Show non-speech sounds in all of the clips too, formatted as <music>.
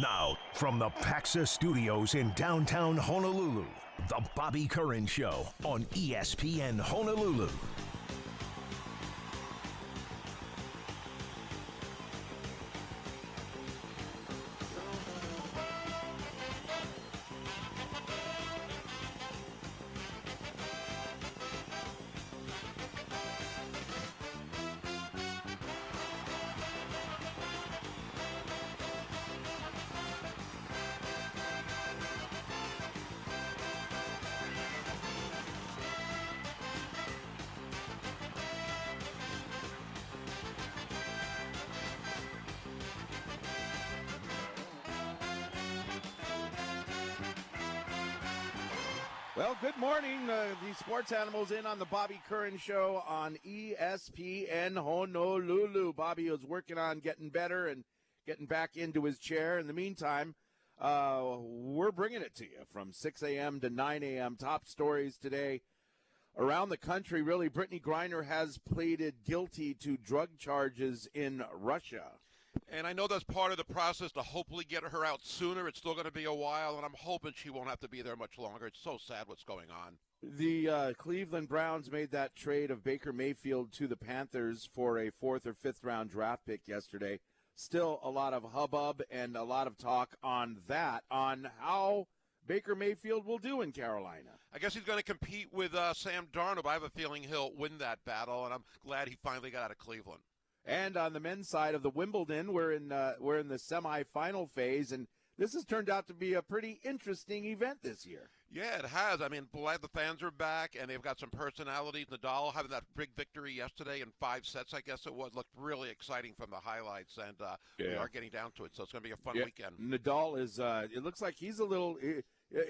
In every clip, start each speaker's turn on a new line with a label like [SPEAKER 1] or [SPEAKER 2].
[SPEAKER 1] Now, from the Paxa Studios in downtown Honolulu, the Bobby Curran Show on ESPN Honolulu.
[SPEAKER 2] Sports animals in on the Bobby Curran show on ESPN Honolulu. Bobby is working on getting better and getting back into his chair. In the meantime, uh, we're bringing it to you from 6 a.m. to 9 a.m. Top stories today around the country. Really, Brittney Griner has pleaded guilty to drug charges in Russia.
[SPEAKER 3] And I know that's part of the process to hopefully get her out sooner. It's still going to be a while, and I'm hoping she won't have to be there much longer. It's so sad what's going on.
[SPEAKER 2] The uh, Cleveland Browns made that trade of Baker Mayfield to the Panthers for a fourth or fifth round draft pick yesterday. Still a lot of hubbub and a lot of talk on that, on how Baker Mayfield will do in Carolina.
[SPEAKER 3] I guess he's going to compete with uh, Sam Darnold. I have a feeling he'll win that battle, and I'm glad he finally got out of Cleveland.
[SPEAKER 2] And on the men's side of the Wimbledon, we're in uh, we're in the semifinal phase, and this has turned out to be a pretty interesting event this year.
[SPEAKER 3] Yeah, it has. I mean, glad the fans are back, and they've got some personalities. Nadal having that big victory yesterday in five sets, I guess it was, looked really exciting from the highlights, and uh, yeah. we are getting down to it, so it's going to be a fun
[SPEAKER 2] yeah.
[SPEAKER 3] weekend.
[SPEAKER 2] Nadal is. Uh, it looks like he's a little.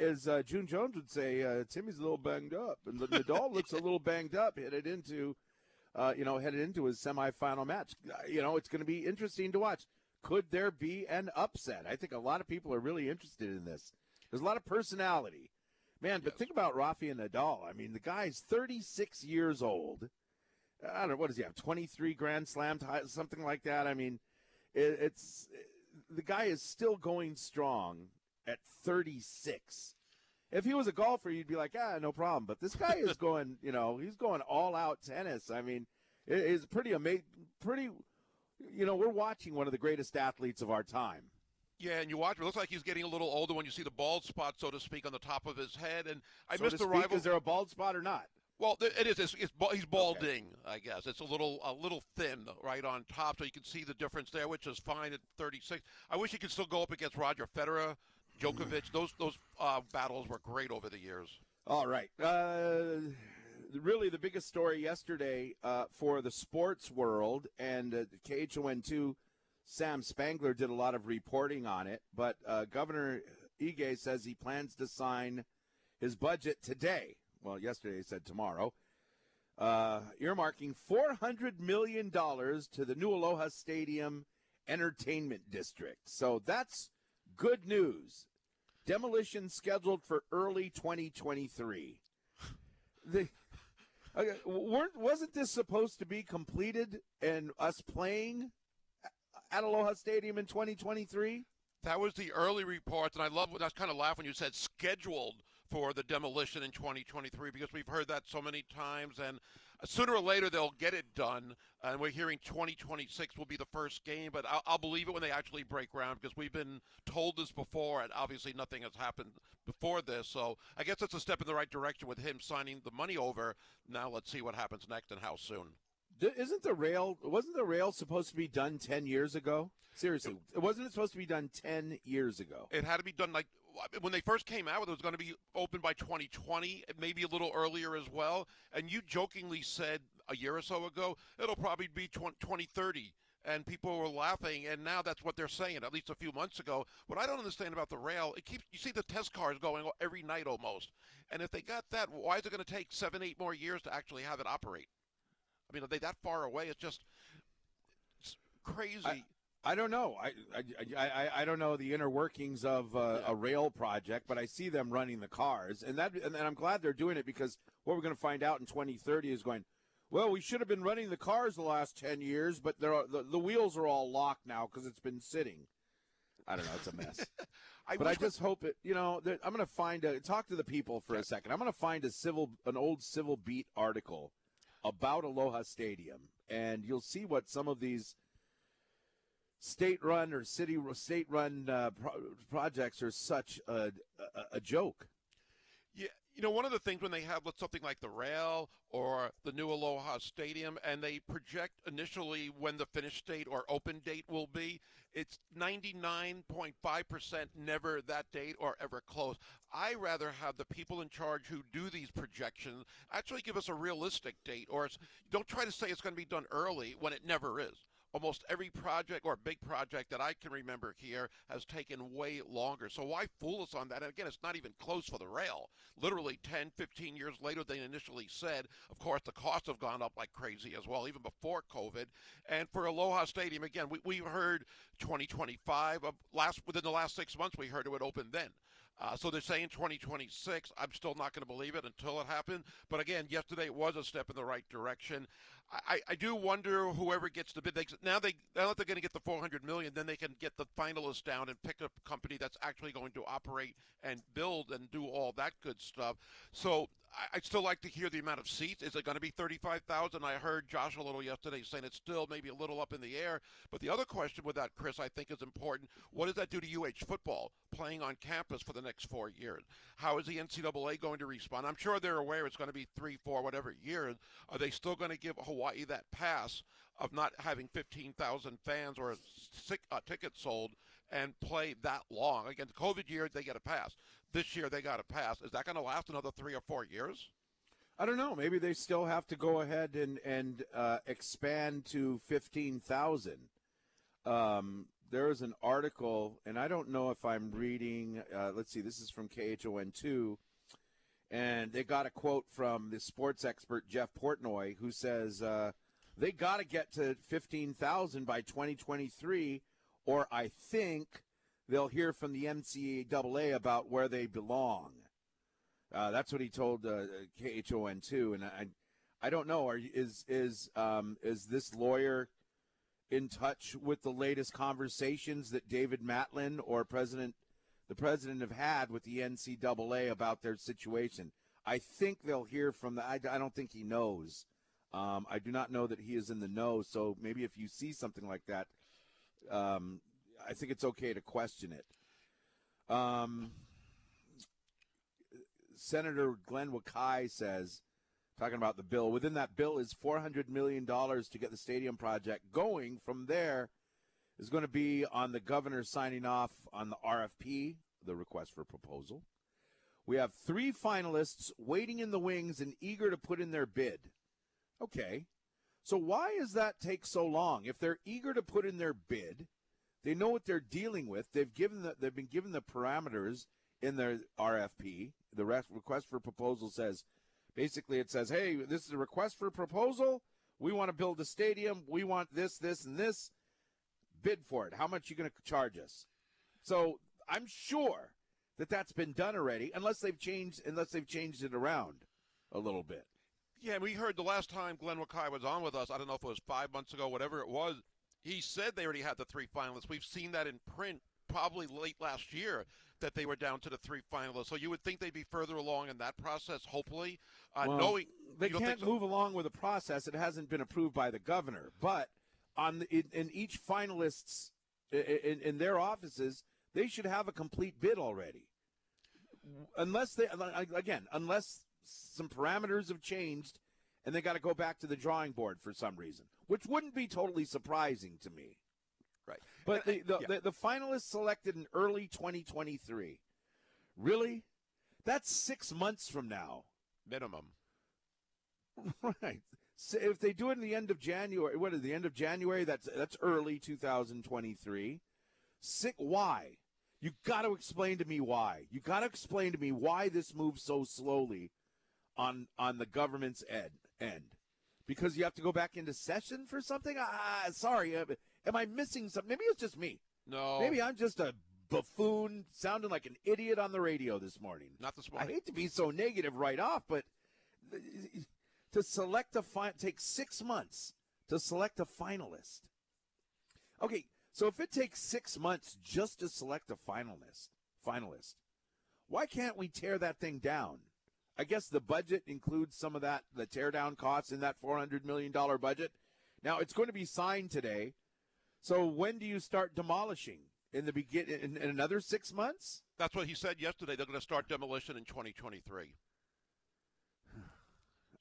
[SPEAKER 2] As uh, June Jones would say, uh, Timmy's a little banged up, and Nadal looks a little banged up headed into uh, you know, headed into his semifinal match. Uh, you know, it's going to be interesting to watch. Could there be an upset? I think a lot of people are really interested in this. There's a lot of personality. Man, but yes. think about Rafael Nadal. I mean, the guy's 36 years old. I don't know, what does he have, 23 Grand Slam, something like that? I mean, it, it's the guy is still going strong at 36 if he was a golfer, you'd be like, ah, no problem. But this guy is <laughs> going, you know, he's going all out tennis. I mean, it is pretty amazing. Pretty, you know, we're watching one of the greatest athletes of our time.
[SPEAKER 3] Yeah, and you watch. It looks like he's getting a little older when you see the bald spot, so to speak, on the top of his head. And I
[SPEAKER 2] so
[SPEAKER 3] missed
[SPEAKER 2] the
[SPEAKER 3] rival.
[SPEAKER 2] Is there a bald spot or not?
[SPEAKER 3] Well, it is. It's, it's, he's balding, okay. I guess. It's a little a little thin right on top, so you can see the difference there, which is fine at 36. I wish he could still go up against Roger Federer, Djokovic. Those those uh, battles were great over the years.
[SPEAKER 2] All right. Uh, really, the biggest story yesterday uh, for the sports world and uh, KHON2, Sam Spangler did a lot of reporting on it. But uh, Governor Ige says he plans to sign his budget today. Well, yesterday he said tomorrow. Uh, earmarking $400 million to the new Aloha Stadium Entertainment District. So that's Good news. Demolition scheduled for early 2023. The okay, weren't wasn't this supposed to be completed and us playing at Aloha Stadium in 2023?
[SPEAKER 3] That was the early reports, and I love. I was kind of laugh when you said scheduled for the demolition in 2023 because we've heard that so many times, and sooner or later they'll get it done. And we're hearing 2026 will be the first game, but I'll, I'll, believe it when they actually break ground because we've been told this before, and obviously nothing has happened before this. So I guess it's a step in the right direction with him signing the money over. Now let's see what happens next and how soon.
[SPEAKER 2] Isn't the rail wasn't the rail supposed to be done 10 years ago? Seriously, it, wasn't it supposed to be done 10 years ago?
[SPEAKER 3] It had to be done like when they first came out, it was going to be open by 2020, maybe a little earlier as well. And you jokingly said a year or so ago it'll probably be 2030 and people were laughing, and now that's what they're saying. At least a few months ago. What I don't understand about the rail, it keeps you see the test cars going every night almost, and if they got that, why is it going to take seven, eight more years to actually have it operate? I mean, are they that far away? It's just it's crazy.
[SPEAKER 2] I, I don't know. I, I, I, I, don't know the inner workings of uh, a rail project, but I see them running the cars, and that and I'm glad they're doing it because what we're going to find out in 2030 is going. Well, we should have been running the cars the last 10 years, but the, the wheels are all locked now because it's been sitting. I don't know. It's a mess. <laughs>
[SPEAKER 3] I
[SPEAKER 2] but I just hope it. You know, I'm going to find a talk to the people for a second. I'm going to find a civil, an old Civil Beat article about Aloha Stadium, and you'll see what some of these state-run or city state-run uh, pro- projects are such a, a, a joke.
[SPEAKER 3] You know, one of the things when they have something like the rail or the new Aloha Stadium, and they project initially when the finished date or open date will be, it's 99.5% never that date or ever close. I rather have the people in charge who do these projections actually give us a realistic date, or don't try to say it's going to be done early when it never is almost every project or big project that I can remember here has taken way longer. So why fool us on that? And again, it's not even close for the rail. Literally 10, 15 years later than initially said. Of course, the costs have gone up like crazy as well, even before COVID. And for Aloha Stadium, again, we, we heard 2025. last Within the last six months, we heard it would open then. Uh, so they're saying 2026. I'm still not going to believe it until it happened. But again, yesterday was a step in the right direction. I, I do wonder whoever gets the bid. They, now they now that they're going to get the 400 million, then they can get the finalists down and pick a company that's actually going to operate and build and do all that good stuff. So I, would still like to hear the amount of seats. Is it going to be 35,000? I heard Josh a little yesterday saying it's still maybe a little up in the air. But the other question with that, Chris, I think is important. What does that do to UH football playing on campus for the next four years? How is the NCAA going to respond? I'm sure they're aware it's going to be three, four, whatever years. Are they still going to give Hawaii that pass of not having 15,000 fans or a ticket sold and play that long? Again, COVID year, they get a pass. This year, they got a pass. Is that going to last another three or four years?
[SPEAKER 2] I don't know. Maybe they still have to go ahead and and uh, expand to fifteen thousand. Um, there is an article, and I don't know if I'm reading. Uh, let's see. This is from KHON two, and they got a quote from the sports expert Jeff Portnoy, who says uh, they got to get to fifteen thousand by 2023, or I think they'll hear from the NCAA about where they belong. Uh, that's what he told uh, KHON two, and I, I don't know. Are is is um, is this lawyer in touch with the latest conversations that David Matlin or President the president have had with the NCAA about their situation? I think they'll hear from the. I, I don't think he knows. Um, I do not know that he is in the know. So maybe if you see something like that, um, I think it's okay to question it. Um, Senator Glenn Wakai says, talking about the bill, within that bill is $400 million to get the stadium project going. From there is going to be on the governor signing off on the RFP, the request for proposal. We have three finalists waiting in the wings and eager to put in their bid. Okay. So why does that take so long? If they're eager to put in their bid, they know what they're dealing with. They've given the, they've been given the parameters in their RFP. The request for proposal says basically it says, "Hey, this is a request for proposal. We want to build a stadium. We want this, this, and this. Bid for it. How much are you going to charge us?" So I'm sure that that's been done already, unless they've changed unless they've changed it around a little bit.
[SPEAKER 3] Yeah, we heard the last time Glenn Wakai was on with us. I don't know if it was five months ago, whatever it was. He said they already had the three finalists. We've seen that in print probably late last year that they were down to the three finalists. So you would think they'd be further along in that process, hopefully. Uh,
[SPEAKER 2] well,
[SPEAKER 3] knowing
[SPEAKER 2] they can't so? move along with a process it hasn't been approved by the governor, but on the, in, in, each finalists in, in their offices, they should have a complete bid already. Unless they again, unless some parameters have changed and they got to go back to the drawing board for some reason, which wouldn't be totally surprising to me.
[SPEAKER 3] Right.
[SPEAKER 2] But the, the, yeah. the, the finalists selected in early 2023. Really? That's six months from now.
[SPEAKER 3] Minimum. <laughs>
[SPEAKER 2] Right. If they do it in the end of January, what is the end of January? That's that's early 2023. Sick. Why? You got to explain to me why. You got to explain to me why this moves so slowly on on the government's ed, end. Because you have to go back into session for something. Ah, sorry. Uh, am I missing something? Maybe it's just me.
[SPEAKER 3] No.
[SPEAKER 2] Maybe I'm just a buffoon sounding like an idiot on the radio this morning.
[SPEAKER 3] Not this morning.
[SPEAKER 2] I hate to be so negative right off, but to select a fi- take six months to select a finalist. Okay, So if it takes six months just to select a finalist, finalist, why can't we tear that thing down? I guess the budget includes some of that, the teardown costs in that $400 million budget. Now, it's going to be signed today. So when do you start demolishing? In the begin in, in another six months?
[SPEAKER 3] That's what he said yesterday. They're going to start demolition in 2023.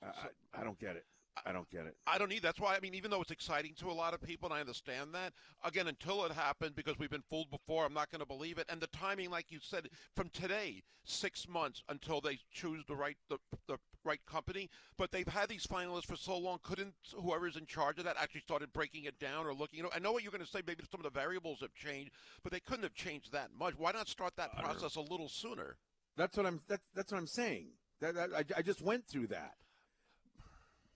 [SPEAKER 2] I, I, don't get it. I don't get it.
[SPEAKER 3] I don't need. That's why I mean, even though it's exciting to a lot of people, and I understand that. Again, until it happened, because we've been fooled before, I'm not going to believe it. And the timing, like you said, from today, six months until they choose the right the, the right company. But they've had these finalists for so long. Couldn't whoever's in charge of that actually started breaking it down or looking? You know, I know what you're going to say. Maybe some of the variables have changed, but they couldn't have changed that much. Why not start that process a little sooner?
[SPEAKER 2] That's what I'm. That's that's what I'm saying. That, that I, I just went through that.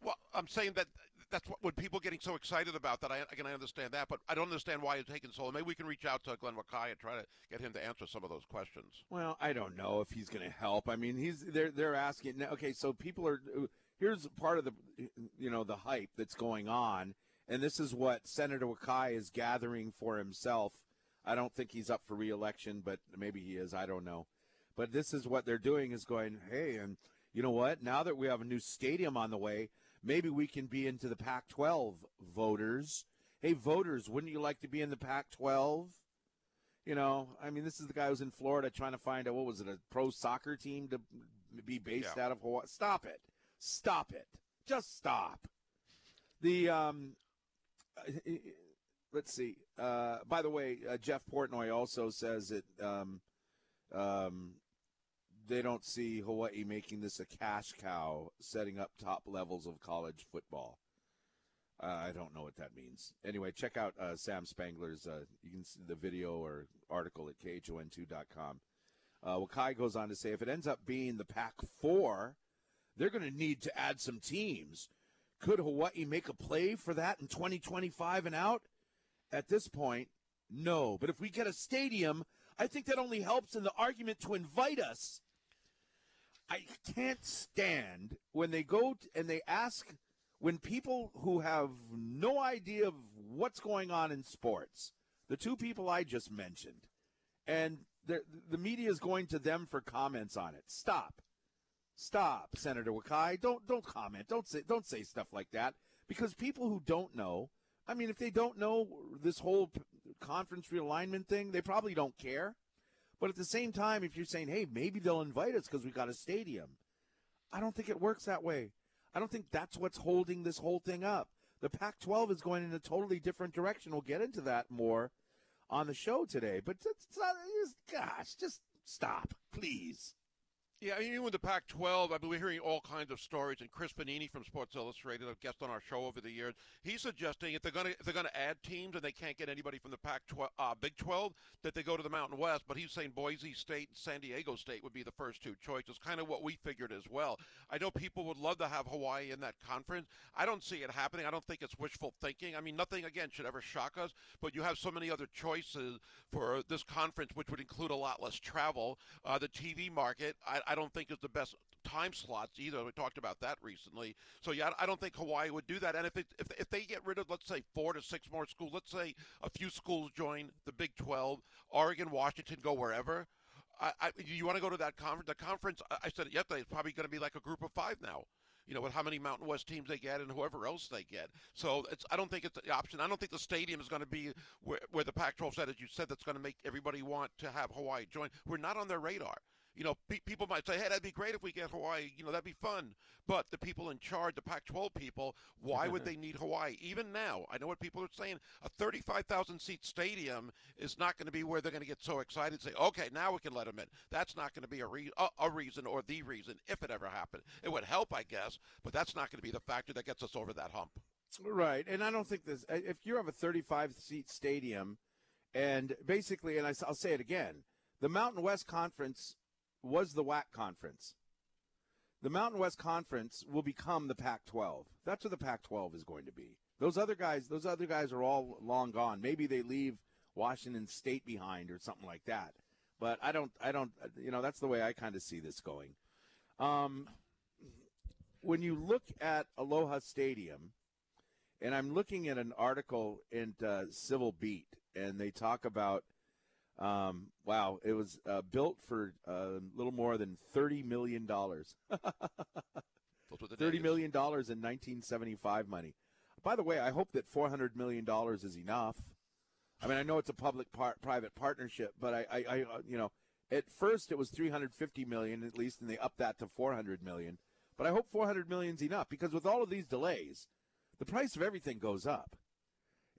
[SPEAKER 3] Well, I'm saying that that's what when people getting so excited about that. I I understand that, but I don't understand why it's taking so long. Maybe we can reach out to Glenn Wakai and try to get him to answer some of those questions.
[SPEAKER 2] Well, I don't know if he's going to help. I mean, he's they're they're asking. Okay, so people are. Uh, here's part of the you know the hype that's going on, and this is what Senator Wakai is gathering for himself. I don't think he's up for reelection, but maybe he is. I don't know. But this is what they're doing is going, hey, and you know what? Now that we have a new stadium on the way, maybe we can be into the Pac 12 voters. Hey, voters, wouldn't you like to be in the Pac 12? You know, I mean, this is the guy who's in Florida trying to find out what was it, a pro soccer team to be based yeah. out of Hawaii? Stop it. Stop it. Just stop. The, um, let's see. Uh, by the way, uh, Jeff Portnoy also says that um, um, they don't see Hawaii making this a cash cow, setting up top levels of college football. Uh, I don't know what that means. Anyway, check out uh, Sam Spangler's. Uh, you can see the video or article at khon2.com. Uh, Wakai goes on to say if it ends up being the Pac 4, they're going to need to add some teams. Could Hawaii make a play for that in 2025 and out? At this point, no. But if we get a stadium, I think that only helps in the argument to invite us I can't stand when they go t- and they ask when people who have no idea of what's going on in sports, the two people I just mentioned, and the, media is going to them for comments on it. Stop, stop, Senator Wakai. Don't don't comment. Don't say don't say stuff like that because people who don't know. I mean, if they don't know this whole conference realignment thing, they probably don't care. But at the same time, if you're saying, hey, maybe they'll invite us because we got a stadium, I don't think it works that way. I don't think that's what's holding this whole thing up. The Pac 12 is going in a totally different direction. We'll get into that more on the show today. But it's, not, it's, gosh, just stop, please.
[SPEAKER 3] Yeah, I mean, even with the Pac-12, I mean, we're hearing all kinds of stories. And Chris Vannini from Sports Illustrated, a guest on our show over the years, he's suggesting if they're going to they're going to add teams and they can't get anybody from the Pac-12, uh, Big 12, that they go to the Mountain West. But he's saying Boise State and San Diego State would be the first two choices. Kind of what we figured as well. I know people would love to have Hawaii in that conference. I don't see it happening. I don't think it's wishful thinking. I mean, nothing again should ever shock us. But you have so many other choices for this conference, which would include a lot less travel. Uh, the TV market, I, I don't think is the best time slots either. We talked about that recently. So yeah, I don't think Hawaii would do that. And if it, if if they get rid of let's say four to six more schools, let's say a few schools join the Big 12, Oregon, Washington go wherever. I, I you want to go to that conference? The conference I said yesterday is probably going to be like a group of five now you know, with how many Mountain West teams they get and whoever else they get. So it's I don't think it's the option. I don't think the stadium is going to be where, where the Pac-12 said, as you said, that's going to make everybody want to have Hawaii join. We're not on their radar you know, pe- people might say, hey, that'd be great if we get Hawaii. You know, that'd be fun. But the people in charge, the Pac 12 people, why would <laughs> they need Hawaii? Even now, I know what people are saying. A 35,000 seat stadium is not going to be where they're going to get so excited and say, okay, now we can let them in. That's not going to be a, re- a, a reason or the reason if it ever happened. It would help, I guess, but that's not going to be the factor that gets us over that hump.
[SPEAKER 2] Right. And I don't think this, if you have a 35 seat stadium, and basically, and I'll say it again, the Mountain West Conference was the WAC conference. The Mountain West Conference will become the Pac-12. That's what the Pac-12 is going to be. Those other guys, those other guys are all long gone. Maybe they leave Washington State behind or something like that. But I don't, I don't, you know, that's the way I kind of see this going. Um, when you look at Aloha Stadium, and I'm looking at an article in uh, Civil Beat, and they talk about um, wow, it was uh, built for a little more than thirty million dollars. Thirty million dollars in 1975 money. By the way, I hope that 400 million dollars is enough. I mean, I know it's a public-private partnership, but I, I, I, uh, you know, at first it was 350 million at least, and they upped that to 400 million. But I hope 400 million is enough because with all of these delays, the price of everything goes up.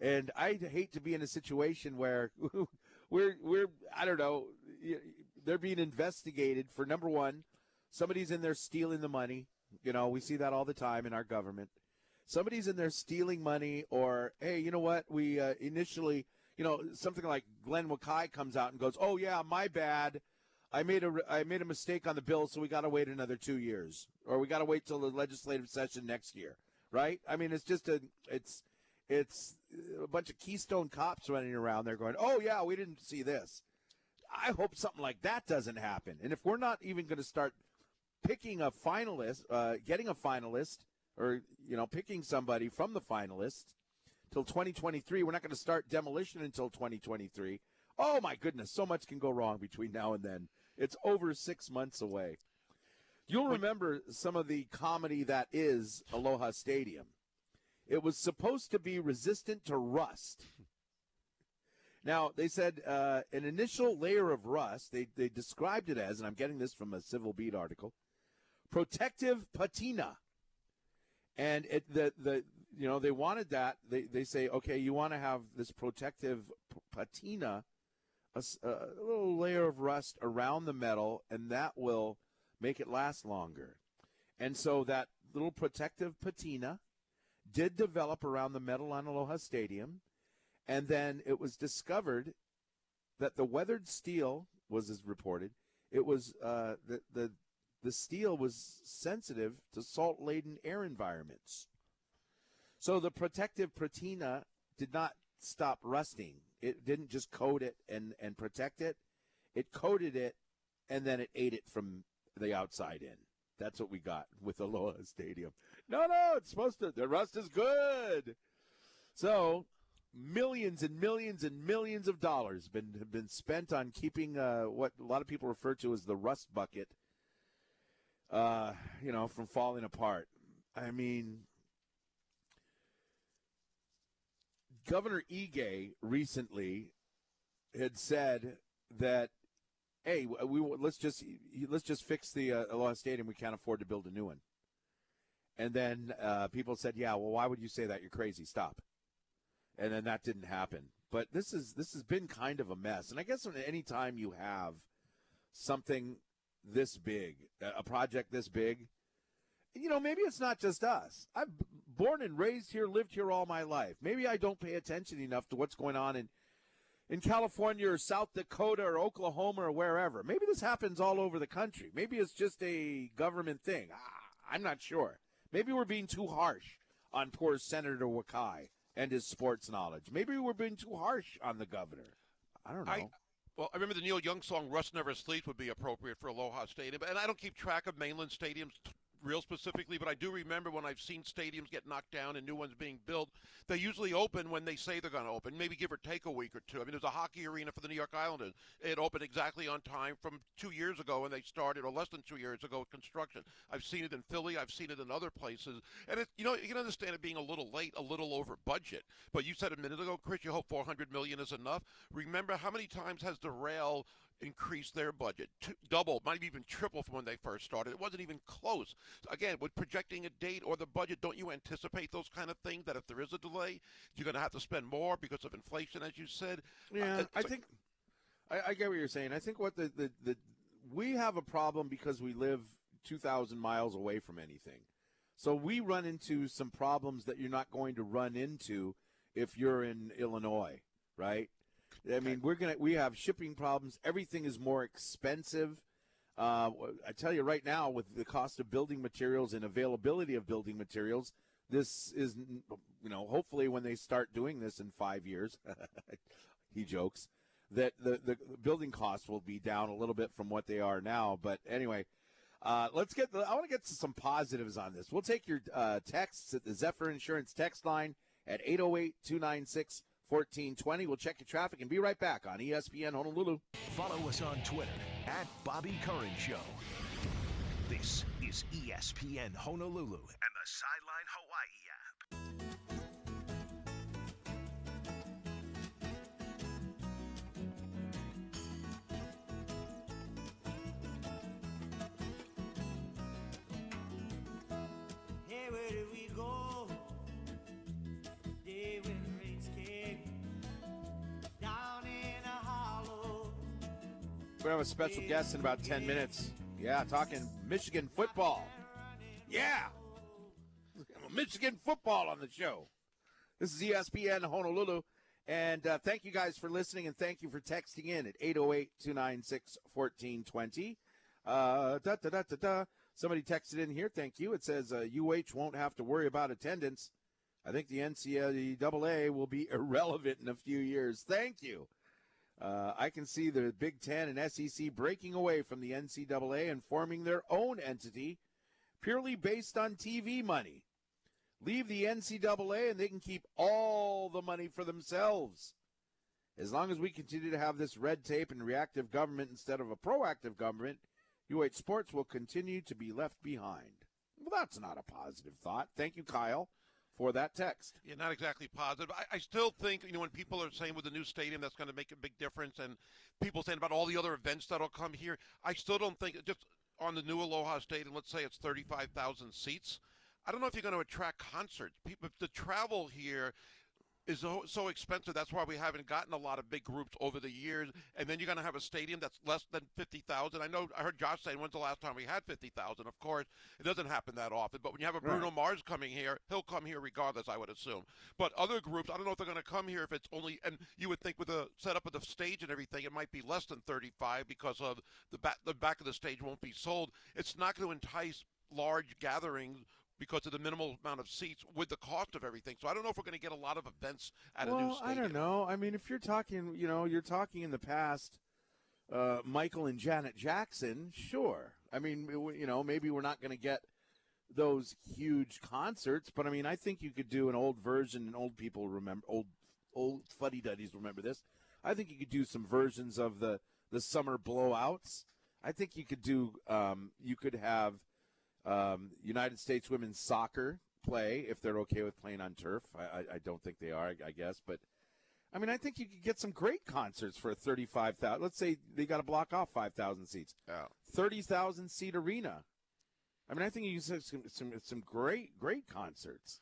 [SPEAKER 2] And I hate to be in a situation where <laughs> we're we're I don't know they're being investigated for number one, somebody's in there stealing the money. You know, we see that all the time in our government. Somebody's in there stealing money, or hey, you know what? We uh, initially, you know, something like Glenn Wakai comes out and goes, "Oh yeah, my bad. I made a I made a mistake on the bill, so we got to wait another two years, or we got to wait till the legislative session next year." Right? I mean, it's just a it's it's a bunch of Keystone cops running around there going, "Oh yeah, we didn't see this." I hope something like that doesn't happen. And if we're not even going to start picking a finalist, uh, getting a finalist, or you know, picking somebody from the finalists till 2023, we're not going to start demolition until 2023. Oh my goodness, so much can go wrong between now and then. It's over six months away. You'll remember some of the comedy that is Aloha Stadium. It was supposed to be resistant to rust. Now, they said uh, an initial layer of rust, they, they described it as, and I'm getting this from a Civil Beat article, protective patina. And it, the, the, you know, they wanted that. They, they say, okay, you want to have this protective patina, a, a little layer of rust around the metal, and that will make it last longer. And so that little protective patina did develop around the metal on Aloha Stadium, and then it was discovered that the weathered steel was as reported. It was uh, the the the steel was sensitive to salt laden air environments. So the protective patina did not stop rusting. It didn't just coat it and, and protect it. It coated it and then it ate it from the outside in. That's what we got with Aloha Stadium. No, no, it's supposed to. The rust is good. So millions and millions and millions of dollars been have been spent on keeping uh, what a lot of people refer to as the rust bucket. Uh, you know, from falling apart. I mean, Governor Ige recently had said that hey, we let's just let's just fix the uh, Aloha Stadium. We can't afford to build a new one. And then uh, people said, yeah, well, why would you say that? You're crazy. Stop. And then that didn't happen. But this is this has been kind of a mess. And I guess any time you have something this big, a project this big, you know, maybe it's not just us. I've born and raised here, lived here all my life. Maybe I don't pay attention enough to what's going on in in California or South Dakota or Oklahoma or wherever. Maybe this happens all over the country. Maybe it's just a government thing. I'm not sure. Maybe we're being too harsh on poor Senator Wakai and his sports knowledge. Maybe we're being too harsh on the governor. I don't know. I,
[SPEAKER 3] well, I remember the Neil Young song "Rust Never Sleeps" would be appropriate for Aloha Stadium, and I don't keep track of mainland stadiums real specifically, but I do remember when I've seen stadiums get knocked down and new ones being built, they usually open when they say they're going to open, maybe give or take a week or two. I mean, there's a hockey arena for the New York Islanders. It opened exactly on time from two years ago when they started, or less than two years ago, with construction. I've seen it in Philly. I've seen it in other places. And, it, you know, you can understand it being a little late, a little over budget. But you said a minute ago, Chris, you hope 400 million is enough. Remember, how many times has the rail increase their budget, to double, might even triple from when they first started. It wasn't even close. Again, with projecting a date or the budget, don't you anticipate those kind of things? That if there is a delay, you're going to have to spend more because of inflation, as you said.
[SPEAKER 2] Yeah, uh, I think I, I, get what you're saying. I think what the, the the we have a problem because we live 2,000 miles away from anything. So we run into some problems that you're not going to run into if you're in Illinois, right? I mean, we're gonna we have shipping problems. Everything is more expensive. Uh, I tell you right now, with the cost of building materials and availability of building materials, this is you know hopefully when they start doing this in five years, <laughs> he jokes that the the building costs will be down a little bit from what they are now. But anyway. Uh, let's get. The, I want to get to some positives on this. We'll take your uh, texts at the Zephyr Insurance text line at 808 296 1420. We'll check your traffic and be right back on ESPN Honolulu.
[SPEAKER 1] Follow us on Twitter at Bobby Curran Show. This is ESPN Honolulu and the Sideline Hawaii
[SPEAKER 2] We're going to have a special guest in about 10 minutes. Yeah, talking Michigan football. Yeah. Michigan football on the show. This is E ESPN Honolulu. And uh, thank you guys for listening and thank you for texting in at 808 296 1420. Uh, da, da, da, da, da. Somebody texted in here. Thank you. It says uh, UH won't have to worry about attendance. I think the NCAA will be <laughs> irrelevant in a few years. Thank you. Uh, I can see the Big Ten and SEC breaking away from the NCAA and forming their own entity purely based on TV money. Leave the NCAA and they can keep all the money for themselves. As long as we continue to have this red tape and reactive government instead of a proactive government, UH Sports will continue to be left behind. Well, that's not a positive thought. Thank you, Kyle, for that text.
[SPEAKER 3] Yeah, not exactly positive. I, I still think, you know, when people are saying with the new stadium that's going to make a big difference, and people saying about all the other events that'll come here, I still don't think just on the new Aloha Stadium. Let's say it's thirty-five thousand seats. I don't know if you're going to attract concerts. People, the travel here is so, so expensive. That's why we haven't gotten a lot of big groups over the years. And then you're going to have a stadium that's less than 50,000. I know I heard Josh saying, when's the last time we had 50,000? Of course, it doesn't happen that often. But when you have a Bruno
[SPEAKER 2] Right.
[SPEAKER 3] Mars coming here, he'll come here regardless, I would assume. But other groups, I don't know if they're going to come here if it's only, and you would think with the setup of the stage and everything, it might be less than 35 because of the back, the back of the stage won't be sold. It's not going to entice large gatherings because of the minimal amount of seats with the cost of everything. So I don't know if we're going to get a lot of events at
[SPEAKER 2] well,
[SPEAKER 3] a new stadium.
[SPEAKER 2] I don't know. I mean, if you're talking, you know, you're talking in the past, uh, Michael and Janet Jackson, sure. I mean, you know, maybe we're not going to get those huge concerts, but I mean, I think you could do an old version, and old people remember, old old fuddy duddies remember this. I think you could do some versions of the the summer blowouts. I think you could do, um, you could have um, United States women's soccer play if they're okay with playing on turf. I, I, I don't think they are, I guess, but I mean, I think you could get some great concerts for a thirty-five thousand. Let's say they got to block off five thousand seats,
[SPEAKER 3] Yeah.
[SPEAKER 2] thirty thousand seat arena. I mean, I think you can some, some some great great concerts.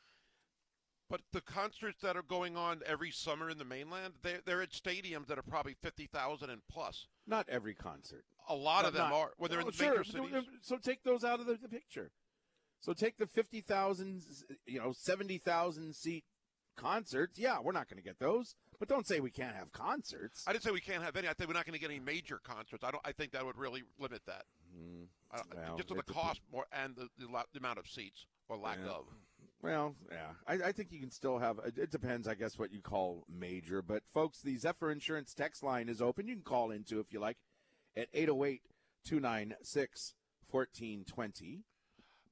[SPEAKER 3] But the concerts that are going on every summer in the mainland, they're, they're at stadiums that are probably 50,000 and plus.
[SPEAKER 2] Not every concert.
[SPEAKER 3] A lot of them
[SPEAKER 2] not-
[SPEAKER 3] are. When they're in the
[SPEAKER 2] sure.
[SPEAKER 3] major cities.
[SPEAKER 2] So take those out of the, the picture. So take the fifty thousand, you know, seventy thousand seat concerts. Yeah, we're not going to get those. But don't say we can't have concerts.
[SPEAKER 3] I didn't say we can't have any. I think we're not going to get any major concerts. I don't. I think that would really limit that. Mm-hmm. I don't-
[SPEAKER 2] well,
[SPEAKER 3] just to the cost more and the, the, the amount of seats or lack
[SPEAKER 2] Yeah.
[SPEAKER 3] of.
[SPEAKER 2] Well, yeah, I, I think you can still have. It it depends, I guess, what you call major. But folks, the Zephyr Insurance text line is open. You can call into if you like at 808 296 1420.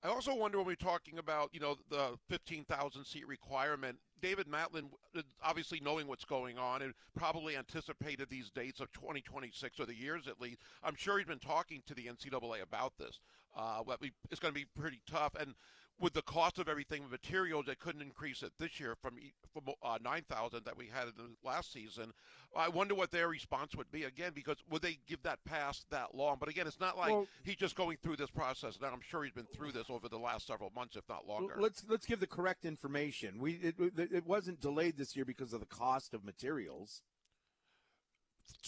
[SPEAKER 3] I also wonder when we're talking about, you know, the 15,000 seat requirement, David Matlin, uh, obviously knowing what's going on and probably anticipated these dates of 2026 or the years at least. I'm sure he's been talking to the NCAA about this. Uh, it's going to be pretty tough. And with the cost of everything, materials, they couldn't increase it this year from from uh, 9,000 that we had in the last season. I wonder what their response would be again, because would they give that pass that long? But again, it's not like
[SPEAKER 2] Well-
[SPEAKER 3] he's just going through this process now. I'm sure he's been through this over the last several months, if not longer.
[SPEAKER 2] Let's let's give the correct information. We it, it wasn't delayed this year because of the cost of materials.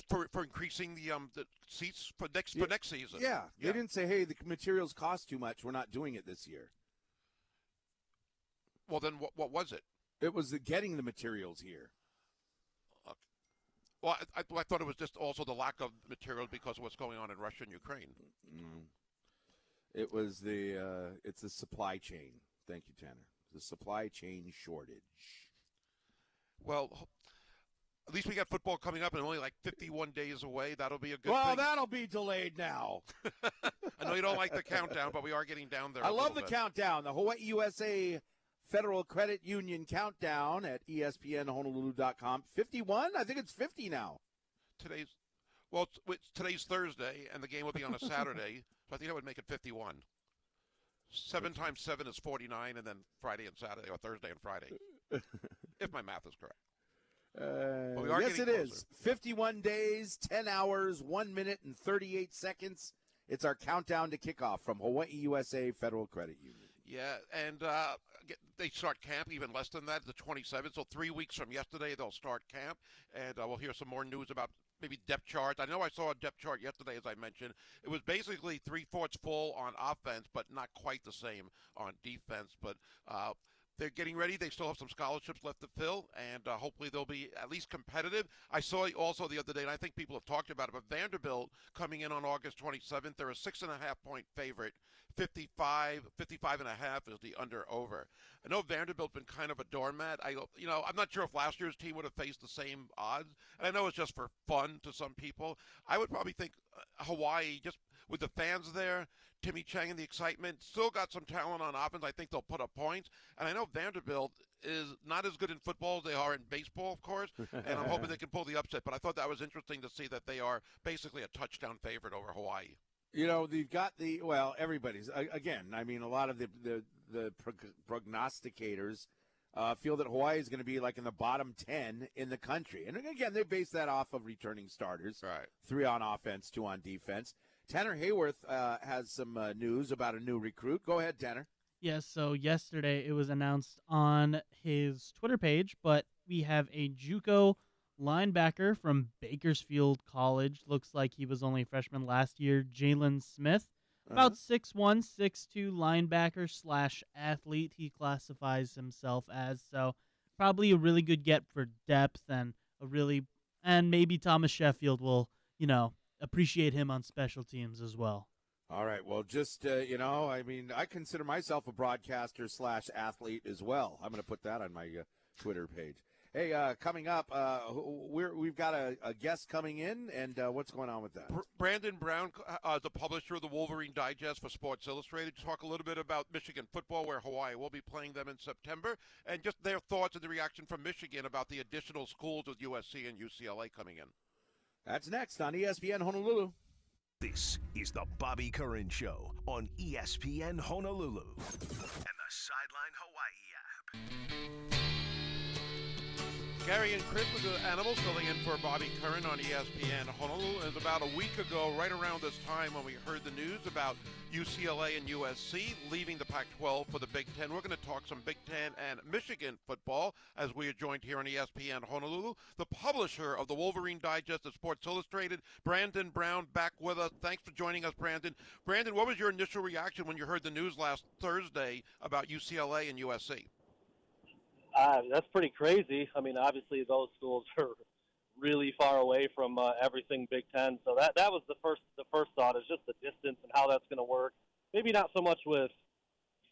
[SPEAKER 3] for, for increasing the um the seats for next
[SPEAKER 2] Yeah.
[SPEAKER 3] for next season.
[SPEAKER 2] Yeah, they didn't say, "Hey, the materials cost too much. We're not doing it this year."
[SPEAKER 3] Well, then what what was it?
[SPEAKER 2] It was the getting the materials here.
[SPEAKER 3] Well, I, I, I thought it was just also the lack of materials because of what's going on in Russia and Ukraine.
[SPEAKER 2] It was the uh, it's the supply chain. Thank you, Tanner. The supply chain shortage.
[SPEAKER 3] Well, at least we got football coming up and only like 51 days away. That'll be a good
[SPEAKER 2] well,
[SPEAKER 3] thing.
[SPEAKER 2] that'll be delayed now. <laughs>
[SPEAKER 3] I know you don't like the countdown, but we are getting down there.
[SPEAKER 2] I love the
[SPEAKER 3] bit.
[SPEAKER 2] countdown. The Hawaii USA Federal Credit Union countdown at ESPNHonolulu.com. 51? I think it's 50 now.
[SPEAKER 3] Today's well, it's, today's Thursday, and the game will be on a Saturday. <laughs> so I think that would make it 51. Seven times seven is 49, and then Friday and Saturday, or Thursday and Friday, <laughs> if my math is correct.
[SPEAKER 2] Uh, yes, it is. 51 days, 10 hours, 1 minute, and 38 seconds. It's our countdown to kickoff from Hawaii USA Federal Credit Union.
[SPEAKER 3] Yeah, and uh, get- they start camp even less than that, the 27th. So three weeks from yesterday, they'll start camp, and uh, we'll hear some more news about maybe depth charts. I know I saw a depth chart yesterday, as I mentioned. It was basically three fourths full on offense, but not quite the same on defense. But uh, they're getting ready. They still have some scholarships left to fill, and uh, hopefully they'll be at least competitive. I saw also the other day, and I think people have talked about it, but Vanderbilt coming in on August 27th, they're a six and a half point favorite. 55, 55 and a half is the under over. I know Vanderbilt's been kind of a doormat. I, you know, I'm not sure if last year's team would have faced the same odds, and I know it's just for fun to some people. I would probably think uh, Hawaii, just with the fans there, Timmy Chang and the excitement, still got some talent on offense. I think they'll put up points, and I know Vanderbilt is not as good in football as they are in baseball, of course, <laughs> and I'm hoping they can pull the upset. But I thought that was interesting to see that they are basically a touchdown favorite over Hawaii.
[SPEAKER 2] You know, they've got the well, everybody's again. I mean, a lot of the the, the prognosticators uh, feel that Hawaii is going to be like in the bottom ten in the country, and again, they base that off of returning starters,
[SPEAKER 3] Right.
[SPEAKER 2] three on offense, two on defense. Tanner Hayworth uh, has some uh, news about a new recruit. Go ahead, Tanner.
[SPEAKER 4] Yes, so yesterday it was announced on his Twitter page, but we have a JUCO linebacker from Bakersfield College. Looks like he was only a freshman last year, Jalen Smith. About six one, six two linebacker slash athlete. He classifies himself as so probably a really good get for depth and a really and maybe Thomas Sheffield will you know appreciate him on special teams as well.
[SPEAKER 2] All right. Well, just uh, you know, I mean, I consider myself a broadcaster slash athlete as well. I'm going to put that on my uh, Twitter page. Hey, uh, coming up, uh, we're, we've got a, a guest coming in, and uh, what's going on with that?
[SPEAKER 3] Brandon Brown, uh, the publisher of the Wolverine Digest for Sports Illustrated, to talk a little bit about Michigan football, where Hawaii will be playing them in September, and just their thoughts and the reaction from Michigan about the additional schools with USC and UCLA coming in.
[SPEAKER 2] That's next on ESPN Honolulu.
[SPEAKER 1] This is the Bobby Curran Show on ESPN Honolulu and the Sideline Hawaii app.
[SPEAKER 3] Gary and Chris with the Animals filling in for Bobby Curran on ESPN Honolulu. It was about a week ago, right around this time, when we heard the news about UCLA and USC leaving the Pac 12 for the Big Ten. We're going to talk some Big Ten and Michigan football as we are joined here on ESPN Honolulu. The publisher of the Wolverine Digest of Sports Illustrated, Brandon Brown, back with us. Thanks for joining us, Brandon. Brandon, what was your initial reaction when you heard the news last Thursday about UCLA and USC?
[SPEAKER 5] Uh, that's pretty crazy. I mean, obviously those schools <laughs> are really far away from uh, everything Big Ten. So that that was the first the first thought is just the distance and how that's going to work. Maybe not so much with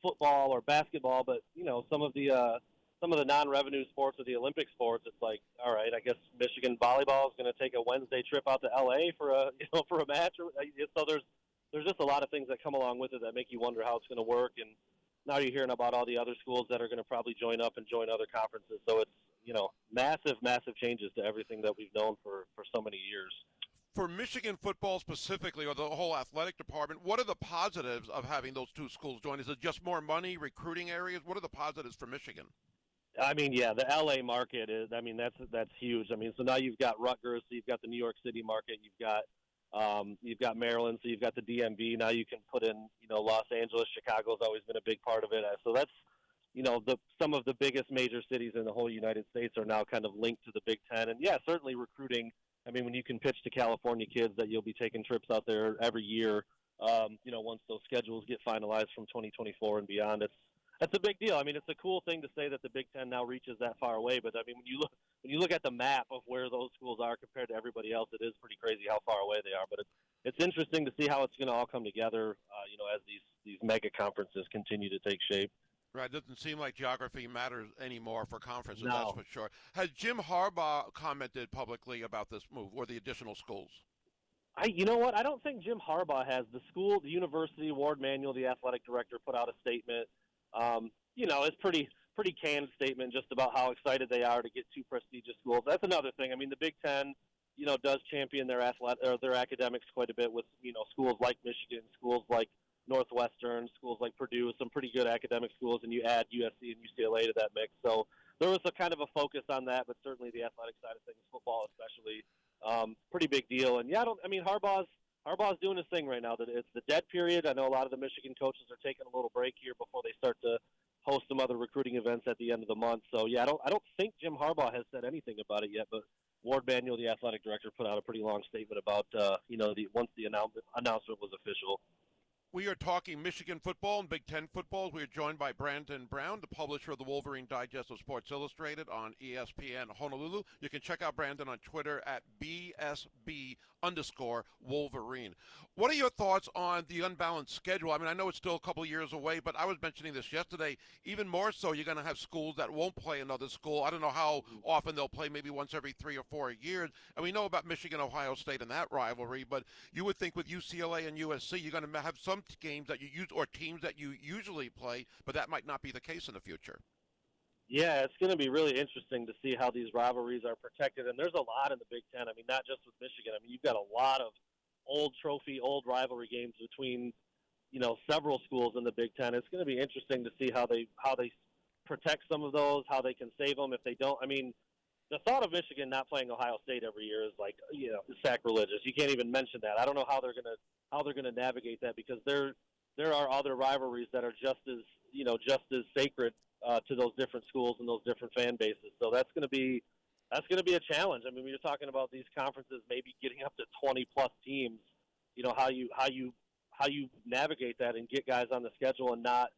[SPEAKER 5] football or basketball, but you know some of the uh, some of the non-revenue sports or the Olympic sports. It's like, all right, I guess Michigan volleyball is going to take a Wednesday trip out to LA for a <laughs> you know for a match. So there's there's just a lot of things that come along with it that make you wonder how it's going to work and now you're hearing about all the other schools that are going to probably join up and join other conferences. So it's you know massive, massive changes to everything that we've known for for so many years.
[SPEAKER 3] For Michigan football specifically, or the whole athletic department, what are the positives of having those two schools join? Is it just more money, recruiting areas? What are the positives for Michigan?
[SPEAKER 5] I mean, yeah, the LA market is. I mean, that's that's huge. I mean, so now you've got Rutgers, so you've got the New York City market, you've got um, you've got Maryland, so you've got the DMV. Now you can put in, you know, Los Angeles, Chicago's always been a big part of it. Uh, So that's, you know, the some of the biggest major cities in the whole United States are now kind of linked to the Big Ten. And yeah, certainly recruiting. I mean, when you can pitch to California kids that you'll be taking trips out there every year, um, you know, once those schedules get finalized from 2024 and beyond, it's that's a big deal. I mean, it's a cool thing to say that the Big Ten now reaches that far away. But I mean, when you look when you look at the map of where those schools are compared to everybody else, it is pretty crazy how far away they are. But it's it's interesting to see how it's going to all come together. Uh, you know, as these these mega conferences continue to take shape.
[SPEAKER 3] Right, it doesn't seem like geography matters anymore for conferences,
[SPEAKER 5] No.
[SPEAKER 3] that's for sure. Has Jim Harbaugh commented publicly about this move or the additional schools?
[SPEAKER 5] I, you know what? I don't think Jim Harbaugh has. The school, the university, Warde Manuel, the athletic director, put out a statement. Um, you know, it's pretty pretty canned statement just about how excited they are to get two prestigious schools. That's another thing. I mean, the Big Ten, you know, does champion their athletic or their academics quite a bit with you know schools like Michigan, schools like Northwestern, schools like Purdue, some pretty good academic schools, and you add USC and UCLA to that mix. So there was a kind of a focus on that, but certainly the athletic side of things, football especially, um, pretty big deal. And yeah, I don't. I mean, Harbaugh's Harbaugh's doing his thing right now. That it's the dead period. I know a lot of the Michigan coaches are taking a little break here before they start to host some other recruiting events at the end of the month. So yeah, I don't I don't think Jim Harbaugh has said anything about it yet, but Warde Manuel, the athletic director, put out a pretty long statement about uh, you know the once the announcement announcement was official.
[SPEAKER 3] We are talking Michigan football and Big Ten football. We are joined by Brandon Brown, the publisher of the Wolverine Digest of Sports Illustrated on ESPN Honolulu. You can check out Brandon on Twitter at BSB underscore Wolverine. What are your thoughts on the unbalanced schedule? I mean, I know it's still a couple years away, but I was mentioning this yesterday. Even more so, you're going to have schools that won't play another school. I don't know how often they'll play, maybe once every three or four years. And we know about Michigan, Ohio State, and that rivalry, but you would think with UCLA and USC, you're going to have some games that you use or teams that you usually play, but that might not be the case in the future.
[SPEAKER 5] Yeah, it's going to be really interesting to see how these rivalries are protected. And there's a lot in the Big Ten. I mean, not just with Michigan. I mean, you've got a lot of old trophy, old rivalry games between, you know, several schools in the Big Ten. It's going to be interesting to see how they how they protect some of those, how they can save them if they don't. I mean, the thought of Michigan not playing Ohio State every year is like, you know, sacrilegious. You can't even mention that. I don't know how they're to how they're to navigate that because there there are other rivalries that are just as you know just as sacred uh, to those different schools and those different fan bases. So that's to be that's to be a challenge. I mean, you're talking about these conferences maybe getting up to 20 plus teams, you know how you how you how you navigate that and get guys on the schedule and not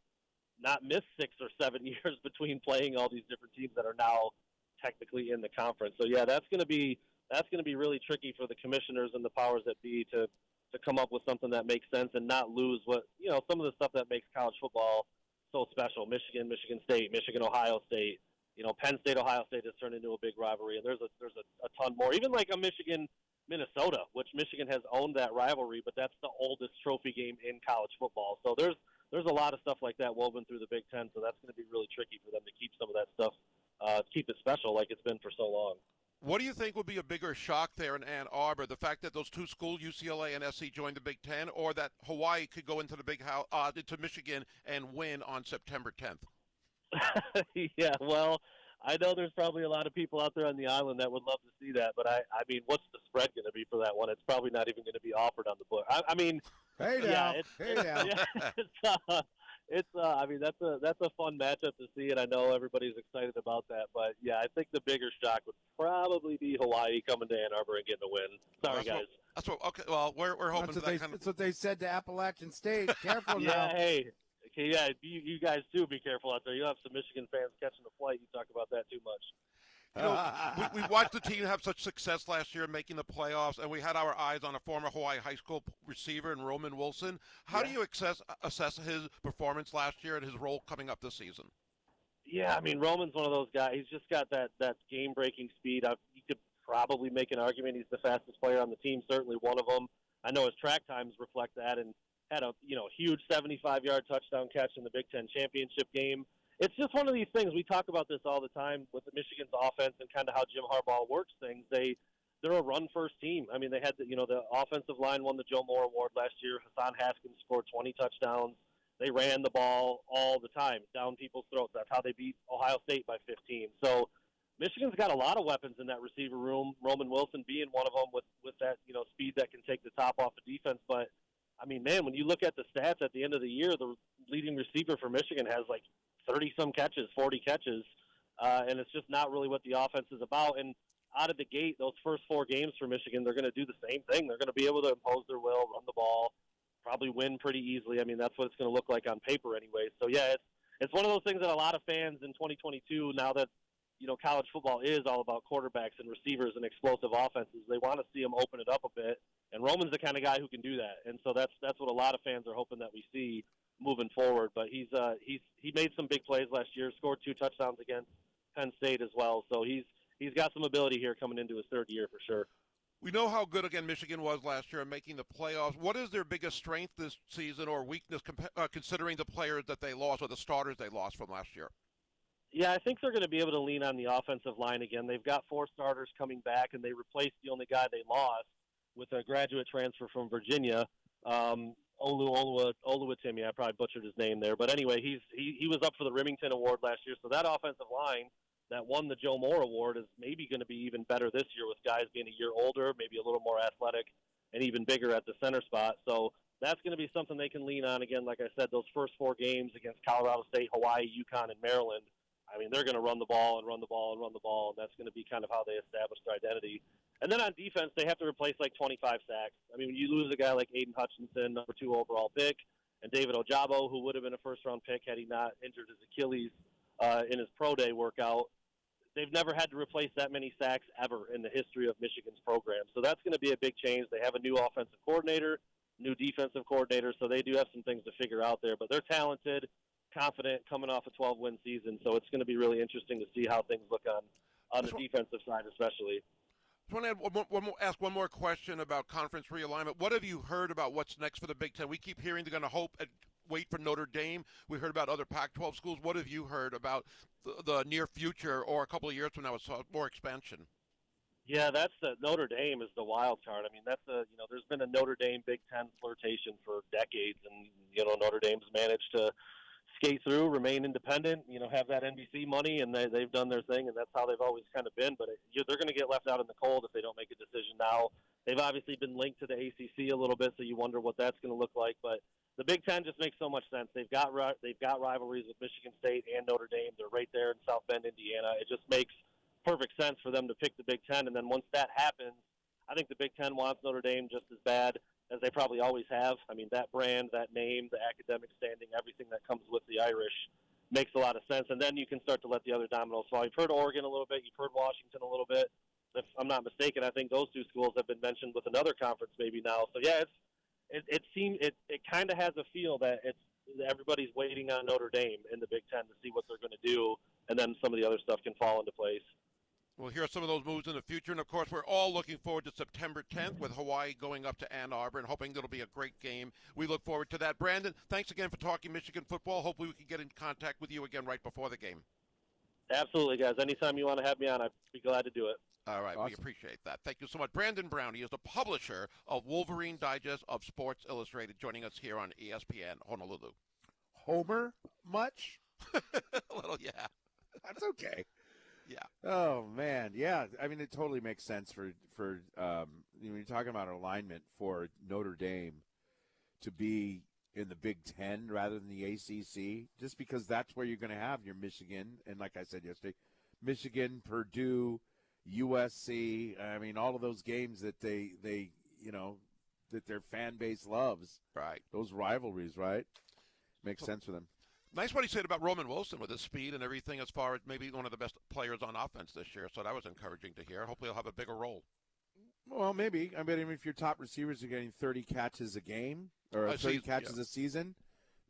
[SPEAKER 5] not miss six or seven <laughs> years between playing all these different teams that are now technically in the conference. So yeah, that's going to be that's going to be really tricky for the commissioners and the powers that be to to come up with something that makes sense and not lose what you know some of the stuff that makes college football so special. Michigan, Michigan State, Michigan, Ohio State. You know, Penn State, Ohio State has turned into a big rivalry, and there's a there's a, a ton more. Even like a Michigan, Minnesota, which Michigan has owned that rivalry, but that's the oldest trophy game in college football. So there's there's a lot of stuff like that woven through the Big Ten. So that's going to be really tricky for them to keep some of that stuff, uh, keep it special like it's been for so long.
[SPEAKER 3] What do you think would be a bigger shock there in Ann Arbor? The fact that those two schools, UCLA and SC, joined the Big Ten, or that Hawaii could go into the Big House, uh, into Michigan and win on September 10th? <laughs>
[SPEAKER 5] yeah, well, I know there's probably a lot of people out there on the island that would love to see that, but I, I mean, what's the spread going to be for that one? It's probably not even going to be offered on the book. I, I mean,
[SPEAKER 2] Hey
[SPEAKER 5] yeah,
[SPEAKER 2] now,
[SPEAKER 5] it's,
[SPEAKER 2] hey
[SPEAKER 5] it's,
[SPEAKER 2] now. <laughs>
[SPEAKER 5] yeah, it's, uh, it's uh, I mean, that's a that's a fun matchup to see, and I know everybody's excited about that. But yeah, I think the bigger shock would probably be Hawaii coming to Ann Arbor and getting a win. Sorry,
[SPEAKER 3] That's what-
[SPEAKER 5] guys.
[SPEAKER 3] That's what. Okay, well, we're we're hoping
[SPEAKER 2] That's
[SPEAKER 3] for
[SPEAKER 2] what, they,
[SPEAKER 3] that kind of.
[SPEAKER 2] that's what they said to Appalachian State. <laughs> Careful
[SPEAKER 5] yeah,
[SPEAKER 2] now.
[SPEAKER 5] hey, okay, yeah, you, you guys do be careful out there. You have some Michigan fans catching the flight. You talk about that too much.
[SPEAKER 3] You know, we, we <laughs> watched the team have such success last year making the playoffs, and we had our eyes on a former Hawaii high school receiver in Roman Wilson. How do you assess, assess his performance last year and his role coming up this season?
[SPEAKER 5] Yeah, I mean Roman's one of those guys. He's just got that that game breaking speed. Uh, I, you could probably make an argument he's the fastest player on the team. Certainly one of them. I know his track times reflect that, and had a you know huge 75 yard touchdown catch in the Big Ten championship game. It's just one of these things. We talk about this all the time with the Michigan's offense and kind of how Jim Harbaugh works things. They they're a run first team. I mean, they had the, you know the offensive line won the Joe Moore Award last year. Hassan Haskins scored 20 touchdowns. They ran the ball all the time down people's throats. That's how they beat Ohio State by 15. So Michigan's got a lot of weapons in that receiver room. Roman Wilson being one of them with with that you know speed that can take the top off the defense. But I mean, man, when you look at the stats at the end of the year, the leading receiver for Michigan has like 30 some catches, 40 catches, uh, and it's just not really what the offense is about. And out of the gate, those first four games for Michigan, they're going to do the same thing. They're going to be able to impose their will, run the ball, probably win pretty easily. I mean, that's what it's going to look like on paper, anyway. So yeah, it's it's one of those things that a lot of fans in 2022, now that you know college football is all about quarterbacks and receivers and explosive offenses, they want to see them open it up a bit. And Roman's the kind of guy who can do that, and so that's that's what a lot of fans are hoping that we see moving forward. But he's uh, he's he made some big plays last year, scored two touchdowns against Penn State as well. So he's he's got some ability here coming into his third year for sure.
[SPEAKER 3] We know how good again Michigan was last year in making the playoffs. What is their biggest strength this season or weakness, compa- uh, considering the players that they lost or the starters they lost from last year?
[SPEAKER 5] Yeah, I think they're going to be able to lean on the offensive line again. They've got four starters coming back, and they replaced the only guy they lost with a graduate transfer from Virginia, um, Olu Olua Oluwatimi. I probably butchered his name there, but anyway, he's he, he was up for the Remington Award last year. So that offensive line that won the Joe Moore Award is maybe going to be even better this year with guys being a year older, maybe a little more athletic, and even bigger at the center spot. So that's going to be something they can lean on again. Like I said, those first four games against Colorado State, Hawaii, UConn, and Maryland. I mean, they're going to run the ball and run the ball and run the ball, and that's going to be kind of how they establish their identity. And then on defense, they have to replace like 25 sacks. I mean, you lose a guy like Aidan Hutchinson, number two overall pick, and David Ojabo, who would have been a first round pick had he not injured his Achilles uh, in his pro day workout, they've never had to replace that many sacks ever in the history of Michigan's program. So that's going to be a big change. They have a new offensive coordinator, new defensive coordinator, so they do have some things to figure out there. But they're talented, confident, coming off a 12 win season. So it's going to be really interesting to see how things look on on the defensive side, especially.
[SPEAKER 3] I want to add one one more, ask one more question about conference realignment. What have you heard about what's next for the Big Ten? We keep hearing they're going to hope and wait for Notre Dame. We heard about other Pac-12 schools. What have you heard about the, the near future or a couple of years from now with more expansion?
[SPEAKER 5] Yeah, that's the Notre Dame is the wild card. I mean, that's a you know, there's been a Notre Dame Big Ten flirtation for decades, and you know, Notre Dame's managed to skate through, remain independent, you know, have that NBC money, and they, they've done their thing, and that's how they've always kind of been. But it, you, they're going to get left out in the cold if they don't make a decision now. They've obviously been linked to the ACC a little bit, so you wonder what that's going to look like. But the Big Ten just makes so much sense. They've got they've got rivalries with Michigan State and Notre Dame. They're right there in South Bend, Indiana. It just makes perfect sense for them to pick the Big Ten. And then once that happens, I think the Big Ten wants Notre Dame just as bad as they probably always have. I mean, that brand, that name, the academic standing, everything that comes with the Irish makes a lot of sense. And then you can start to let the other dominoes fall. You've heard Oregon a little bit. You've heard Washington a little bit. If I'm not mistaken, I think those two schools have been mentioned with another conference maybe now. So yeah, it's it, it seems it, it kind of has a feel that it's everybody's waiting on Notre Dame in the Big Ten to see what they're going to do, and then some of the other stuff can fall into place.
[SPEAKER 3] We'll hear some of those moves in the future. And of course, we're all looking forward to September 10th with Hawaii going up to Ann Arbor and hoping it'll be a great game. We look forward to that. Brandon, thanks again for talking Michigan football. Hopefully, we can get in contact with you again right before the game.
[SPEAKER 5] Absolutely, guys. Anytime you want to have me on, I'd be glad to do it.
[SPEAKER 3] All right, awesome. we appreciate that. Thank you so much. Brandon Brown, he is the publisher of Wolverine Digest of Sports Illustrated, joining us here on ESPN Honolulu.
[SPEAKER 2] Homer much? <laughs>
[SPEAKER 3] a little, yeah.
[SPEAKER 2] That's okay.
[SPEAKER 3] Yeah.
[SPEAKER 2] Oh man, yeah. I mean, it totally makes sense for for um, you know, you're talking about alignment for Notre Dame to be in the Big Ten rather than the ACC, just because that's where you're going to have your Michigan and, like I said yesterday, Michigan, Purdue, USC. I mean, all of those games that they they you know that their fan base loves.
[SPEAKER 3] Right.
[SPEAKER 2] Those rivalries, right? Makes sense for them.
[SPEAKER 3] Nice what he said about Roman Wilson with his speed and everything as far as maybe one of the best players on offense this year. So that was encouraging to hear. Hopefully he'll have a bigger role.
[SPEAKER 2] Well, maybe. I mean, if your top receivers are getting 30 catches a game or 30 season, catches yeah. a season,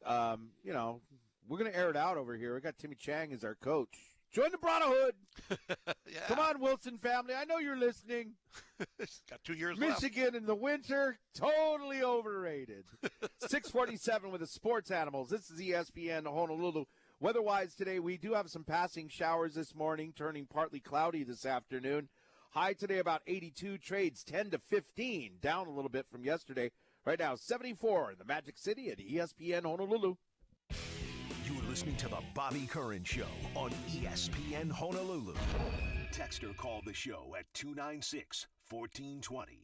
[SPEAKER 2] um, you know, we're going to air it out over here. We got Timmy Chang as our coach. Join the Brotherhood. <laughs>
[SPEAKER 3] yeah.
[SPEAKER 2] Come on, Wilson family. I know you're listening. <laughs>
[SPEAKER 3] got two years
[SPEAKER 2] Michigan
[SPEAKER 3] left.
[SPEAKER 2] in the winter, totally overrated. <laughs> 647 with the sports animals. This is ESPN Honolulu. Weather-wise today, we do have some passing showers this morning, turning partly cloudy this afternoon. High today about 82, trades 10 to 15, down a little bit from yesterday. Right now, 74 in the Magic City at ESPN Honolulu
[SPEAKER 1] listening to The Bobby Curran Show on ESPN Honolulu. Text or call the show at 296 1420.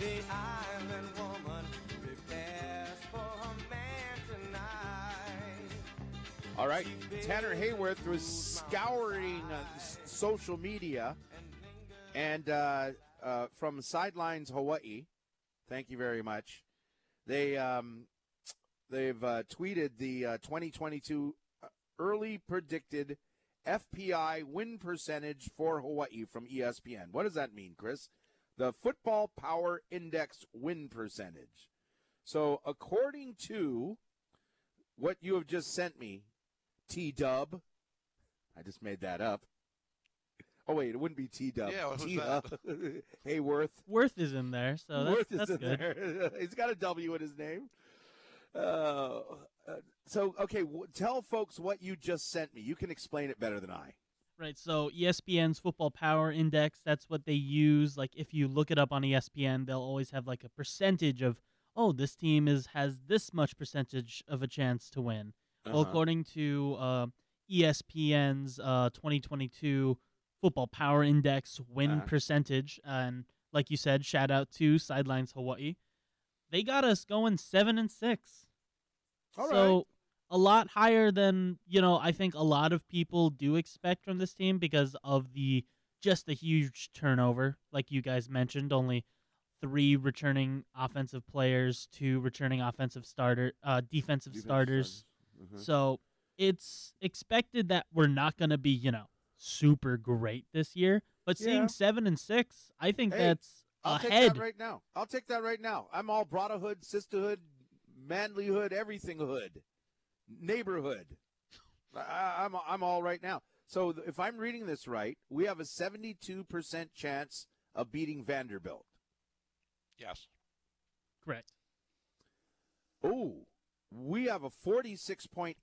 [SPEAKER 6] The island
[SPEAKER 2] All right. Tanner Hayworth was scouring uh, social media and uh, uh, from Sidelines Hawaii. Thank you very much. They um, they've uh, tweeted the uh, 2022 uh, early predicted FPI win percentage for Hawaii from ESPN. What does that mean, Chris? The Football Power Index win percentage. So, according to what you have just sent me, T Dub. I just made that up. Oh wait, it wouldn't be T Dub.
[SPEAKER 3] Yeah, who's
[SPEAKER 2] T
[SPEAKER 3] that? <laughs>
[SPEAKER 2] Hayworth.
[SPEAKER 4] Worth is in there, so that's,
[SPEAKER 2] Worth is
[SPEAKER 4] that's
[SPEAKER 2] in
[SPEAKER 4] good.
[SPEAKER 2] there. <laughs> He's got a W in his name. Uh, uh, so okay, w- tell folks what you just sent me. You can explain it better than I.
[SPEAKER 4] Right. So ESPN's Football Power Index, that's what they use. Like if you look it up on ESPN, they'll always have like a percentage of, oh, this team is has this much percentage of a chance to win. Well,
[SPEAKER 2] Uh-huh.
[SPEAKER 4] according to uh, ESPN's uh, 2022 Football Power Index win
[SPEAKER 2] Uh-huh.
[SPEAKER 4] percentage, and like you said, shout out to Sidelines Hawaii, they got us going seven and six.
[SPEAKER 2] All
[SPEAKER 4] so
[SPEAKER 2] right.
[SPEAKER 4] a lot higher than you know. I think a lot of people do expect from this team because of the just the huge turnover, like you guys mentioned. Only three returning offensive players, two returning offensive starter, uh, defensive
[SPEAKER 2] Defensive
[SPEAKER 4] starters.
[SPEAKER 2] Mhm.
[SPEAKER 4] So it's expected that we're not going to be, you know, super great this year. But
[SPEAKER 2] Yeah.
[SPEAKER 4] seeing seven and six, I think
[SPEAKER 2] Hey,
[SPEAKER 4] that's
[SPEAKER 2] I'll take
[SPEAKER 4] ahead.
[SPEAKER 2] that right now. I'll take that right now. I'm all brotherhood, sisterhood, manlyhood, everything hood, neighborhood. I, I'm I'm all right now. So if I'm reading this right, we have a 72% chance of beating Vanderbilt.
[SPEAKER 3] Yes.
[SPEAKER 4] Correct.
[SPEAKER 2] Oh, we have a 46.8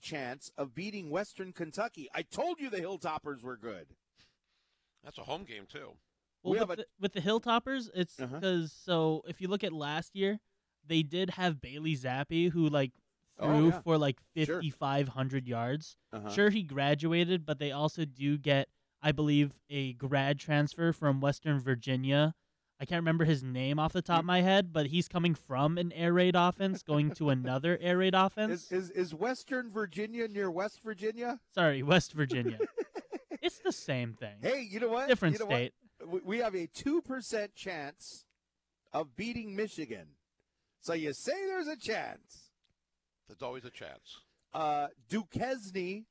[SPEAKER 2] chance of beating Western Kentucky. I told you the Hilltoppers were good.
[SPEAKER 3] That's a home game too.
[SPEAKER 4] Well,
[SPEAKER 2] We
[SPEAKER 4] with,
[SPEAKER 2] a-
[SPEAKER 4] the, with the Hilltoppers, it's
[SPEAKER 2] Uh-huh.
[SPEAKER 4] because so if you look at last year, they did have Bailey Zappe who like
[SPEAKER 2] Oh,
[SPEAKER 4] threw
[SPEAKER 2] yeah.
[SPEAKER 4] for like
[SPEAKER 2] Sure.
[SPEAKER 4] 5,500 yards.
[SPEAKER 2] Uh-huh.
[SPEAKER 4] Sure, he graduated, but they also do get, I believe, a grad transfer from Western Virginia. I can't remember his name off the top of my head, but he's coming from an air raid offense going to another air raid offense.
[SPEAKER 2] Is, is is Western Virginia near West Virginia?
[SPEAKER 4] Sorry, West Virginia. <laughs> it's the same thing.
[SPEAKER 2] Hey, you know what?
[SPEAKER 4] Different
[SPEAKER 2] You know
[SPEAKER 4] state.
[SPEAKER 2] What? We- We have a two percent chance of beating Michigan. So you say there's a chance.
[SPEAKER 3] There's always a chance.
[SPEAKER 2] Uh, Duquesne.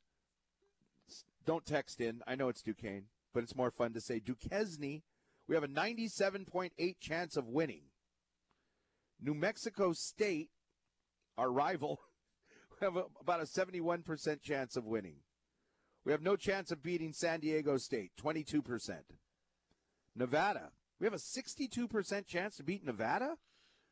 [SPEAKER 2] Don't text in. I know it's Duquesne, but it's more fun to say Duquesne. We have a 97.8 chance of winning. New Mexico State, our rival, we <laughs> have a, about a 71% chance of winning. We have no chance of beating San Diego State, 22%. Nevada, we have a 62% chance to beat Nevada?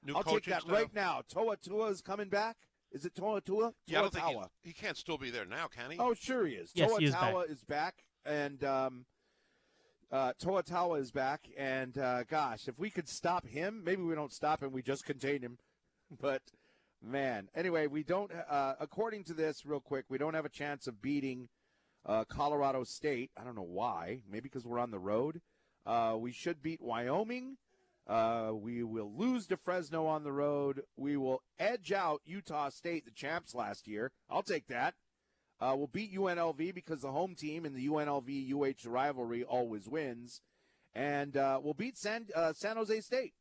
[SPEAKER 3] New
[SPEAKER 2] I'll take that
[SPEAKER 3] staff.
[SPEAKER 2] right now. Toa Taua is coming back. Is it Toa Taua?
[SPEAKER 3] Yeah, I don't think he, he can't still be there now, can he?
[SPEAKER 2] Oh, sure he is.
[SPEAKER 4] Yes,
[SPEAKER 2] Toa
[SPEAKER 4] he is
[SPEAKER 2] Taua is back, and um, uh, Toa Taua is back. And uh, gosh, if we could stop him, maybe we don't stop him. We just contain him. <laughs> But man, anyway, we don't. Uh, according to this, real quick, we don't have a chance of beating uh, Colorado State. I don't know why. Maybe because we're on the road. Uh, we should beat Wyoming. Uh, we will lose to Fresno on the road. We will edge out Utah State, the champs last year. I'll take that. Uh, we'll beat UNLV because the home team in the UNLV UH rivalry always wins. And uh, we'll beat San, uh, San Jose State.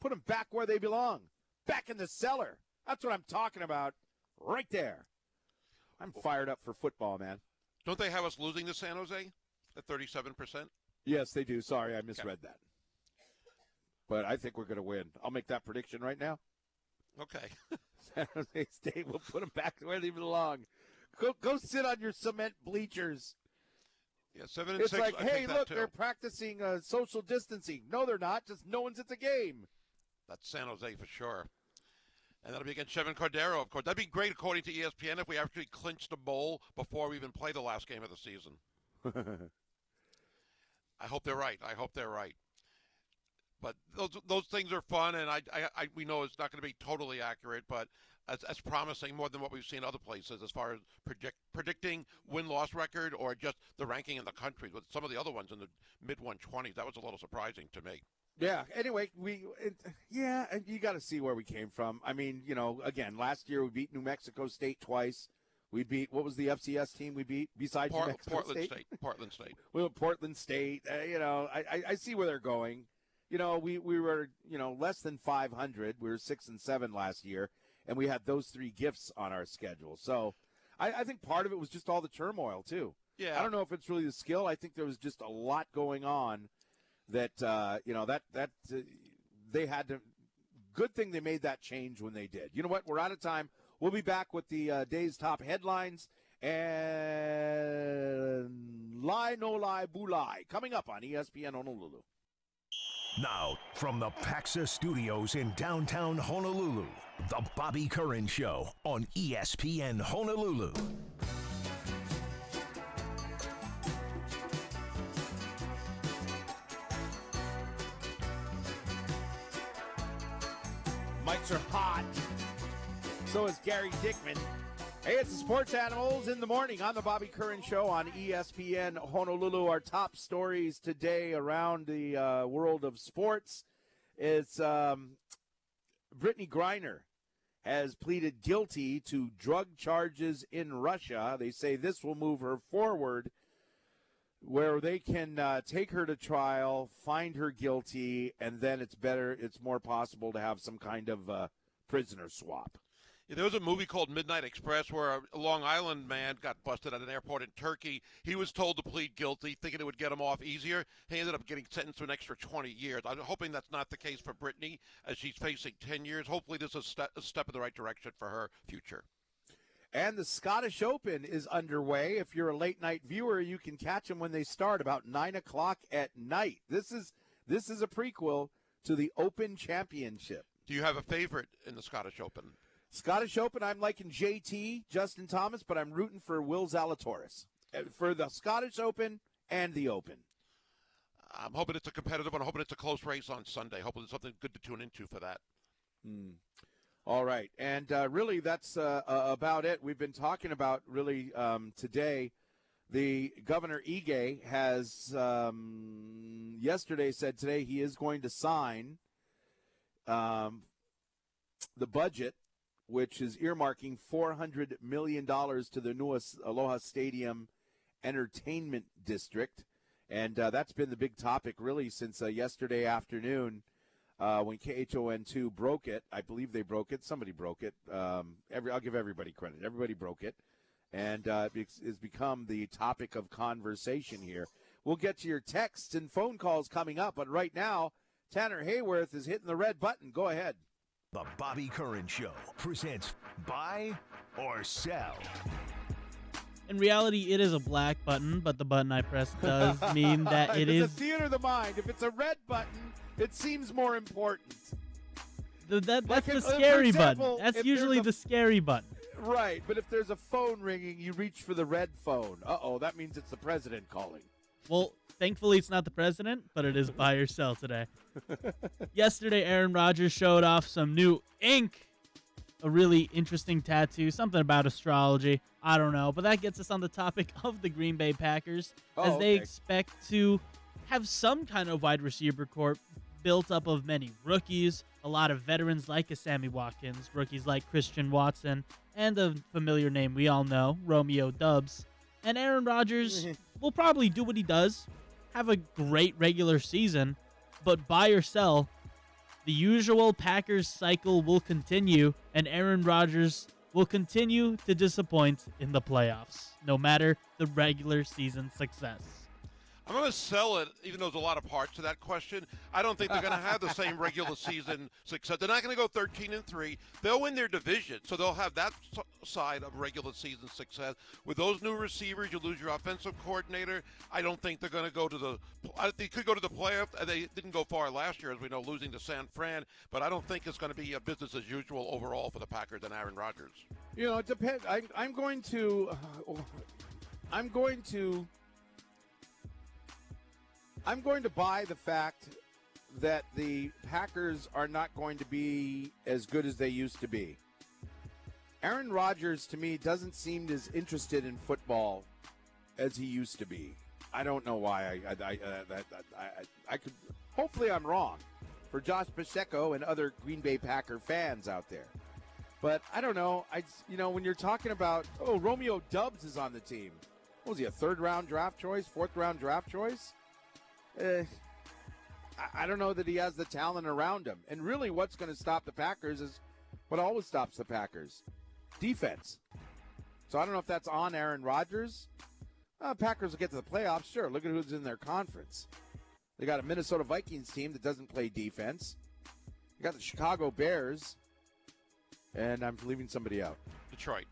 [SPEAKER 2] Put them back where they belong. Back in the cellar. That's what I'm talking about right there. I'm fired up for football, man.
[SPEAKER 3] Don't they have us losing to San Jose at 37%?
[SPEAKER 2] Yes, they do. Sorry, I misread that. But I think we're going to win. I'll make that prediction right now.
[SPEAKER 3] Okay. <laughs>
[SPEAKER 2] San Jose State will put them back where they belong. Go, go sit on your cement bleachers.
[SPEAKER 3] Yeah, 7 and
[SPEAKER 2] It's
[SPEAKER 3] 6.
[SPEAKER 2] like,
[SPEAKER 3] I
[SPEAKER 2] hey, look, they're practicing uh, social distancing. No, they're not. Just no one's at the game.
[SPEAKER 3] That's San Jose for sure. And that'll be against Chevan Cordeiro, of course. That'd be great, according to ESPN, if we actually clinched the bowl before we even play the last game of the season. <laughs> I hope they're right. I hope they're right. But those those things are fun, and I, I, I we know it's not going to be totally accurate, but that's, that's promising more than what we've seen other places as far as project, predicting win loss record or just the ranking in the country. With some of the other ones in the mid 120s, that was a little surprising to me.
[SPEAKER 2] Yeah. Anyway, we it, yeah, and you got to see where we came from. I mean, you know, again, last year we beat New Mexico State twice. We beat what was the FCS team we beat besides New
[SPEAKER 3] Port,
[SPEAKER 2] Mexico
[SPEAKER 3] Portland
[SPEAKER 2] State?
[SPEAKER 3] State. Portland State. <laughs>
[SPEAKER 2] Well, Portland State. Uh, you know, I, I I see where they're going. You know, we we were you know less than 500. We were six and seven last year, and we had those three gifts on our schedule. So, I, I think part of it was just all the turmoil too.
[SPEAKER 3] Yeah.
[SPEAKER 2] I don't know if it's really the skill. I think there was just a lot going on that uh, you know that that uh, they had to. Good thing they made that change when they did. You know what? We're out of time. We'll be back with the uh, day's top headlines and Lie No Lie Bulai coming up on ESPN Honolulu.
[SPEAKER 1] Now, from the Paxa Studios in downtown Honolulu, the Bobby Curran Show on ESPN Honolulu.
[SPEAKER 2] Mics are hot. So is Gary Dickman. Hey, it's the Sports Animals in the morning on the Bobby Curran Show on ESPN Honolulu. Our top stories today around the uh, world of sports is um, Brittney Griner has pleaded guilty to drug charges in Russia. They say this will move her forward where they can uh, take her to trial, find her guilty, and then it's better, it's more possible to have some kind of uh, prisoner swap.
[SPEAKER 3] There was a movie called Midnight Express where a Long Island man got busted at an airport in Turkey. He was told to plead guilty, thinking it would get him off easier. He ended up getting sentenced to an extra 20 years. I'm hoping that's not the case for Brittney, as she's facing 10 years. Hopefully, this is a step, a step in the right direction for her future.
[SPEAKER 2] And the Scottish Open is underway. If you're a late night viewer, you can catch them when they start about nine o'clock at night. This is this is a prequel to the Open Championship.
[SPEAKER 3] Do you have a favorite in the Scottish Open?
[SPEAKER 2] Scottish Open, I'm liking JT, Justin Thomas, but I'm rooting for Will Zalatoris uh, for the Scottish Open and the Open.
[SPEAKER 3] I'm hoping it's a competitive one. I'm hoping it's a close race on Sunday. Hoping there's something good to tune into for that.
[SPEAKER 2] Hmm. All right, and uh, really, that's uh, uh, about it. We've been talking about really um, today. The governor Ige has um, yesterday said today he is going to sign um, the budget, which is earmarking four hundred million dollars to the newest Aloha Stadium Entertainment District, and uh, that's been the big topic really since uh, yesterday afternoon uh, when KHON2 broke it. I believe they broke it. Somebody broke it. Um, every I'll give everybody credit. Everybody broke it, and uh, it's become the topic of conversation here. We'll get to your texts and phone calls coming up, but right now, Tanner Hayworth is hitting the red button. Go ahead.
[SPEAKER 1] The Bobby Curran Show presents Buy or Sell.
[SPEAKER 4] In reality, it is a black button, but the button I press does <laughs> mean that it
[SPEAKER 2] it's
[SPEAKER 4] is
[SPEAKER 2] a theater of the mind. If it's a red button, it seems more important.
[SPEAKER 4] the, that. That's
[SPEAKER 2] if-
[SPEAKER 4] the
[SPEAKER 2] for
[SPEAKER 4] scary
[SPEAKER 2] example,
[SPEAKER 4] button. That's usually
[SPEAKER 2] a-
[SPEAKER 4] the scary button.
[SPEAKER 2] Right, but if there's a phone ringing, you reach for the red phone. Uh oh, that means it's the president calling.
[SPEAKER 4] Well, thankfully it's not the president, but it is buy or sell today. <laughs> Yesterday, Aaron Rodgers showed off some new ink, a really interesting tattoo, something about astrology. I don't know, but that gets us on the topic <laughs> of the Green Bay Packers oh, as
[SPEAKER 2] Oh,
[SPEAKER 4] they
[SPEAKER 2] okay.
[SPEAKER 4] expect to have some kind of wide receiver corps built up of many rookies, a lot of veterans like a Sammy Watkins, rookies like Christian Watson, and a familiar name we all know, Romeo Doubs. And Aaron Rodgers <laughs> will probably do what he does, have a great regular season, but buy or sell, the usual Packers cycle will continue, and Aaron Rodgers will continue to disappoint in the playoffs, no matter the regular season success.
[SPEAKER 3] I'm going to sell it, even though there's a lot of parts to that question. I don't think they're going to have the same regular <laughs> season success. They're not going to go 13 and three. They'll win their division, so they'll have that side of regular season success. With those new receivers, you lose your offensive coordinator. I don't think they're going to go to the. They could go to the playoff. Uh, They didn't go far last year, as we know, losing to San Fran. But I don't think it's going to be a business as usual overall for the Packers and Aaron Rodgers.
[SPEAKER 2] You know, it depends. I, I'm going to. Uh, I'm going to. I'm going to buy the fact that the Packers are not going to be as good as they used to be. Aaron Rodgers, to me, doesn't seem as interested in football as he used to be. I don't know why. I, I, I, uh, I, I could. Hopefully, I'm wrong. For Josh Pacheco and other Green Bay Packer fans out there. But I don't know. I you know when you're talking about oh Romeo Doubs is on the team. What was he a third round draft choice, fourth round draft choice? Eh, I, don't know that he has the talent around him. And really, what's going to stop the Packers is what always stops the Packers: defense. So I don't know if that's on Aaron Rodgers. Uh, Packers will get to the playoffs. Sure, look at who's in their conference. They got a Minnesota Vikings team that doesn't play defense. You got the Chicago Bears, and I'm leaving somebody out.
[SPEAKER 3] Detroit.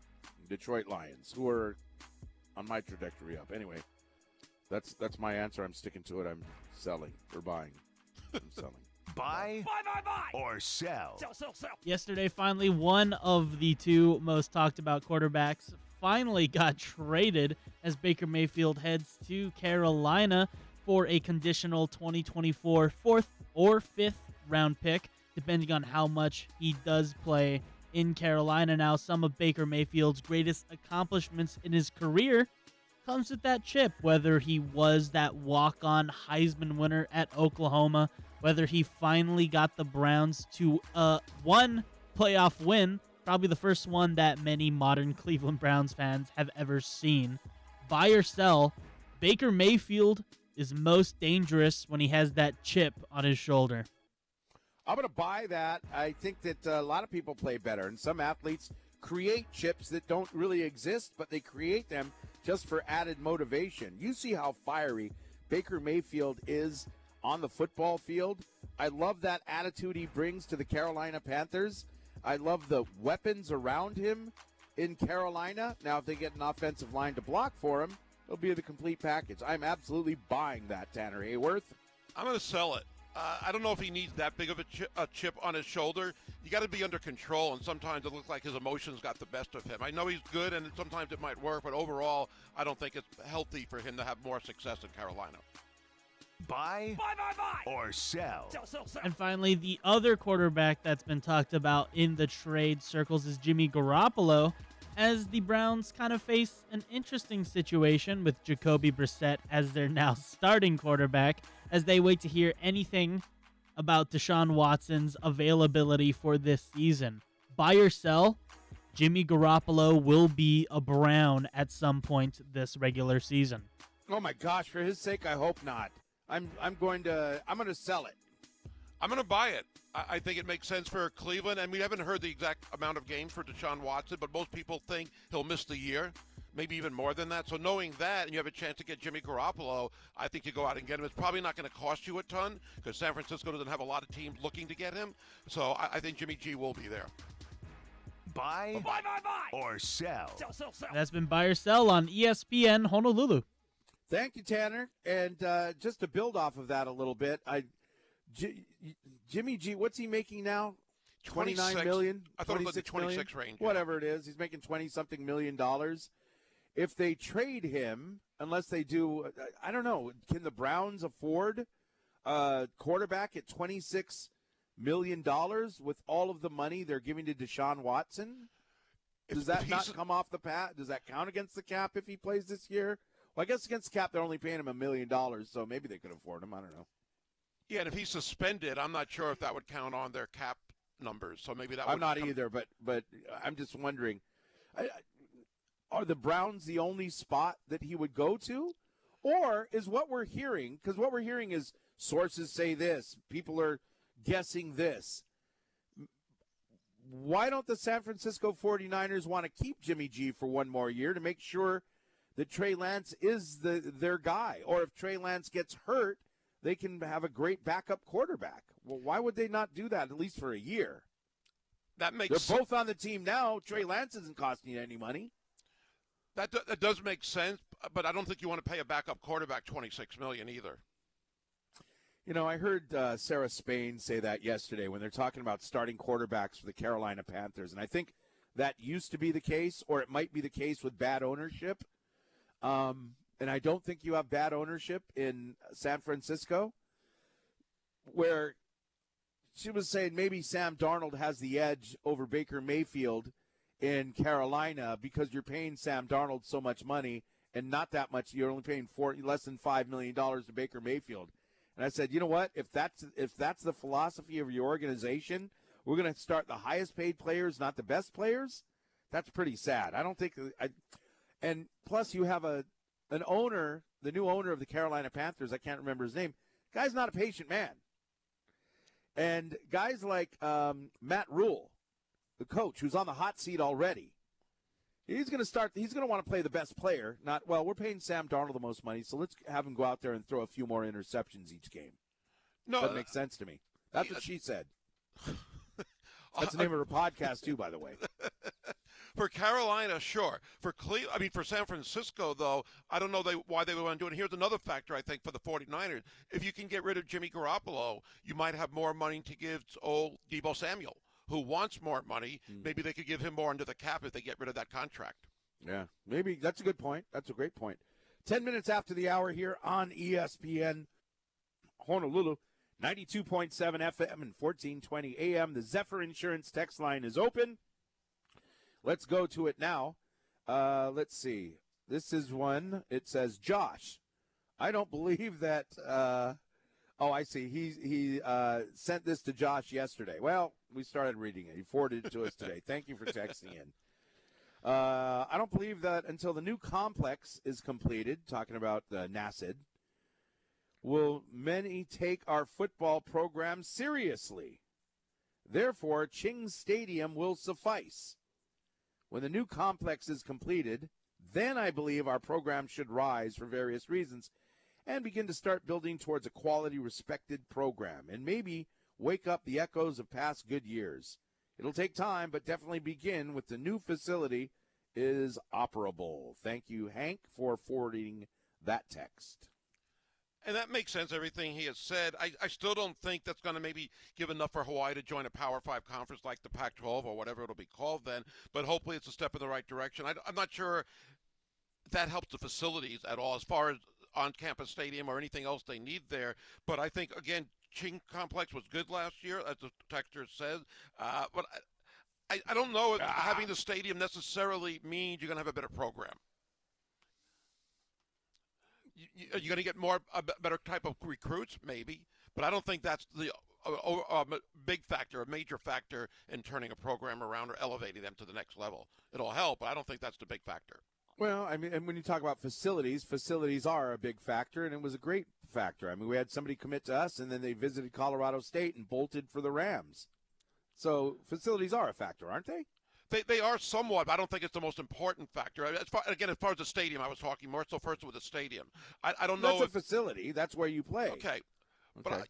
[SPEAKER 2] Detroit Lions, who are on my trajectory up. Anyway, that's that's my answer. I'm sticking to it. I'm selling or buying. I'm <laughs> selling.
[SPEAKER 1] Buy, buy, buy, buy, or sell.
[SPEAKER 4] Yesterday, finally, one of the two most talked about quarterbacks finally <laughs> got traded as Baker Mayfield heads to Carolina for a conditional 2024 fourth or fifth round pick, depending on how much he does play in Carolina. Now, some of Baker Mayfield's greatest accomplishments in his career comes with that chip, whether he was that walk on Heisman winner at Oklahoma, whether he finally got the Browns to uh, one playoff win, probably the first one that many modern <laughs> Cleveland Browns fans have ever seen. Buy or sell, Baker Mayfield is most dangerous when he has that chip on his shoulder.
[SPEAKER 2] I'm going to buy that. I think that uh, a lot of people play better, and some athletes create chips that don't really exist, but they create them just for added motivation. You see how fiery Baker Mayfield is on the football field. I love that attitude he brings to the Carolina Panthers. I love the weapons around him in Carolina. Now, if they get an offensive line to block for him, it'll be the complete package. I'm absolutely buying that, Tanner Hayworth.
[SPEAKER 3] I'm going to sell it. Uh, I don't know if he needs that big of a, chi- a chip on his shoulder. You got to be under control, and sometimes it looks like his emotions got the best of him. I know he's good, and sometimes it might work, but overall, I don't think it's healthy for him to have more success in Carolina.
[SPEAKER 1] Buy, buy, buy, or sell, sell, sell.
[SPEAKER 4] And finally, the other quarterback that's been talked about in the trade circles is Jimmy Garoppolo, as the Browns kind of face an interesting situation with Jacoby Brissett as their now starting quarterback, as they wait to hear anything about Deshaun Watson's availability for this season. Buy or sell, Jimmy Garoppolo will be a Brown at some point this regular season.
[SPEAKER 2] Oh my gosh! For his sake, I hope not. I'm I'm going to I'm going to sell it.
[SPEAKER 3] I'm going to buy it. I, I think it makes sense for Cleveland, and we haven't heard the exact amount of games for Deshaun Watson, but most people think he'll miss the year, maybe even more than that. So knowing that, and you have a chance to get Jimmy Garoppolo, I think you go out and get him. It's probably not going to cost you a ton because San Francisco doesn't have a lot of teams looking to get him. So I, I think Jimmy G will be there.
[SPEAKER 1] Buy, buy, buy, buy, or sell. Sell, sell, sell.
[SPEAKER 4] That's been Buy or Sell on ESPN Honolulu.
[SPEAKER 2] Thank you, Tanner. And uh, just to build off of that a little bit, I J- Jimmy G, what's he making now? 29
[SPEAKER 3] 26.
[SPEAKER 2] million?
[SPEAKER 3] I thought it was the
[SPEAKER 2] 26 million?
[SPEAKER 3] 26 range.
[SPEAKER 2] Whatever it is, he's making 20 something million dollars. If they trade him, unless they do, I don't know, can the Browns afford a quarterback at 26 million dollars with all of the money they're giving to Deshaun Watson?
[SPEAKER 3] If-
[SPEAKER 2] Does that
[SPEAKER 3] if
[SPEAKER 2] not come off the pat? Does that count against the cap if he plays this year? Well, I guess against the cap they're only paying him a million dollars, so maybe they could afford him. I don't know.
[SPEAKER 3] Yeah, and if he's suspended, I'm not sure if that would count on their cap numbers. So maybe that.
[SPEAKER 2] I'm not
[SPEAKER 3] come-
[SPEAKER 2] either, but but I'm just wondering, I, are the Browns the only spot that he would go to, or is what we're hearing? Because what we're hearing is sources say this, people are guessing this. Why don't the San Francisco 49ers want to keep Jimmy G for one more year to make sure that Trey Lance is the their guy, or if Trey Lance gets hurt, they can have a great backup quarterback? Well, why would they not do that at least for a year?
[SPEAKER 3] That makes
[SPEAKER 2] They're both on the team now. Trey Lance isn't costing you any money.
[SPEAKER 3] that. do- That does make sense, but I don't think you want to pay a backup quarterback 26 million either.
[SPEAKER 2] You know, I heard uh, Sarah Spain say that yesterday when they're talking about starting quarterbacks for the Carolina Panthers, and I think that used to be the case, or it might be the case with bad ownership. Um, and I don't think you have bad ownership in San Francisco, where she was saying maybe Sam Darnold has the edge over Baker Mayfield in Carolina because you're paying Sam Darnold so much money and not that much. You're only paying four, less than five million dollars to Baker Mayfield. And I said, you know what? If that's if that's the philosophy of your organization, we're going to start the highest paid players, not the best players. That's pretty sad. I don't think. I, and plus, you have a an owner, the new owner of the Carolina Panthers. I can't remember his name. Guy's not a patient man. And guys like um, Matt Rhule, the coach, who's on the hot seat already, he's going to start. He's going to want to play the best player. Not well. We're paying Sam Darnold the most money, so let's have him go out there and throw a few more interceptions each game.
[SPEAKER 3] No,
[SPEAKER 2] Doesn't make sense to me. That's what she said. <laughs> That's the name of her <laughs> podcast too, by the way. <laughs>
[SPEAKER 3] For Carolina, sure. For Cle- I mean, for San Francisco, though, I don't know they, why they would want to do it. And here's another factor, I think, for the 49ers. If you can get rid of Jimmy Garoppolo, you might have more money to give to old Deebo Samuel, who wants more money. Hmm. Maybe they could give him more under the cap if they get rid of that contract.
[SPEAKER 2] Yeah, maybe that's a good point. That's a great point. 10 minutes after the hour here on ESPN Honolulu, 92.7 FM and 1420 AM. The Zephyr Insurance text line is open. Let's go to it now. Uh, let's see. This is one. It says, Josh, I don't believe that. Uh, oh, I see. He, he uh, sent this to Josh yesterday. Well, we started reading it. He forwarded it to us today. <laughs> Thank you for texting in. Uh, I don't believe that until the new complex is completed, talking about uh, NASED, will many take our football program seriously. Therefore, Ching Stadium will suffice. When the new complex is completed, then I believe our program should rise for various reasons and begin to start building towards a quality, respected program and maybe wake up the echoes of past good years. It'll take time, but definitely begin with the new facility is operable. Thank you, Hank, for forwarding that text.
[SPEAKER 3] And that makes sense, everything he has said. I, I still don't think that's going to maybe give enough for Hawaii to join a Power Five conference like the Pac 12 or whatever it'll be called then, but hopefully it's a step in the right direction. I, am not sure that helps the facilities at all as far as on campus stadium or anything else they need there. But I think, again, Ching Complex was good last year, as the texter says. Uh, but I, I, I don't know if having the stadium necessarily means you're going to have a better program. You, you, are you going to get more a better type of recruits? Maybe, but I don't think that's the uh, uh, um, big factor, a major factor in turning a program around or elevating them to the next level. It'll help, but I don't think that's the big factor.
[SPEAKER 2] Well, I mean, and when you talk about facilities, facilities are a big factor, and it was a great factor. I mean, we had somebody commit to us, and then they visited Colorado State and bolted for the Rams. So facilities are a factor, aren't they?
[SPEAKER 3] They, they are somewhat, but I don't think it's the most important factor. As far, again, as far as the stadium, I was talking more so first with the stadium. I, I don't know.
[SPEAKER 2] That's
[SPEAKER 3] if,
[SPEAKER 2] a facility. That's where you play.
[SPEAKER 3] Okay. But
[SPEAKER 2] Okay.
[SPEAKER 3] I,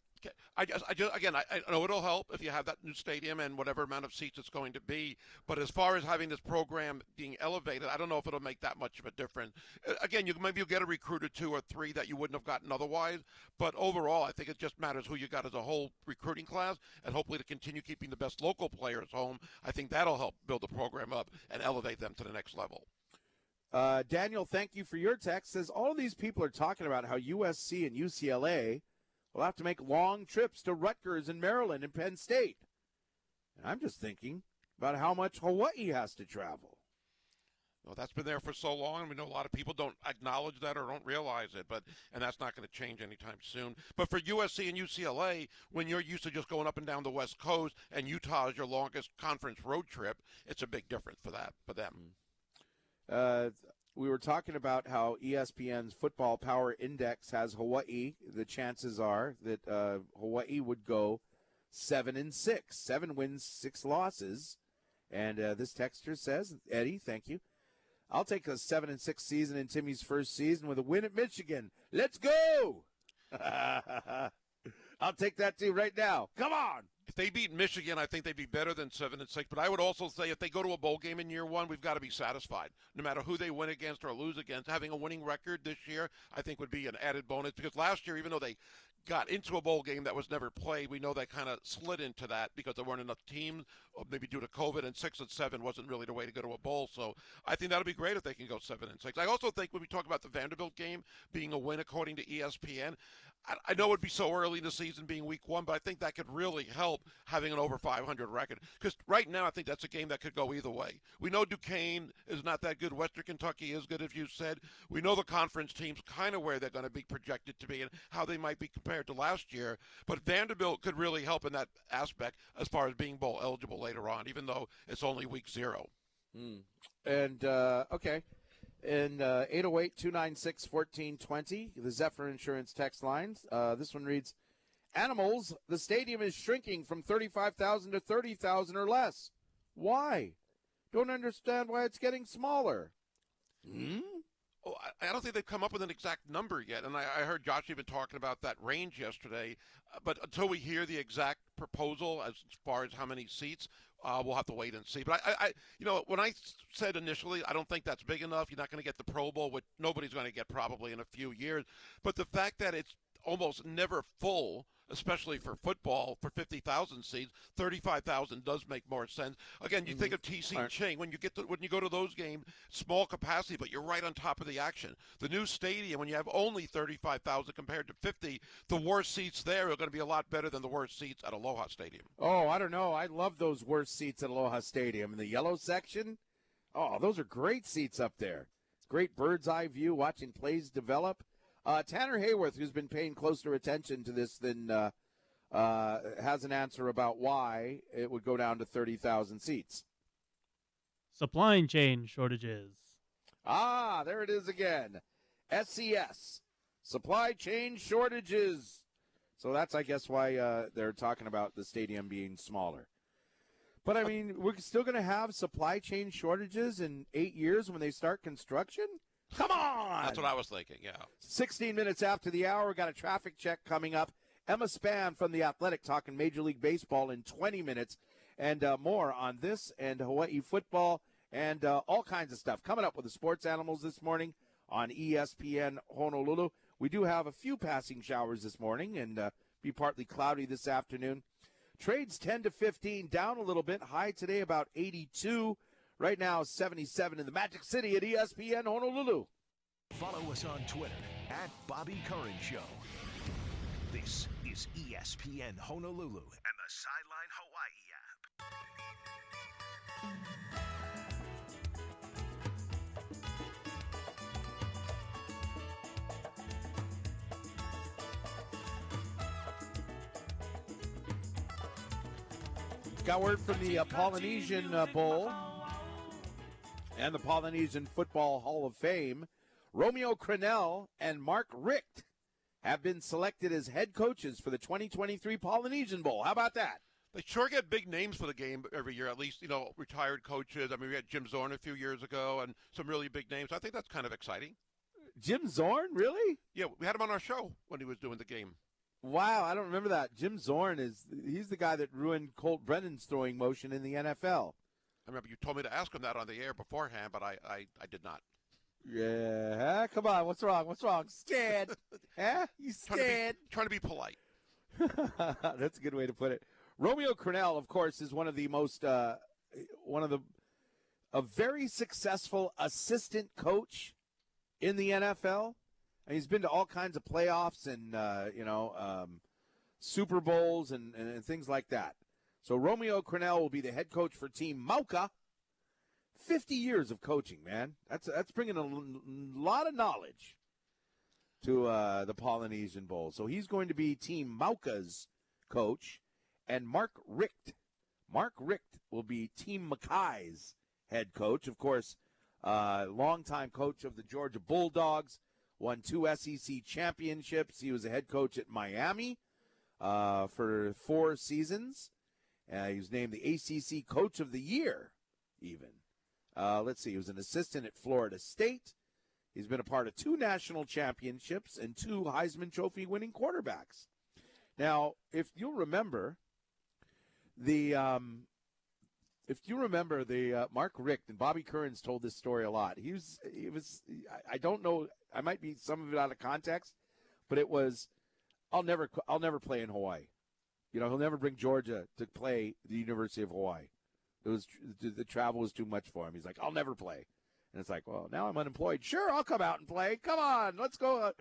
[SPEAKER 3] I just, I just, again, I, I know it'll help if you have that new stadium and whatever amount of seats it's going to be. But as far as having this program being elevated, I don't know if it'll make that much of a difference. Again, you maybe you'll get a recruit or two or three that you wouldn't have gotten otherwise. But overall, I think it just matters who you got as a whole recruiting class, and hopefully to continue keeping the best local players home. I think that'll help build the program up and elevate them to the next level.
[SPEAKER 2] Uh, Daniel, thank you for your text. Says all these people are talking about how USC and UCLA will have to make long trips to Rutgers and Maryland and Penn State. And I'm just thinking about how much Hawaii has to travel.
[SPEAKER 3] Well, that's been there for so long, and we know a lot of people don't acknowledge that or don't realize it. But and that's not going to change anytime soon. But for USC and UCLA, when you're used to just going up and down the West Coast, and Utah is your longest conference road trip, it's a big difference for that for them.
[SPEAKER 2] Uh, we were talking about how ESPN's Football Power Index has Hawaii. The chances are that uh, Hawaii would go seven and six, seven wins, six losses. And uh, this texter says, Eddie, thank you. I'll take a seven and six season in Timmy's first season with a win at Michigan. Let's go! <laughs> I'll take that too right now. Come on!
[SPEAKER 3] If they beat Michigan, I think they'd be better than seven and six. But I would also say if they go to a bowl game in year one, we've got to be satisfied. No matter who they win against or lose against, having a winning record this year, I think would be an added bonus. Because last year, even though they got into a bowl game that was never played, we know they kind of slid into that because there weren't enough teams, or maybe due to COVID, and six and seven wasn't really the way to go to a bowl. So I think that'll be great if they can go seven and six. I also think when we talk about the Vanderbilt game being a win according to ESPN, I, know it'd be so early in the season being week one, but I think that could really help having an over 500 record. Because right now, I think that's a game that could go either way. We know Duquesne is not that good. Western Kentucky is good, as you said. We know the conference teams kind of where they're going to be projected to be and how they might be compared to last year. But Vanderbilt could really help in that aspect as far as being bowl eligible later on, even though it's only week zero.
[SPEAKER 2] And uh, okay. And uh, 808 296 1420, the Zephyr Insurance text lines. Uh, this one reads Animals, the stadium is shrinking from 35,000 to 30,000 or less. Why? Don't understand why it's getting smaller. Hmm?
[SPEAKER 3] Oh, I- I don't think they've come up with an exact number yet, and I, I heard Josh even talking about that range yesterday. Uh, But until we hear the exact proposal as far as how many seats. Uh, we'll have to wait and see. But I, I, I, you know, when I said initially, I don't think that's big enough. You're not going to get the Pro Bowl, which nobody's going to get probably in a few years. But the fact that it's almost never full, especially for football, for 50,000 seats, 35,000 does make more sense. Again, you think mm-hmm. of TC
[SPEAKER 2] right.
[SPEAKER 3] Ching when you get to, when you go to those games, small capacity, but you're right on top of the action. The new stadium, when you have only 35,000 compared to 50, the worst seats there are going to be a lot better than the worst seats at Aloha Stadium.
[SPEAKER 2] Oh, I don't know. I love those worst seats at Aloha Stadium in the yellow section. Oh, those are great seats up there. Great bird's eye view watching plays develop. Uh, Tanner Hayworth, who's been paying closer attention to this than uh, uh, has an answer about why it would go down to 30,000 seats.
[SPEAKER 4] Supply chain shortages.
[SPEAKER 2] Ah, there it is again. SCS, supply chain shortages. So that's, I guess, why uh, they're talking about the stadium being smaller. But I mean, we're still going to have supply chain shortages in eight years when they start construction. Come on!
[SPEAKER 3] That's what I was thinking. Yeah.
[SPEAKER 2] 16 minutes after the hour, we got a traffic check coming up. Emma Span from The Athletic talking Major League Baseball in 20 minutes and uh, more on this and Hawaii football and uh, all kinds of stuff. Coming up with the sports animals this morning on ESPN Honolulu. We do have a few passing showers this morning and uh, be partly cloudy this afternoon. Trades 10 to 15, down a little bit. High today about 82. Right now 77 in the Magic City at ESPN Honolulu.
[SPEAKER 1] Follow us on Twitter at Bobby Curran Show. This is ESPN Honolulu and the Sideline Hawaii app.
[SPEAKER 2] Got word from the uh, Polynesian uh, Bowl and the Polynesian Football Hall of Fame. Romeo Crennel and Mark Richt have been selected as head coaches for the 2023 Polynesian Bowl. How about that?
[SPEAKER 3] They sure get big names for the game every year, at least, you know, retired coaches. I mean, we had Jim Zorn a few years ago and some really big names. I think that's kind of exciting.
[SPEAKER 2] Jim Zorn, really?
[SPEAKER 3] Yeah, we had him on our show when he was doing the game.
[SPEAKER 2] Wow, I don't remember that. Jim Zorn is he's the guy that ruined Colt Brennan's throwing motion in the NFL.
[SPEAKER 3] I remember you told me to ask him that on the air beforehand, but I, I, I did not.
[SPEAKER 2] Yeah, come on, what's wrong? What's wrong? Scared? <laughs> huh? You
[SPEAKER 3] Trying to be, <laughs> trying to be polite. <laughs>
[SPEAKER 2] That's a good way to put it. Romeo Crennel, of course, is one of the most uh, one of the a very successful assistant coach in the NFL. And he's been to all kinds of playoffs and uh, you know um, Super Bowls and, and, and things like that. So Romeo Crennel will be the head coach for Team Mauka. Fifty years of coaching, man. That's that's bringing a lot of knowledge to uh, the Polynesian Bowl. So he's going to be Team Mauka's coach, and Mark Richt. Mark Richt will be Team Makai's head coach. Of course, uh, longtime coach of the Georgia Bulldogs, won two SEC championships. He was a head coach at Miami uh, for four seasons. Uh, he was named the ACC Coach of the Year, even. Uh, let's see, he was an assistant at Florida State. He's been a part of two national championships and two Heisman Trophy winning quarterbacks. Now, if you'll remember, the um, if you remember the uh, Mark Richt and Bobby Curran's told this story a lot. He was he was I don't know I might be some of it out of context, but it was I'll never I'll never play in Hawaii. You know, he'll never bring Georgia to play the University of Hawaii. It was the travel was too much for him. He's like, I'll never play. And it's like, well, now I'm unemployed. Sure, I'll come out and play. Come on, let's go.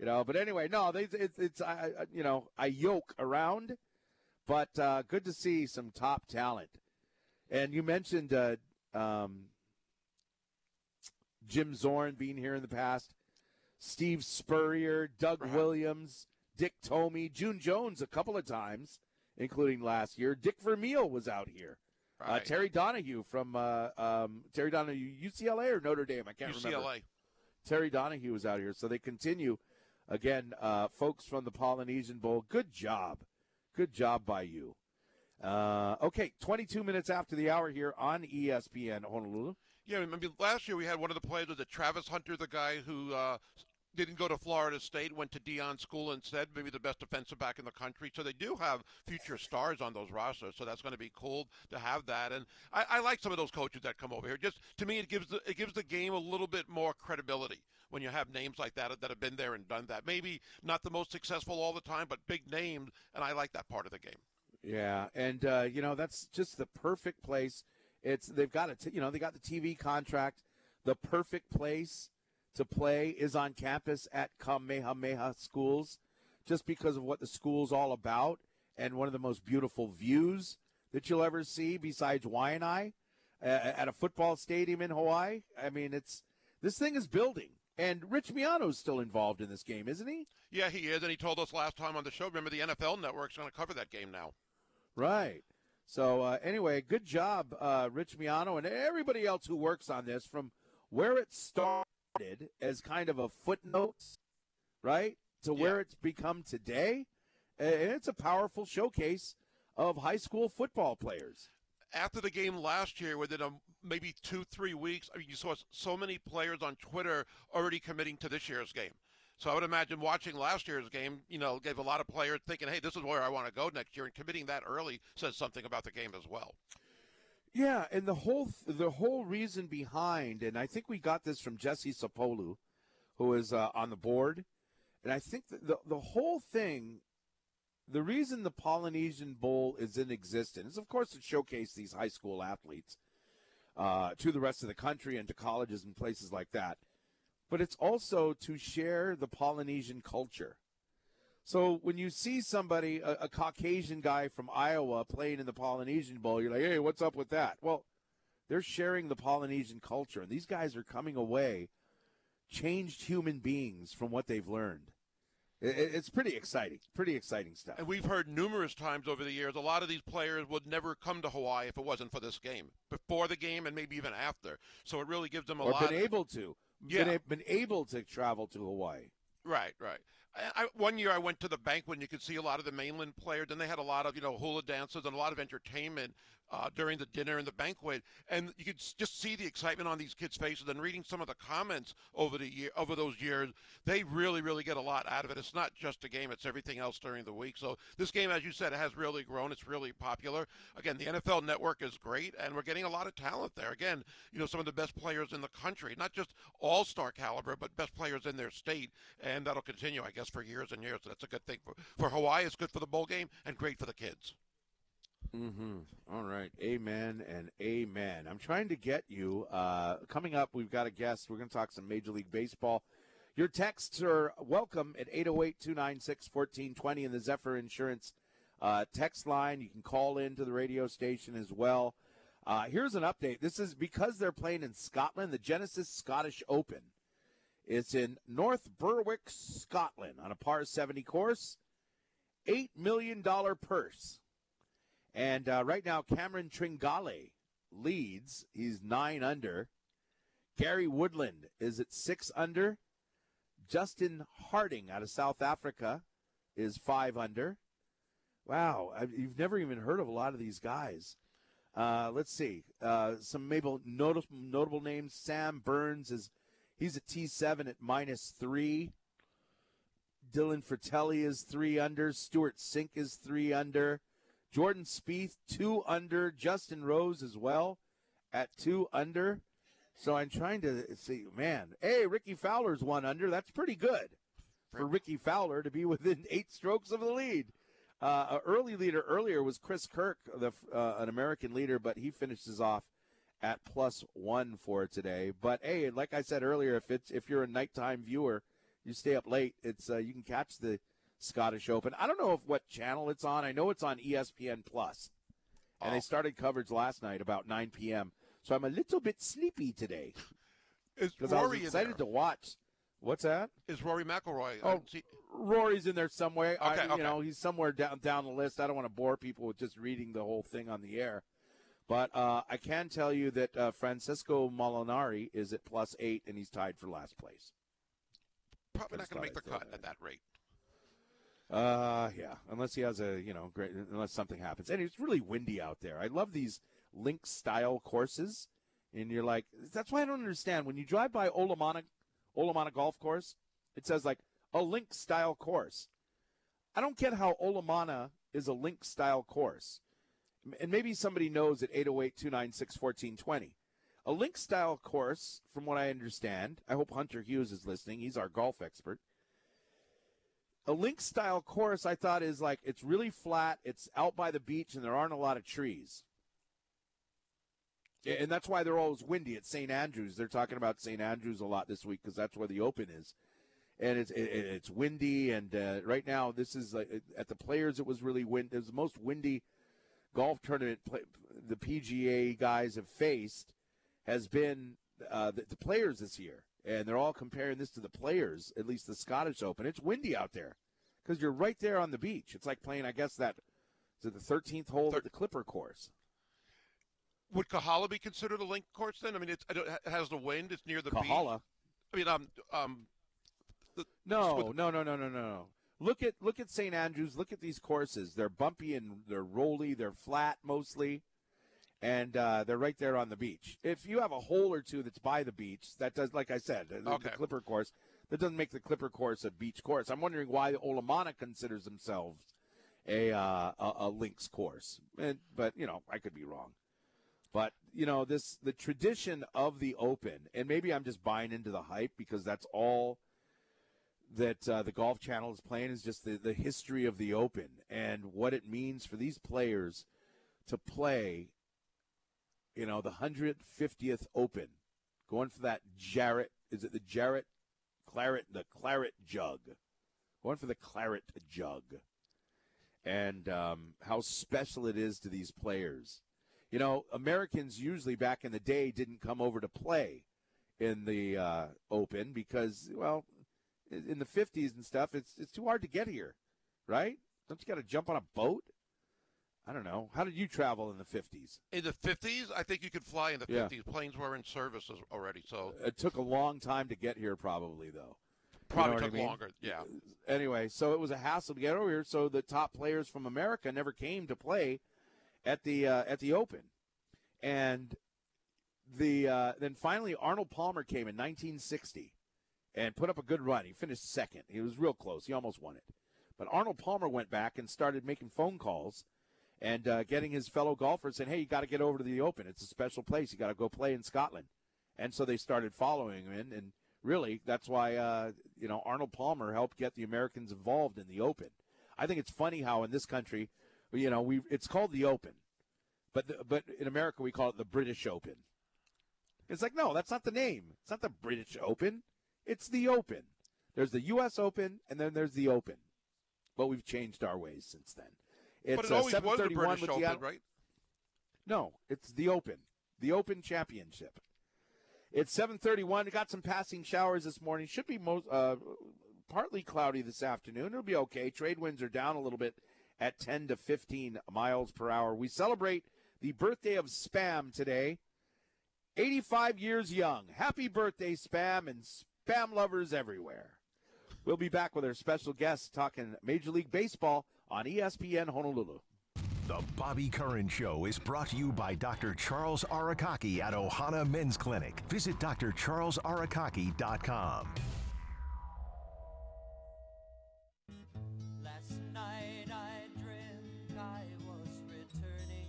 [SPEAKER 2] You know, but anyway, no, they, it's it's I, I you know I yoke around, but uh, good to see some top talent. And you mentioned uh, um, Jim Zorn being here in the past, Steve Spurrier, Doug
[SPEAKER 3] Right.
[SPEAKER 2] Williams, Dick Tomey, June Jones a couple of times, including last year. Dick Vermeil was out here. Uh, Terry Donahue from uh, um, Terry Donahue, UCLA or Notre Dame? I can't remember.
[SPEAKER 3] UCLA.
[SPEAKER 2] Terry Donahue was out here, so they continue. Again, uh, folks from the Polynesian Bowl, good job, good job by you. Uh, okay, 22 minutes after the hour here on ESPN Honolulu.
[SPEAKER 3] Yeah, I mean, last year we had one of the players was it Travis Hunter, the guy who uh, didn't go to Florida State, went to Deion School instead, maybe the best defensive back in the country. So they do have future stars on those rosters. So that's going to be cool to have that. And I, I like some of those coaches that come over here. Just to me, it gives the, it gives the game a little bit more credibility when you have names like that that have been there and done that. Maybe not the most successful all the time, but big names, and I like that part of the game.
[SPEAKER 2] Yeah, and uh, you know that's just the perfect place. It's they've got it. You know they got the TV contract. The perfect place to play is on campus at Kamehameha Schools, just because of what the school's all about and one of the most beautiful views that you'll ever see besides Waianae uh, at a football stadium in Hawaii. I mean, it's this thing is building. And Rich Miano's still involved in this game, isn't he?
[SPEAKER 3] Yeah, he is, and he told us last time on the show. Remember, the NFL Network's going to cover that game now.
[SPEAKER 2] Right. So uh, anyway, good job, uh, Rich Miano, and everybody else who works on this from where it started as kind of a footnote, right, to
[SPEAKER 3] Yeah.
[SPEAKER 2] where it's become today. And it's a powerful showcase of high school football players.
[SPEAKER 3] after the game last year, within a, maybe two, three weeks, I mean, you saw so many players on Twitter already committing to this year's game. So I would imagine watching last year's game, you know, gave a lot of players thinking, hey, this is where I want to go next year. And committing that early says something about the game as well.
[SPEAKER 2] Yeah, and the whole the whole reason behind, and I think we got this from Jesse Sapolu, who is uh, on the board, and I think the the whole thing, the reason the Polynesian Bowl is in existence is, of course, to showcase these high school athletes uh, to the rest of the country and to colleges and places like that, but it's also to share the Polynesian culture. So when you see somebody, a, a Caucasian guy from Iowa playing in the Polynesian Bowl, you're like, hey, what's up with that? Well, they're sharing the Polynesian culture, and these guys are coming away changed human beings from what they've learned. It's pretty exciting, pretty exciting stuff.
[SPEAKER 3] And we've heard numerous times over the years, a lot of these players would never come to Hawaii if it wasn't for this game, before the game and maybe even after. So it really gives them a
[SPEAKER 2] Or
[SPEAKER 3] lot.
[SPEAKER 2] been able to,
[SPEAKER 3] Yeah.
[SPEAKER 2] been, been able to travel to Hawaii.
[SPEAKER 3] Right, right. I, one year I went to the banquet and you could see a lot of the mainland players, and they had a lot of you know hula dances and a lot of entertainment uh, during the dinner and the banquet, and you could just see the excitement on these kids' faces. And reading some of the comments over the year over those years, they really, really get a lot out of it. It's not just a game; it's everything else during the week. So this game, as you said, has really grown. It's really popular. Again, the NFL Network is great, and we're getting a lot of talent there. Again, you know, some of the best players in the country, not just all-star caliber, but best players in their state, and that'll continue, I guess, for years and years. So that's a good thing for for Hawaii. It's good for the bowl game and great for the kids.
[SPEAKER 2] Mm-hmm. All right. Amen and amen. I'm trying to get you. Uh, coming up, we've got a guest. We're going to talk some Major League Baseball. Your texts are welcome at 808 296 1420 in the Zephyr Insurance uh, text line. You can call in to the radio station as well. Uh, here's an update. This is because they're playing in Scotland, the Genesis Scottish Open. It's in North Berwick, Scotland, on a par 70 course. $8 million purse. And uh, right now, Cameron Tringale leads. He's nine under. Gary Woodland is at six under. Justin Harding out of South Africa is five under. Wow, I, you've never even heard of a lot of these guys. Uh, let's see. Uh, some maybe notable, notable names. Sam Burns is he's a T seven at minus three. Dylan Frittelli is three under. Stewart Cink is three under. Jordan Spieth two under. Justin Rose as well at two under. So I'm trying to see, man. Hey, Rickie Fowler's one under. That's pretty good for Rickie Fowler to be within <laughs> eight strokes of the lead. Uh, an early leader earlier was Chris Kirk, the uh, an American leader, but he finishes off at plus one for today. But hey, like I said earlier, if it's if you're a nighttime viewer, you stay up late. It's uh, you can catch the Scottish Open. I don't know if what channel it's on. I know it's on ESPN Plus, and
[SPEAKER 3] Oh.
[SPEAKER 2] they started coverage last night about 9 p.m. So I'm a little bit sleepy today <laughs>
[SPEAKER 3] Is
[SPEAKER 2] because I was excited to watch. What's that?
[SPEAKER 3] Is Rory McIlroy?
[SPEAKER 2] Oh,
[SPEAKER 3] see-
[SPEAKER 2] Rory's in there somewhere. I,
[SPEAKER 3] Okay,
[SPEAKER 2] You
[SPEAKER 3] okay.
[SPEAKER 2] know, he's somewhere down down the list. I don't want to bore people with just reading the whole thing on the air, but uh, I can tell you that uh, Francesco Molinari is at plus eight, and he's tied for last place.
[SPEAKER 3] probably not going to make the cut at that rate.
[SPEAKER 2] Uh, yeah, unless he has a you know great, unless something happens, and it's really windy out there. I love these link style courses, and you're like, that's why I don't understand when you drive by Olomana, Olomana Golf Course, It says like a link style course. I don't get how Olomana is a link style course. And maybe somebody knows at 808 296 1420. A link style course, from what I understand, I hope Hunter Hughes is listening. He's our golf expert. A link style course, I thought, is like it's really flat, it's out by the beach, and there aren't a lot of trees. And that's why they're always windy at St. Andrews. They're talking about St. Andrews a lot this week because that's where the Open is, and it's it, it's windy. And uh, right now, this is like at the Players, it was really wind. It was the most windy golf tournament play, the PGA guys have faced has been uh, the, the Players this year, and they're all comparing this to the Players, at least the Scottish Open. It's windy out there because you're right there on the beach. It's like playing, I guess that is it the 13th hole
[SPEAKER 3] Thir-
[SPEAKER 2] at the Clipper course.
[SPEAKER 3] Would Kahala be considered a link course then? I mean, it's, it has the wind. It's near the beach.
[SPEAKER 2] Kahala.
[SPEAKER 3] I mean, um, um,
[SPEAKER 2] No,
[SPEAKER 3] with-
[SPEAKER 2] no, no, no, no, no, no. Look at look at St. Andrews. Look at these courses. They're bumpy and they're rolly. They're flat mostly, and uh, they're right there on the beach. If you have a hole or two that's by the beach, that does, like I said, the, the Clipper course, that doesn't make the Clipper course a beach course. I'm wondering why Olomana considers themselves a uh, a, a links course, and, but you know I could be wrong. But you know this the tradition of the Open, and maybe I'm just buying into the hype because that's all that uh, the Golf Channel is playing is just the, the history of the Open and what it means for these players to play, you know, the 150th Open, going for that Jarrett, is it the Jarrett Claret, the Claret Jug, going for the Claret Jug, and um, how special it is to these players. You know, Americans usually back in the day didn't come over to play in the uh, Open because, well, in the 50s and stuff, it's it's too hard to get here, right? Don't you got to jump on a boat? I don't know. How did you travel in the 50s?
[SPEAKER 3] in the 50s, I think you could fly in the
[SPEAKER 2] Yeah.
[SPEAKER 3] 50s. Planes were in service already, so
[SPEAKER 2] It took a long time to get here, probably though.
[SPEAKER 3] probably
[SPEAKER 2] what I
[SPEAKER 3] took
[SPEAKER 2] mean?
[SPEAKER 3] longer. Yeah.
[SPEAKER 2] Anyway, so it was a hassle to get over here. So the top players from America never came to play at the uh, at the Open, and the uh, then finally Arnold Palmer came in 1960 and put up a good run. He finished second. He was real close. He almost won it. But Arnold Palmer went back and started making phone calls and uh, getting his fellow golfers saying, "Hey, you got to get over to the Open. It's a special place. You got to go play in Scotland." And so they started following him in, and really, that's why uh, you know Arnold Palmer helped get the Americans involved in the Open. I think it's funny how in this country, you know, we it's called the Open, but the, but in America we call it the British Open. It's like no, that's not the name. It's not the British Open. It's the Open. There's the U.S. Open, and then there's the Open. But we've changed our ways since then. It's
[SPEAKER 3] but it always was the
[SPEAKER 2] 7:31
[SPEAKER 3] British Open,
[SPEAKER 2] the
[SPEAKER 3] right?
[SPEAKER 2] no, it's the Open, the Open Championship. It's 7:31. We got some passing showers this morning. Should be most uh, partly cloudy this afternoon. It'll be okay. Trade winds are down a little bit at 10 to 15 miles per hour. We celebrate the birthday of Spam today. 85 years young. Happy birthday, Spam, and Spam lovers everywhere. We'll be back with our special guest talking Major League Baseball on ESPN Honolulu.
[SPEAKER 1] The Bobby Curran Show is brought to you by Dr. Charles Arakaki at Ohana Men's Clinic. Visit drcharlesarakaki.com.
[SPEAKER 6] Last night I dreamt I was returning.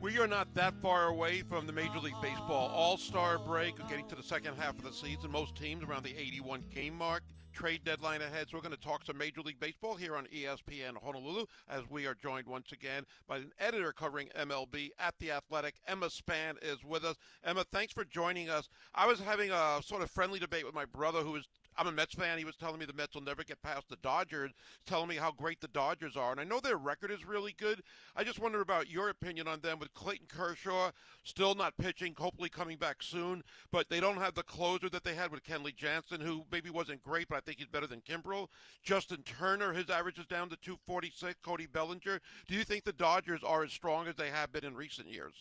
[SPEAKER 3] We are not that far away from the Major League Baseball All Star break. We're getting to the second half of the season. Most teams around the 81 game mark. Trade deadline ahead. So we're going to talk some Major League Baseball here on ESPN Honolulu as we are joined once again by an editor covering MLB at The Athletic. Emma Span is with us. Emma, thanks for joining us. I was having a sort of friendly debate with my brother who is I'm a Mets fan. He was telling me the Mets will never get past the Dodgers, telling me how great the Dodgers are. And I know their record is really good. I just wonder about your opinion on them with Clayton Kershaw still not pitching, hopefully coming back soon. But they don't have the closer that they had with Kenley Jansen, who maybe wasn't great, but I think he's better than Kimbrel. Justin Turner, his average is down to 246. Cody Bellinger. Do you think the Dodgers are as strong as they have been in recent years?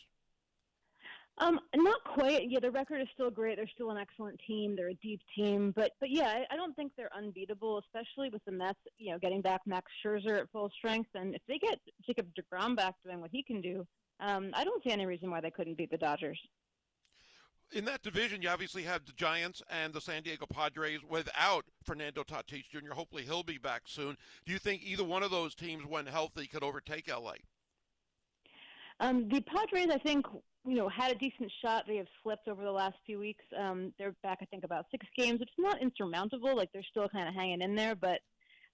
[SPEAKER 7] Um, not quite. Yeah, the record is still great. They're still an excellent team. They're a deep team, but but yeah, I, I don't think they're unbeatable, especially with the Mets. You know, getting back Max Scherzer at full strength, and if they get Jacob Degrom back doing what he can do, um, I don't see any reason why they couldn't beat the Dodgers.
[SPEAKER 3] In that division, you obviously have the Giants and the San Diego Padres without Fernando Tatis Jr. Hopefully, he'll be back soon. Do you think either one of those teams, when healthy, could overtake LA?
[SPEAKER 7] Um, the Padres, I think, you know, had a decent shot. They have slipped over the last few weeks. Um, they're back, I think, about six games, which is not insurmountable. Like they're still kind of hanging in there, but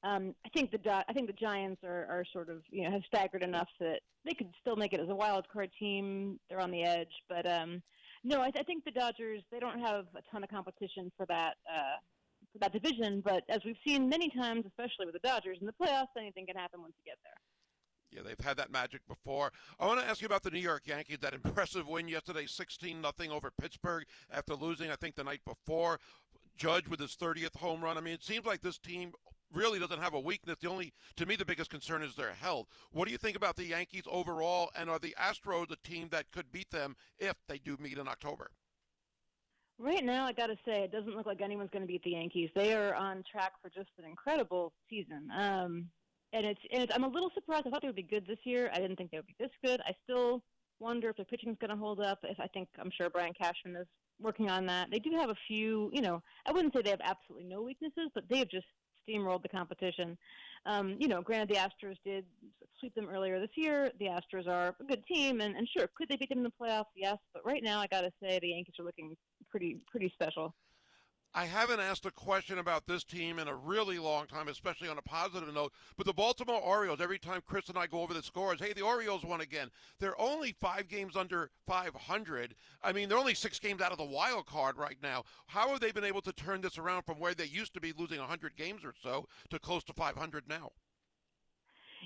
[SPEAKER 7] um, I think the I think the Giants are, are sort of you know have staggered enough that they could still make it as a wild card team. They're on the edge, but um, no, I, I think the Dodgers they don't have a ton of competition for that uh, for that division. But as we've seen many times, especially with the Dodgers in the playoffs, anything can happen once you get there.
[SPEAKER 3] Yeah, they've had that magic before. I want to ask you about the New York Yankees. That impressive win yesterday, 16 nothing over Pittsburgh after losing, I think, the night before. Judge with his 30th home run. I mean, it seems like this team really doesn't have a weakness. The only, to me, the biggest concern is their health. What do you think about the Yankees overall, and are the Astros a team that could beat them if they do meet in October?
[SPEAKER 7] Right now, I got to say, it doesn't look like anyone's going to beat the Yankees. They are on track for just an incredible season. Um, and it's, and it's I'm a little surprised. I thought they would be good this year. I didn't think they would be this good. I still wonder if their pitching is going to hold up. If I think I'm sure Brian Cashman is working on that. They do have a few. You know, I wouldn't say they have absolutely no weaknesses, but they have just steamrolled the competition. Um, you know, granted, the Astros did sweep them earlier this year. The Astros are a good team, and, and sure, could they beat them in the playoffs? Yes, but right now, I got to say the Yankees are looking pretty pretty special.
[SPEAKER 3] I haven't asked a question about this team in a really long time, especially on a positive note. But the Baltimore Orioles, every time Chris and I go over the scores, hey, the Orioles won again. They're only five games under 500. I mean, they're only six games out of the wild card right now. How have they been able to turn this around from where they used to be losing 100 games or so to close to 500 now?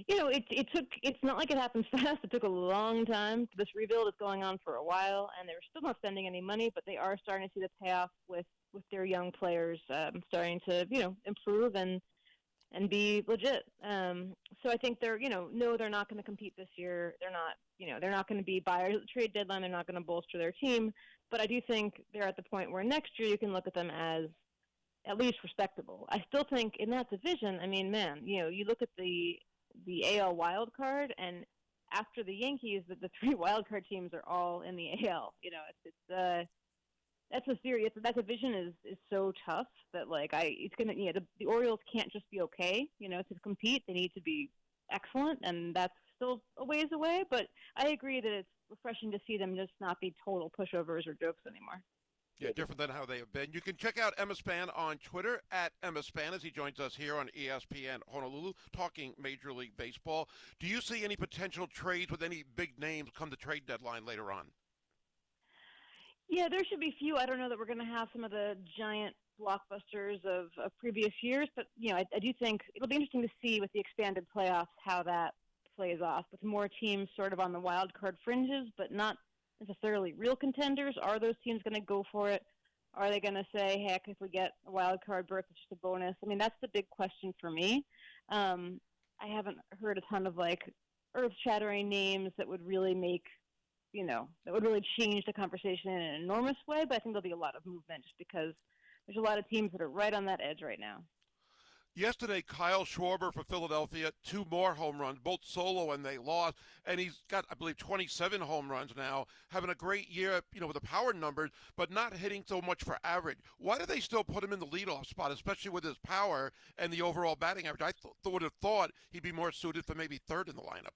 [SPEAKER 7] you know, it it took. It's not like it happens <laughs> fast. It took a long time. This rebuild is going on for a while, and they're still not spending any money, but they are starting to see the payoff with with their young players um, starting to you know improve and and be legit. Um, so I think they're you know no they're not going to compete this year. They're not you know they're not going to be buyers trade deadline. They're not going to bolster their team. But I do think they're at the point where next year you can look at them as at least respectable. I still think in that division, I mean, man, you know, you look at the the AL wild card, and after the Yankees, the, the three <laughs> wild card teams are all in the AL. You know, it's it's uh that's a serious that division is is so tough that like I it's gonna yeah the, the Orioles can't just be okay. You know, to compete they need to be excellent, and that's still a ways away. But I agree that it's refreshing to see them just not be total pushovers or jokes anymore.
[SPEAKER 3] Yeah, different than how they have been. You can check out Emma Span on Twitter at Emma Span as he joins us here on ESPN Honolulu talking Major League Baseball. Do you see any potential trades with any big names come the trade deadline later on?
[SPEAKER 7] Yeah, there should be few. I don't know that we're going to have some of the giant blockbusters of, of previous years, but you know, I, I do think it'll be interesting to see with the expanded playoffs how that plays off with more teams sort of on the wild card fringes, but not necessarily real contenders. Are those teams going to go for it? Are they going to say, heck, if we get a wild card berth, it's just a bonus? I mean, that's the big question for me. Um, I haven't heard a ton of like earth shattering names that would really make, you know, that would really change the conversation in an enormous way, but I think there'll be a lot of movement just because there's a lot of teams that are right on that edge right now.
[SPEAKER 3] Yesterday, Kyle Schwarber for Philadelphia, two more home runs, both solo, and they lost. And he's got, I believe, 27 home runs now, having a great year, you know, with the power numbers, but not hitting so much for average. Why do they still put him in the leadoff spot, especially with his power and the overall batting average? I th- would have thought he'd be more suited for maybe third in the lineup.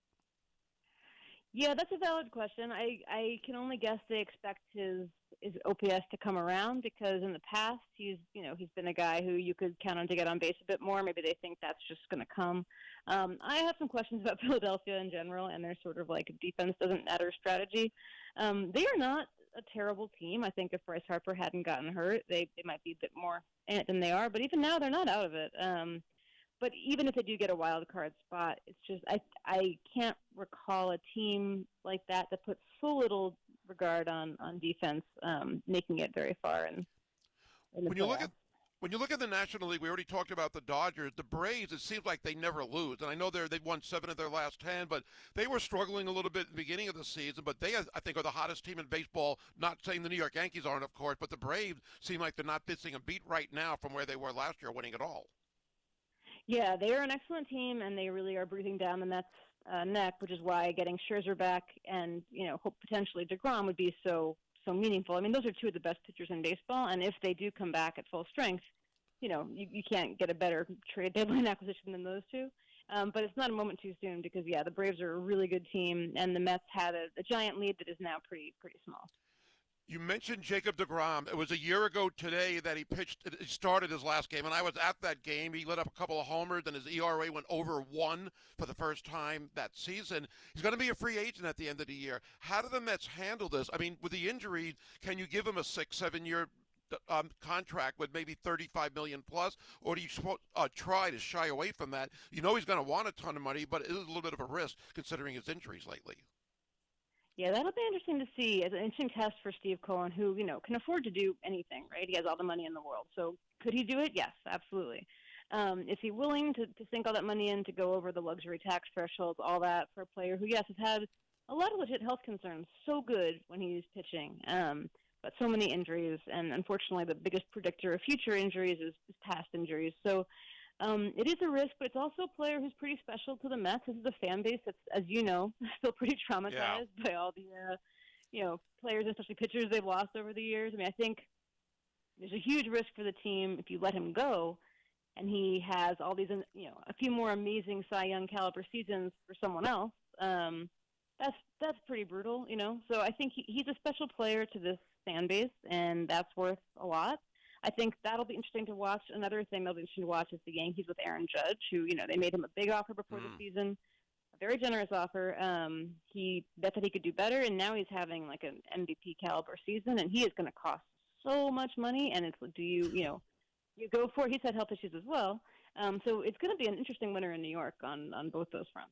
[SPEAKER 7] Yeah, that's a valid question. I, I can only guess they expect his his OPS to come around because in the past he's you know he's been a guy who you could count on to get on base a bit more. Maybe they think that's just going to come. Um, I have some questions about <laughs> Philadelphia in general and their sort of like defense doesn't matter strategy. Um, they are not a terrible team. I think if Bryce Harper hadn't gotten hurt, they they might be a bit more than they are. But even now, they're not out of it. Um, but even if they do get a wild card spot, it's just I I can't recall a team like that that puts so little regard on on defense, um, making it very far. And
[SPEAKER 3] when you look at when you look at the National League, we already talked about the Dodgers. The Braves, it seems like they never lose, and I know they're they've won seven of their last ten, but they were struggling a little bit at the beginning of the season. But they, I think, are the hottest team in baseball. Not saying the New York Yankees aren't, of course, but the Braves seem like they're not missing a beat right now from where they were last year, winning it all.
[SPEAKER 7] Yeah, they are an excellent team, and they really are breathing down the Mets' uh, neck, which is why getting Scherzer back and you know hope potentially Degrom would be so so meaningful. I mean, those are two of the best pitchers in baseball, and if they do come back at full strength, you know, you, you can't get a better trade <laughs> deadline acquisition than those two. Um, but it's not a moment too soon because yeah, the Braves are a really good team, and the Mets had a, a giant lead that is now pretty pretty small.
[SPEAKER 3] You mentioned Jacob DeGrom. It was a year ago today that he pitched. He started his last game, and I was at that game. He lit up a couple of homers, and his ERA went over one for the first time that season. He's going to be a free agent at the end of the year. How do the Mets handle this? I mean, with the injury, can you give him a six, seven-year um, contract with maybe 35 million plus, or do you uh, try to shy away from that? You know he's going to want a ton of money, but it is a little bit of a risk considering his injuries lately.
[SPEAKER 7] Yeah, that'll be interesting to see as an interesting test for Steve Cohen, who you know can afford to do anything, right? He has all the money in the world, so could he do it? Yes, absolutely. Um, is he willing to, to sink all that money in to go over the luxury tax thresholds, all that for a player who, yes, has had a lot of legit health concerns, so good when he's pitching. Um, but so many injuries, and unfortunately, the biggest predictor of future injuries is, is past injuries. So um, it is a risk, but it's also a player who's pretty special to the Mets. This is a fan base that's, as you know, <laughs> still pretty traumatized yeah. by all the, uh, you know, players, especially pitchers they've lost over the years. I mean, I think there's a huge risk for the team if you let him go, and he has all these, you know, a few more amazing Cy Young caliber seasons for someone else. Um, that's that's pretty brutal, you know. So I think he, he's a special player to this fan base, and that's worth a lot. I think that'll be interesting to watch. Another thing that'll be interesting to watch is the Yankees with Aaron Judge, who you know they made him a big offer before mm. the season, a very generous offer. Um, he bet that he could do better, and now he's having like an MVP caliber season, and he is going to cost so much money. And it's do you you know you go for it? He's had health issues as well, um, so it's going to be an interesting winter in New York on on both those fronts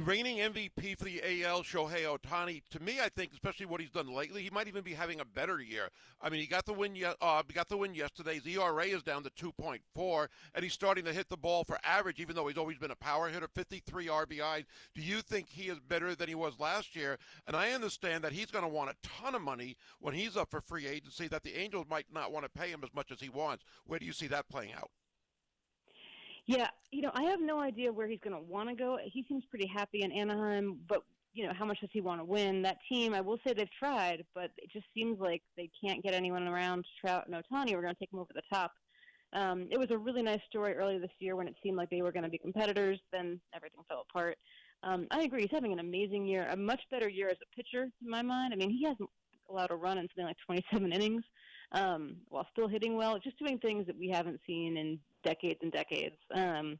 [SPEAKER 3] reigning MVP for the AL, Shohei Ohtani. To me, I think, especially what he's done lately, he might even be having a better year. I mean, he got the win. Uh, got the win yesterday. His ERA is down to 2.4, and he's starting to hit the ball for average, even though he's always been a power hitter. 53 RBI. Do you think he is better than he was last year? And I understand that he's going to want a ton of money when he's up for free agency. That the Angels might not want to pay him as much as he wants. Where do you see that playing out?
[SPEAKER 7] Yeah, you know, I have no idea where he's going to want to go. He seems pretty happy in Anaheim, but you know, how much does he want to win? That team, I will say they've tried, but it just seems like they can't get anyone around Trout and Ohtani. We're going to take them over the top. Um, it was a really nice story earlier this year when it seemed like they were going to be competitors. Then everything fell apart. Um, I agree. He's having an amazing year, a much better year as a pitcher, in my mind. I mean, he hasn't allowed a run in something like 27 <laughs> innings um, while still hitting well, just doing things that we haven't seen in decades and decades. Um,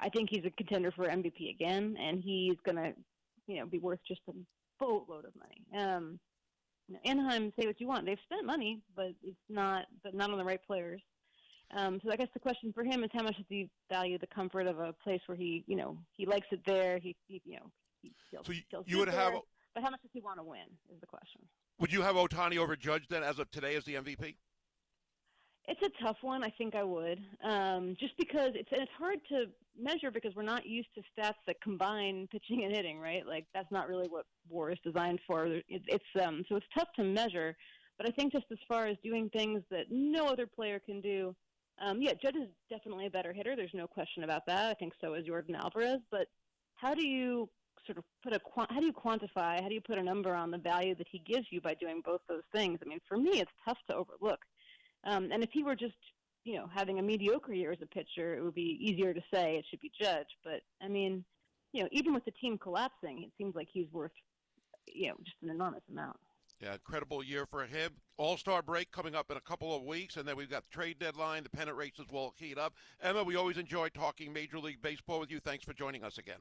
[SPEAKER 7] I think he's a contender for MVP again, and he's going to, you know, be worth just a boatload of money. Um, Anaheim, say what you want, they've spent money, but it's not, but not on the right players. Um, so I guess the question for him is how much does he value the comfort of a place where he, you know, he likes it there. He, he you know, he feels,
[SPEAKER 3] so you,
[SPEAKER 7] feels
[SPEAKER 3] you would
[SPEAKER 7] there,
[SPEAKER 3] have,
[SPEAKER 7] but how much does he want to win is the question.
[SPEAKER 3] Would you have Ohtani over Judge then, as of today, as the MVP?
[SPEAKER 7] It's a tough one. I think I would, um, just because it's and it's hard to measure because we're not used to stats that combine pitching and hitting, right? Like that's not really what WAR is designed for. It, it's um, so it's tough to measure. But I think just as far as doing things that no other player can do, um, yeah, Judge is definitely a better hitter. There's no question about that. I think so is Yordan Alvarez. But how do you sort of put a how do you quantify? How do you put a number on the value that he gives you by doing both those things? I mean, for me, it's tough to overlook. Um, and if he were just, you know, having a mediocre year as a pitcher, it would be easier to say it should be Judge. But I mean, you know, even with the team collapsing, it seems like he's worth, you know, just an enormous amount.
[SPEAKER 3] Yeah, incredible year for him. All Star break coming up in a couple of weeks, and then we've got the trade deadline. The pennant races will heat up. Emma, we always enjoy talking Major League Baseball with you. Thanks for joining us again.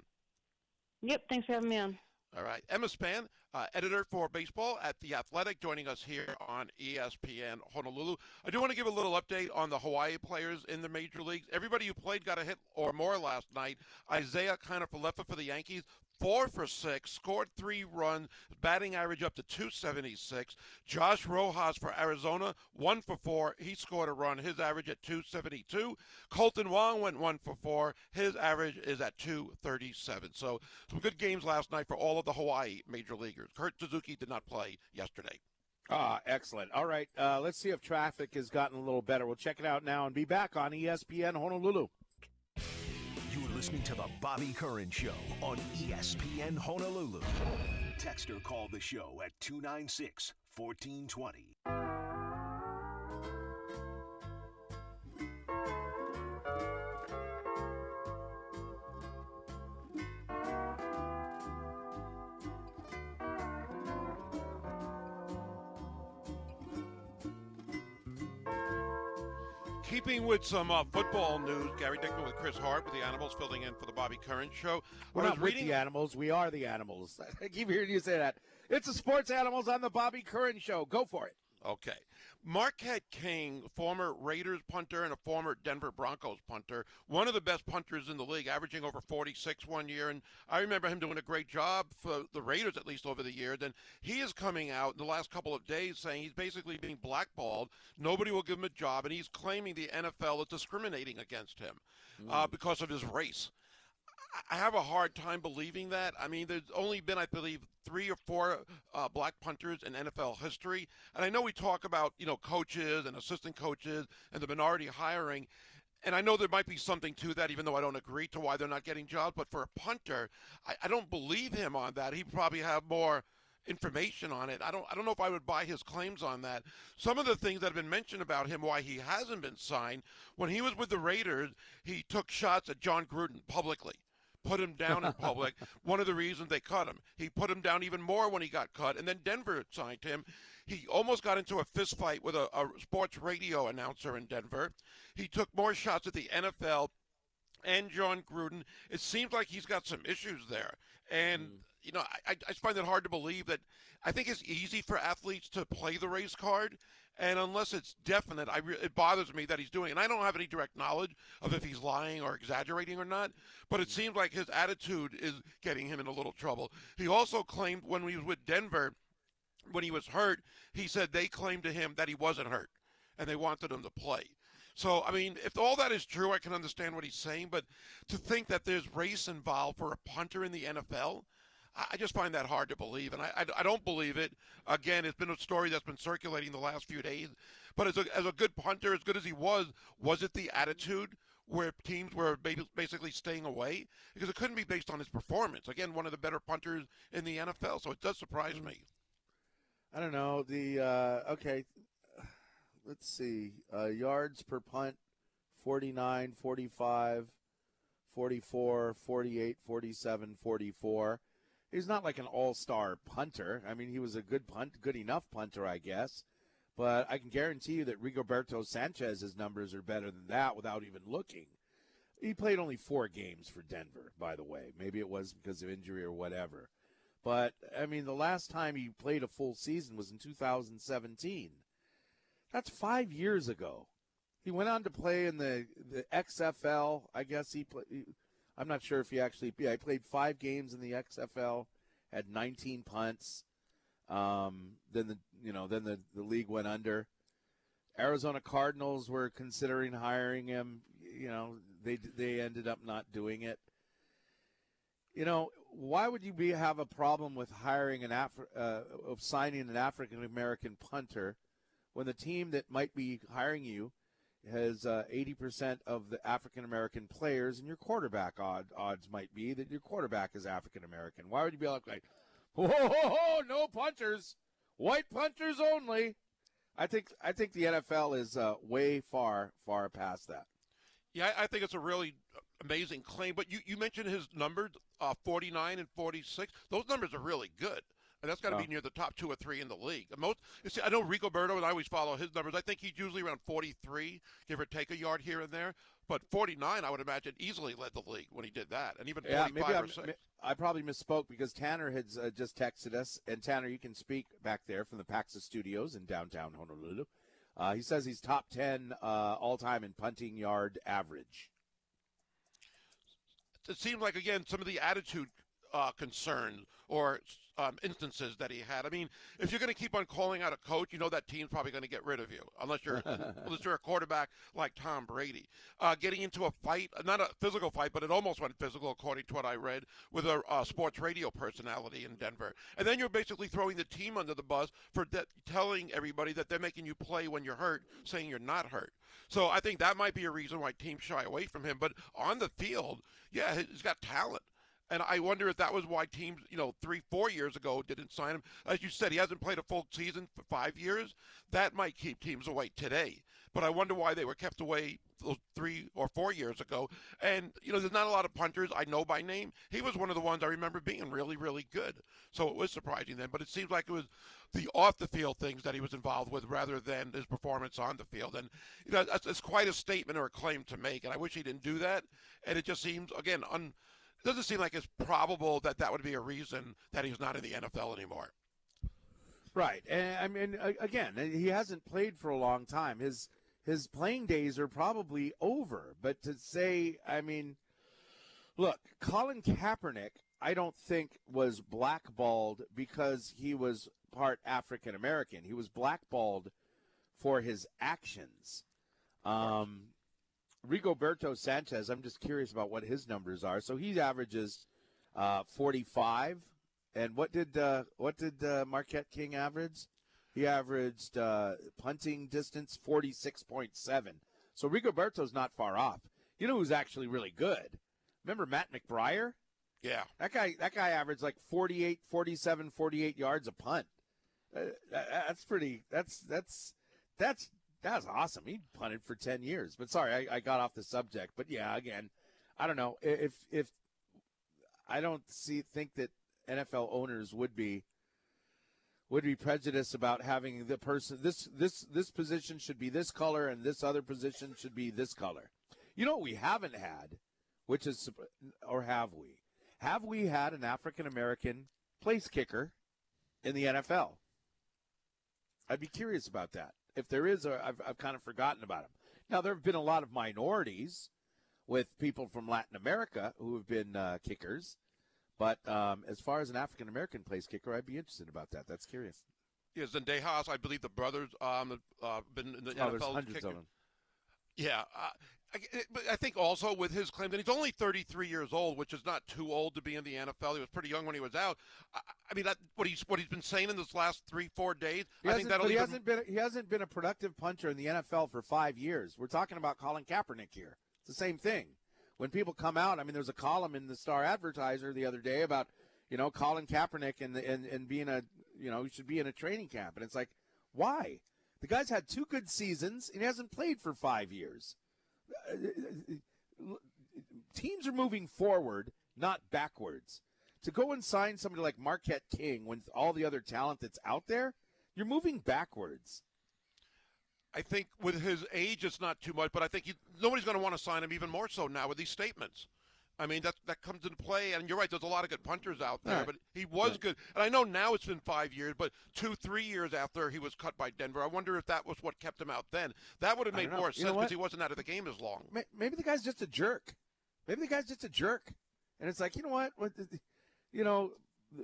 [SPEAKER 7] Yep, thanks for having me on.
[SPEAKER 3] All right. Emma Span, uh, editor for baseball at The Athletic, joining us here on ESPN Honolulu. I do want to give a little update on the Hawaii players in the major leagues. Everybody who played got a hit or more last night. Isiah Kiner-Falefa for the Yankees, four for six, scored three runs, batting average up to 276. Josh Rojas for Arizona, one for four. He scored a run, his average at 272. Kolten Wong went one for four. His average is at 237. So some good games last night for all of the Hawaii major leaguers. Kurt Suzuki did not play yesterday.
[SPEAKER 2] Ah, excellent. All right, uh, let's see if traffic has gotten a little better. We'll check it out now and be back on ESPN Honolulu.
[SPEAKER 1] Listening to the Bobby Curran Show on ESPN Honolulu. Text or call the show at 296 1420.
[SPEAKER 3] Keeping with some uh, football news, Gary Dickman with Chris Hart with the Animals filling in for the Bobby Curran show.
[SPEAKER 2] We're not
[SPEAKER 3] reading
[SPEAKER 2] the animals. We are the animals. <laughs> I keep hearing you say that. It's the sports animals on the Bobby Curran Show. Go for it.
[SPEAKER 3] Okay. Marquette King, former Raiders punter and a former Denver Broncos punter, one of the best punters in the league, averaging over 46 one year. And I remember him doing a great job for the Raiders, at least over the years. And he is coming out in the last couple of days saying he's basically being blackballed. Nobody will give him a job. And he's claiming the NFL is discriminating against him uh, because of his race. I have a hard time believing that. I mean, there's only been, I believe, three or four uh, black punters in NFL history, and I know we talk about you know coaches and assistant coaches and the minority hiring, and I know there might be something to that, even though I don't agree to why they're not getting jobs. But for a punter, I, I don't believe him on that. He probably have more information on it. I don't I don't know if I would buy his claims on that. Some of the things that have been mentioned about him why he hasn't been signed, when he was with the Raiders, he took shots at Jon Gruden publicly. Put him down in public. One of the reasons they cut him. He put him down even more when he got cut, and then Denver signed him. He almost got into a fist fight with a, a sports radio announcer in Denver. He took more shots at the NFL and Jon Gruden. It seems like he's got some issues there. And, mm. you know, I, I I find it hard to believe that I think it's easy for athletes to play the race card. And unless it's definite, I re- it bothers me that he's doing it. And I don't have any direct knowledge of if he's lying or exaggerating or not. But it seems like his attitude is getting him in a little trouble. He also claimed when he was with Denver, when he was hurt, he said they claimed to him that he wasn't hurt and they wanted him to play. So, I mean, if all that is true, I can understand what he's saying. But to think that there's race involved for a punter in the NFL, I just find that hard to believe. And I, I, I don't believe it. Again, it's been a story that's been circulating the last few days. But as a, as a good punter, as good as he was, was it the attitude? Where teams were basically staying away because it couldn't be based on his performance. Again, one of the better punters in the NFL, so it does surprise me.
[SPEAKER 2] I don't know. The uh, okay, let's see. Uh, yards per punt 49, 45, 44, 48, 47, 44. He's not like an all-star punter. I mean, he was a good punt, good enough punter, I guess. But I can guarantee you that Rigoberto Sanchez's numbers are better than that without even looking. He played only four games for Denver, by the way. Maybe it was because of injury or whatever. But I mean, the last time he played a full season was in 2017. That's five years ago. He went on to play in the the XFL. I guess he played. I'm not sure if he actually. Yeah, he played five games in the XFL. Had 19 punts. Um, then the you know then the the league went under. Arizona Cardinals were considering hiring him. You know they they ended up not doing it. You know why would you be have a problem with hiring an Afri- uh, of signing an African American punter when the team that might be hiring you has uh, 80% of the African American players, and your quarterback odd, odds might be that your quarterback is African American. Why would you be like, whoa, <laughs> no punters, white punters only? I think I think the NFL is uh, way far far past that.
[SPEAKER 3] Yeah, I I think it's a really amazing claim. But you, you mentioned his numbers, uh, 49 and 46. Those numbers are really good. And that's got to be near the top two or three in the league. Most, you see, I know Rigoberto, and I always follow his numbers. I think he's usually around 43, give or take a yard here and there. But 49, I would imagine, easily led the league when he did that. And even
[SPEAKER 2] Yeah,
[SPEAKER 3] 45
[SPEAKER 2] maybe
[SPEAKER 3] or
[SPEAKER 2] I'm,
[SPEAKER 3] 6.
[SPEAKER 2] I probably misspoke because Tanner had uh, just texted us, and Tanner, you can speak back there from the Paxa Studios in downtown Honolulu. Uh, he says he's top ten uh, all time in punting yard average.
[SPEAKER 3] it seems like again some of the attitude uh, concerns or um, instances that he had. I mean, if you're going to keep on calling out a coach, you know that team's probably going to get rid of you unless you're <laughs> unless you're a quarterback like Tom Brady. Uh, getting into a fight, not a physical fight, but it almost went physical according to what I read with a uh, sports radio personality in Denver. And then you're basically throwing the team under the bus for de- telling everybody that they're making you play when you're hurt, saying you're not hurt. So I think that might be a reason why teams shy away from him. But on the field, yeah, he's got talent. And I wonder if that was why teams, you know, three, four years ago didn't sign him. As you said, he hasn't played a full season for five years. That might keep teams away today. But I wonder why they were kept away three or four years ago. And, you know, there's not a lot of punters I know by name. He was one of the ones I remember being really, really good. So it was surprising then. But it seems like it was the off the field things that he was involved with rather than his performance on the field. And, you know, that's quite a statement or a claim to make. And I wish he didn't do that. And it just seems, again, un, it doesn't seem like it's probable that that would be a reason that he's not in the NFL anymore.
[SPEAKER 2] Right, and I mean, again, he hasn't played for a long time. His his playing days are probably over. But to say, I mean, look, Colin Kaepernick, I don't think was blackballed because he was part African American. He was blackballed for his actions. Um, Rigoberto Sanchez, I'm just curious about what his numbers are. So he averages uh, 45. And what did uh, what did uh, Marquette King average? He averaged uh, punting distance 46.7. So Rigoberto's not far off. You know who's actually really good? Remember Matt McBriar?
[SPEAKER 3] Yeah.
[SPEAKER 2] That guy that guy averaged like 48, 47, 48 yards a punt. Uh, that's pretty that's that's that's that's awesome. He punted for 10 years. But sorry, I, I got off the subject. But yeah, again, I don't know if if I don't see think that NFL owners would be would be prejudiced about having the person this this this position should be this color and this other position should be this color. You know what we haven't had, which is or have we? Have we had an African American place kicker in the NFL? I'd be curious about that. If there is, or I've, I've kind of forgotten about him. Now there have been a lot of minorities with people from Latin America who have been uh, kickers, but um, as far as an African American place kicker, I'd be interested about that. That's curious.
[SPEAKER 3] Yeah, Zendejas, I believe the brothers um have uh, been in the
[SPEAKER 2] Oh, there's
[SPEAKER 3] NFL.
[SPEAKER 2] hundreds
[SPEAKER 3] kicker.
[SPEAKER 2] of them.
[SPEAKER 3] Yeah, uh, I, but I think also with his claim that he's only 33 years old, which is not too old to be in the NFL. He was pretty young when he was out. I, I mean, that, what he's what he's been saying in this last three four days.
[SPEAKER 2] He
[SPEAKER 3] I think that'll
[SPEAKER 2] he
[SPEAKER 3] even,
[SPEAKER 2] hasn't been he hasn't been a productive puncher in the NFL for five years. We're talking about Colin Kaepernick here. It's the same thing. When people come out, I mean, there's a column in the Star Advertiser the other day about you know Colin Kaepernick and and and being a you know he should be in a training camp, and it's like why? The guy's had two good seasons and he hasn't played for five years. Teams are moving forward, not backwards. To go and sign somebody like Marquette King with all the other talent that's out there, you're moving backwards.
[SPEAKER 3] I think with his age, it's not too much, but I think he, nobody's going to want to sign him even more so now with these statements. I mean, that that comes into play, and you're right. There's a lot of good punters out there,
[SPEAKER 2] Right.
[SPEAKER 3] but he was
[SPEAKER 2] Right.
[SPEAKER 3] good. And I know now it's been five years, but two, three years after he was cut by Denver, I wonder if that was what kept him out then. That would have made more
[SPEAKER 2] You
[SPEAKER 3] sense because he wasn't out of the game as long.
[SPEAKER 2] Maybe the guy's just a jerk. Maybe the guy's just a jerk. And it's like, you know what? you know,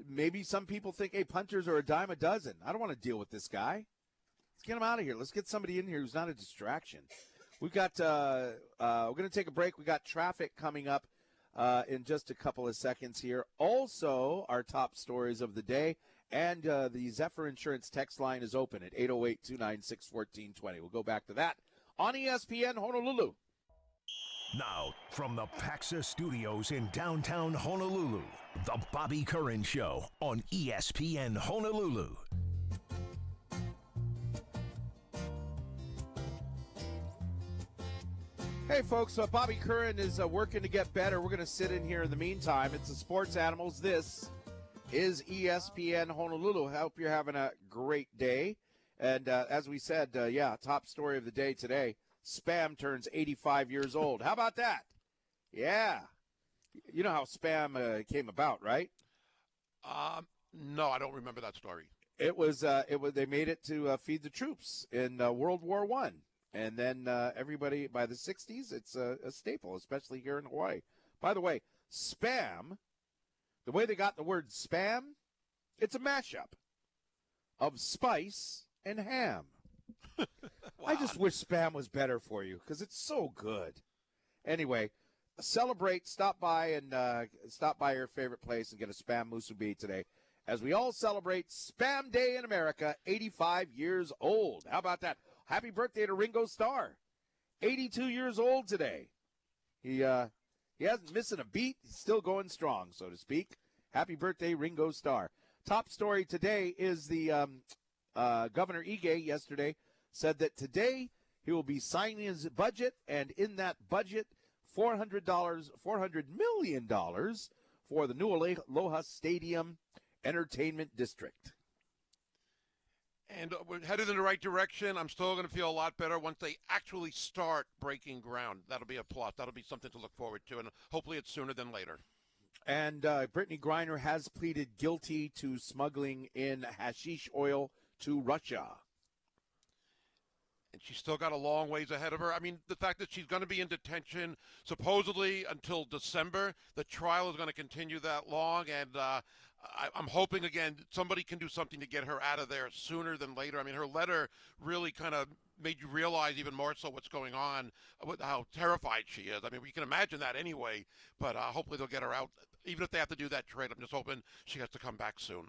[SPEAKER 2] maybe some people think, hey, punters are a dime a dozen. I don't want to deal with this guy. Let's get him out of here. Let's get somebody in here who's not a distraction. We've got, uh, uh, we're going to take a break. We got traffic coming up uh, in just a couple of seconds here. Also, our top stories of the day. And uh, the Zephyr Insurance text line is open at 808 296 1420. We'll go back to that on ESPN Honolulu.
[SPEAKER 1] Now, from the Paxa Studios in downtown Honolulu, The Bobby Curran Show on ESPN Honolulu.
[SPEAKER 2] Hey, folks, uh, Bobby Curran is uh, working to get better. We're going to sit in here in the meantime. It's the Sports Animals. This is ESPN Honolulu. Hope you're having a great day. And uh, as we said, uh, yeah, top story of the day today Spam turns 85 years old. How about that? Yeah. You know how Spam uh, came about, right?
[SPEAKER 3] Um, no, I don't remember that story.
[SPEAKER 2] It was uh, it was they made it to uh, feed the troops in uh, World War One, and then uh, everybody by the '60s, it's a, a staple, especially here in Hawaii. By the way, spam, the way they got the word spam, it's a mashup of spice and ham. <laughs> I just wish spam was better for you because it's so good. Anyway, celebrate. Stop by and uh, stop by your favorite place and get a spam musubi today, as we all celebrate Spam Day in America. 85 years old. How about that? Happy birthday to Ringo Starr. 82 years old today. He uh, He hasn't missing a beat. He's still going strong, so to speak. Happy birthday, Ringo Starr. Top story today is the um, uh, Governor Ige yesterday said that today he will be signing his budget, and in that budget, four hundred dollars, four hundred million dollars for the new Aloha Stadium Entertainment District.
[SPEAKER 3] And uh, we're headed in the right direction. I'm still going to feel a lot better once they actually start breaking ground. That'll be a plus. That'll be something to look forward to, and hopefully it's sooner than later.
[SPEAKER 2] And uh, Brittney Griner has pleaded guilty to smuggling in hashish oil to Russia.
[SPEAKER 3] And she's still got a long ways ahead of her. I mean, the fact that she's going to be in detention supposedly until December, the trial is going to continue that long. And uh, I, I'm hoping, again, somebody can do something to get her out of there sooner than later. I mean, her letter really kind of made you realize even more so what's going on, with how terrified she is. I mean, we can imagine that anyway, but uh, hopefully they'll get her out. Even if they have to do that trade, I'm just hoping she has to come back soon.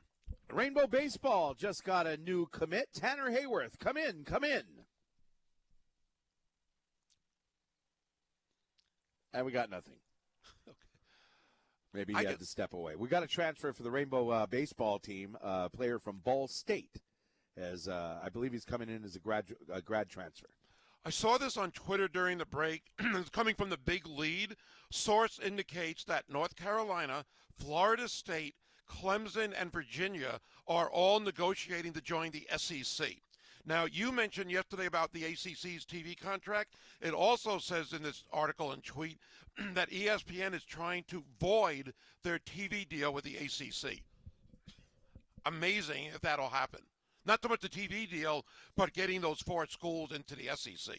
[SPEAKER 2] Rainbow Baseball just got a new commit. Tanner Hayworth, come in, come in. And we got nothing. Maybe he
[SPEAKER 3] I
[SPEAKER 2] had
[SPEAKER 3] get-
[SPEAKER 2] to step away. We got a transfer for the Rainbow uh, Baseball team, uh, player from Ball State. As uh, I believe he's coming in as a grad a grad transfer.
[SPEAKER 3] I saw this on Twitter during the break. <clears throat> it's coming from the big lead. Source indicates that North Carolina, Florida State, Clemson, and Virginia are all negotiating to join the SEC. Now, you mentioned yesterday about the ACC's TV contract. It also says in this article and tweet <clears throat> that ESPN is trying to void their TV deal with the ACC. Amazing if that'll happen. Not so much the TV deal, but getting those four schools into the SEC.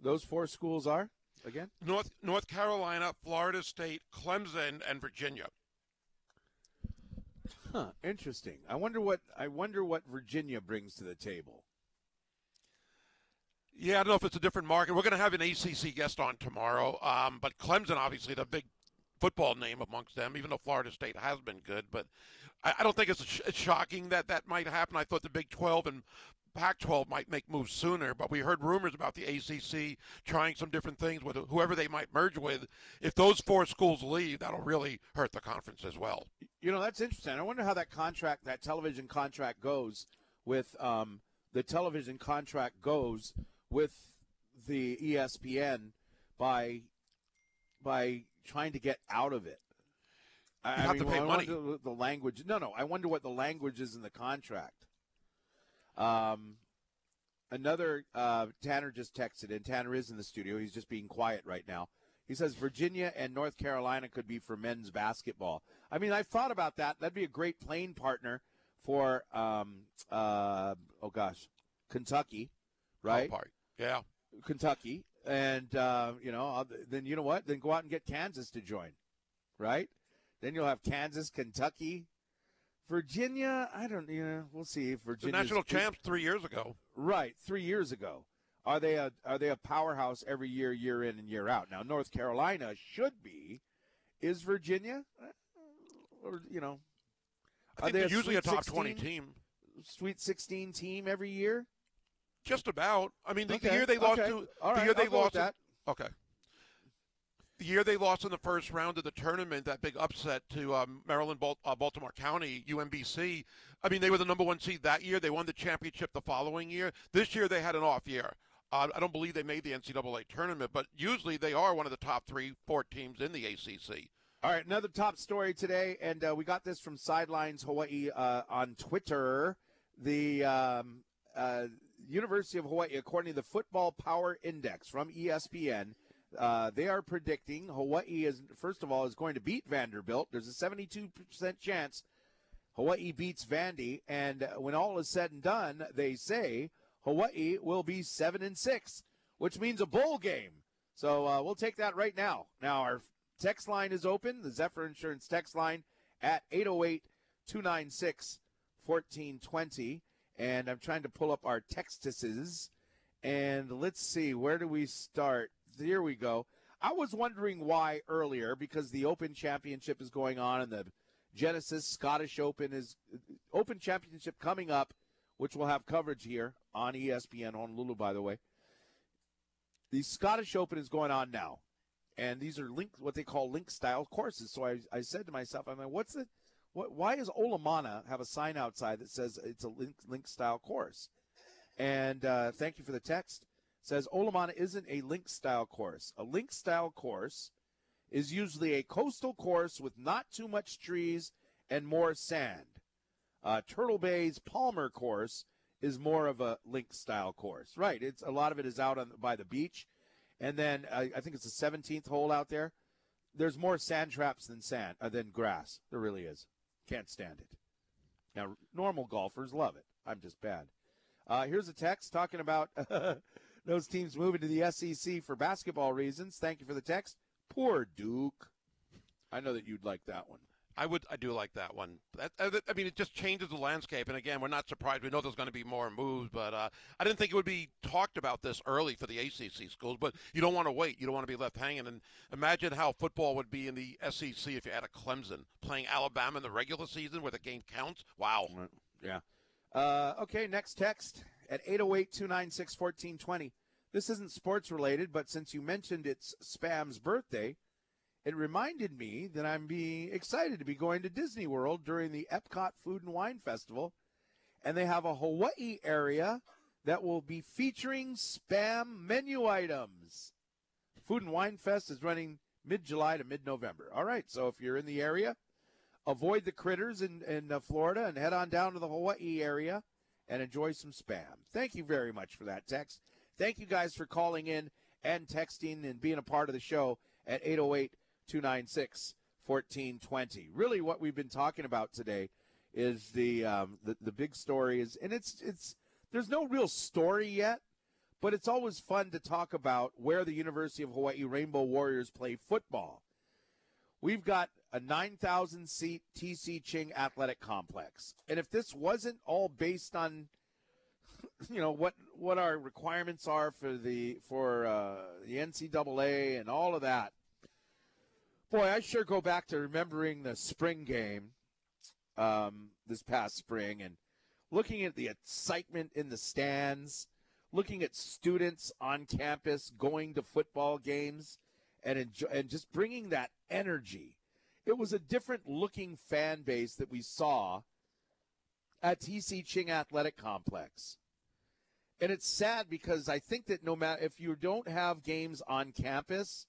[SPEAKER 2] Those four schools are again.
[SPEAKER 3] North North Carolina, Florida State, Clemson, and Virginia.
[SPEAKER 2] Huh. Interesting. I wonder what I wonder what Virginia brings to the table.
[SPEAKER 3] Yeah, I don't know if it's a different market. We're going to have an ACC guest on tomorrow, um, but Clemson, obviously, the big football name amongst them, even though Florida State has been good. But I, I don't think it's, sh- it's shocking that that might happen. I thought the Big 12 and Pac 12 might make moves sooner, but we heard rumors about the ACC trying some different things with whoever they might merge with. If those four schools leave, that'll really hurt the conference as well.
[SPEAKER 2] You know, that's interesting. I wonder how that contract, that television contract goes with um, the television contract goes with the ESPN by by trying to get out of it. I,
[SPEAKER 3] You have to pay money.
[SPEAKER 2] wonder the language. No, no. I wonder what the language is in the contract. Um, another uh, Tanner just texted, and Tanner is in the studio. He's just being quiet right now. He says Virginia and North Carolina could be for men's basketball. I mean, I've thought about that. That'd be a great playing partner for, um, uh, oh gosh, Kentucky, right?
[SPEAKER 3] Yeah.
[SPEAKER 2] Kentucky, and uh, you know, then you know what? Then go out and get Kansas to join, right? Then you'll have Kansas, Kentucky, Virginia. I don't, you know, we'll see Virginia
[SPEAKER 3] national champs three years ago.
[SPEAKER 2] Right, three years ago. Are they a are they a powerhouse every year, year in and year out? Now North Carolina should be. Is Virginia, Uh, or you know,
[SPEAKER 3] I
[SPEAKER 2] Are
[SPEAKER 3] think
[SPEAKER 2] they
[SPEAKER 3] usually a top 20 team.
[SPEAKER 2] Sweet Sixteen team every year?
[SPEAKER 3] Just about. I mean, the, the year they lost
[SPEAKER 2] okay.
[SPEAKER 3] to
[SPEAKER 2] All
[SPEAKER 3] the
[SPEAKER 2] right,
[SPEAKER 3] year they lost in-. Okay. The year they lost in the first round of the tournament, that big upset to um, Maryland, Bal- uh, Baltimore County, UMBC. I mean, they were the number one seed that year. They won the championship the following year. This year, they had an off year. Uh, I don't believe they made the NCAA tournament, but usually they are one of the top three, four teams in the ACC.
[SPEAKER 2] All right, another top story today, and uh, we got this from Sidelines Hawaii uh, on Twitter. The um, uh, University of Hawaii, according to the Football Power Index from ESPN, uh, they are predicting Hawaii is first of all is going to beat Vanderbilt. There's a 72 percent chance Hawaii beats Vandy, and when all is said and done, they say Hawaii will be seven and six, which means a bowl game. So uh, we'll take that right now. Now our text line is open, the Zephyr Insurance text line at 808 296 1420. And I'm trying to pull up our textuses. And let's see, where do we start? Here we go. I was wondering why earlier, because the Open Championship is going on and the Genesis Scottish Open is Open Championship coming up, which will have coverage here on ESPN Honolulu, by the way. The Scottish Open is going on now and these are link what they call link style courses. So I, I said to myself, I'm like, what's the? Why does Olomana have a sign outside that says it's a link link style course? And uh, thank you for the text. It says Olomana isn't a link style course. A link style course is usually a coastal course with not too much trees and more sand. Uh, Turtle Bay's Palmer course is more of a link style course. Right. It's a lot of it is out on by the beach, and then uh, I think it's the 17th hole out there. There's more sand traps than sand uh, than grass. There really is. Can't stand it. Now normal golfers love it. I'm just bad. Uh, here's a text talking about <laughs> those teams moving to the SEC for basketball reasons. Thank you for the text. Poor Duke. I know that you'd like that one.
[SPEAKER 3] I would, I do like that one. That, uh, I mean, it just changes the landscape. And again, we're not surprised. We know there's going to be more moves, but uh, I didn't think it would be talked about this early for the ACC schools. But you don't want to wait. You don't want to be left hanging. And imagine how football would be in the SEC if you had a Clemson playing Alabama in the regular season where the game counts. Wow.
[SPEAKER 2] Yeah. Uh, okay, next text at 808 296 1420. This isn't sports related, but since you mentioned it's Spam's birthday, it reminded me that I'm being excited to be going to Disney World during the Epcot Food and Wine Festival. And they have a Hawaii area that will be featuring spam menu items. Food and Wine Fest is running mid July to mid November. All right, so if you're in the area, avoid the critters in, in uh, Florida and head on down to the Hawaii area and enjoy some spam. Thank you very much for that text. Thank you guys for calling in and texting and being a part of the show at 808 296 1420. Really, what we've been talking about today is the, um, the the big story is, and it's it's there's no real story yet, but it's always fun to talk about where the University of Hawaii Rainbow Warriors play football. We've got a 9,000 seat TC Ching Athletic Complex, and if this wasn't all based on <laughs> you know what what our requirements are for the for uh, the NCAA and all of that. Boy, I sure go back to remembering the spring game um, this past spring and looking at the excitement in the stands, looking at students on campus going to football games, and enjoy, and just bringing that energy. It was a different looking fan base that we saw at TC Ching Athletic Complex. And it's sad because I think that no matter if you don't have games on campus,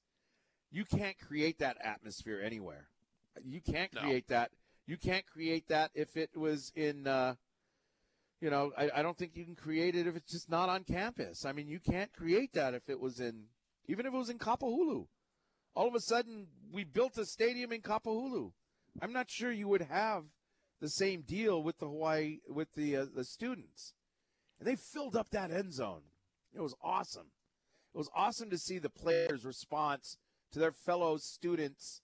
[SPEAKER 2] you can't create that atmosphere anywhere. You can't
[SPEAKER 3] No.
[SPEAKER 2] create that. You can't create that if it was in, uh, you know, I, I don't think you can create it if it's just not on campus. I mean, you can't create that if it was in, even if it was in Kapahulu. All of a sudden, we built a stadium in Kapahulu. I'm not sure you would have the same deal with the Hawaii with the uh, the students, and they filled up that end zone. It was awesome. It was awesome to see the players' response to their fellow students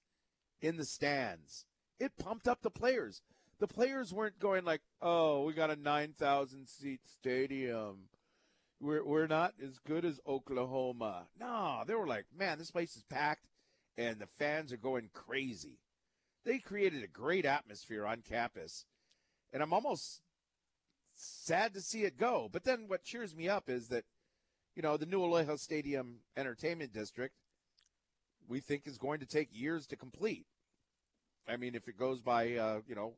[SPEAKER 2] in the stands. It pumped up the players. The players weren't going like, "Oh, we got a 9,000 seat stadium. We're we're not as good as Oklahoma." No, they were like, "Man, this place is packed and the fans are going crazy." They created a great atmosphere on campus. And I'm almost sad to see it go. But then what cheers me up is that, you know, the new Aloha Stadium Entertainment District, we think is going to take years to complete. I mean, if it goes by, uh, you know,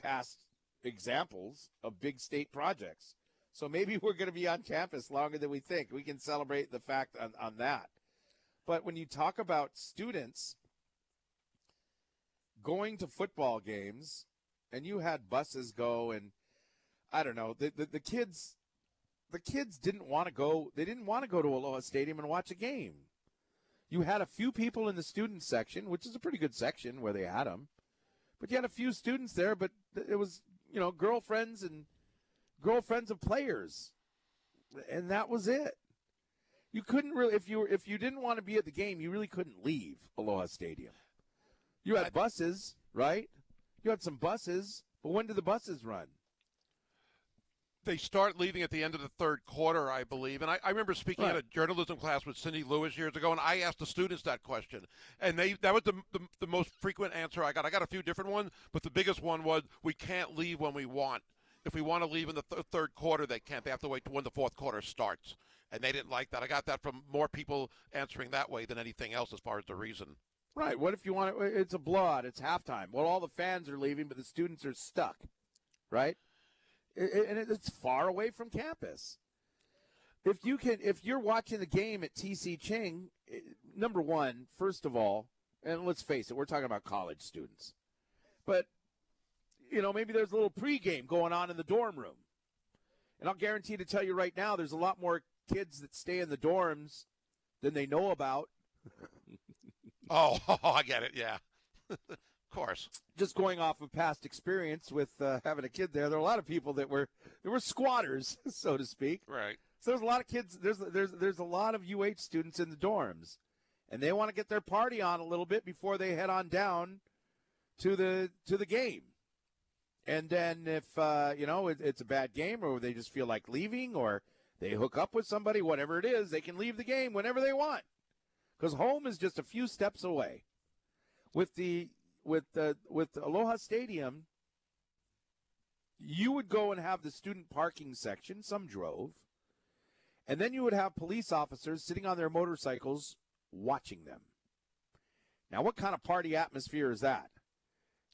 [SPEAKER 2] past examples of big state projects. So maybe <laughs> we're going to be on campus longer than we think. We can celebrate the fact on, on that. But when you talk about students going to football games, and you had buses go, and I don't know, the, the, the kids, the kids didn't want to go. They didn't want to go to Aloha Stadium and watch a game. You had a few people in the student section, which is a pretty good section where they had them, but you had a few students there. But it was, you know, girlfriends and girlfriends of players, and that was it. You couldn't really, if you were, if you didn't want to be at the game, you really couldn't leave Aloha Stadium. You had buses, right? You had some buses, but when did the buses run?
[SPEAKER 3] They start leaving at the end of the third quarter, I believe. And I, I remember speaking at a journalism class with Cindy Lewis years ago, and I asked the students that question, and they that was the, the the most frequent answer I got. I got a few different ones, but the biggest one was we can't leave when we want. if we want to leave in the th- third quarter, they can't. They have to wait to when the fourth quarter starts. And they didn't like that. I got that from more people answering that way than anything else as far as the reason.
[SPEAKER 2] Right. What if you want it? It's a blowout. It's halftime. Well, all the fans are leaving, but the students are stuck. Right. And it's far away from campus. If you can, if you're watching the game at TC Ching, eh, number one, first of all, and let's face it, we're talking about college students, but you know maybe there's a little pregame going on in the dorm room, and I'll guarantee to tell you right now, there's a lot more kids that stay in the dorms than they know about. <laughs>
[SPEAKER 3] Oh, <laughs> I get it. Yeah, <laughs> of course.
[SPEAKER 2] just going off of past experience with uh, having a kid there, there are a lot of people that were there were squatters, <laughs> so to speak.
[SPEAKER 3] Right.
[SPEAKER 2] So there's a lot of kids. There's there's there's a lot of UH students in the dorms, and they want to get their party on a little bit before they head on down to the to the game. And then if uh, you know it, it's a bad game, or they just feel like leaving, or they hook up with somebody, whatever it is, they can leave the game whenever they want, because home is just a few steps away. With the with the with Aloha Stadium, you would go and have the student parking section. Some drove, and then you would have police officers sitting on their motorcycles watching them. Now, what kind of party atmosphere is that?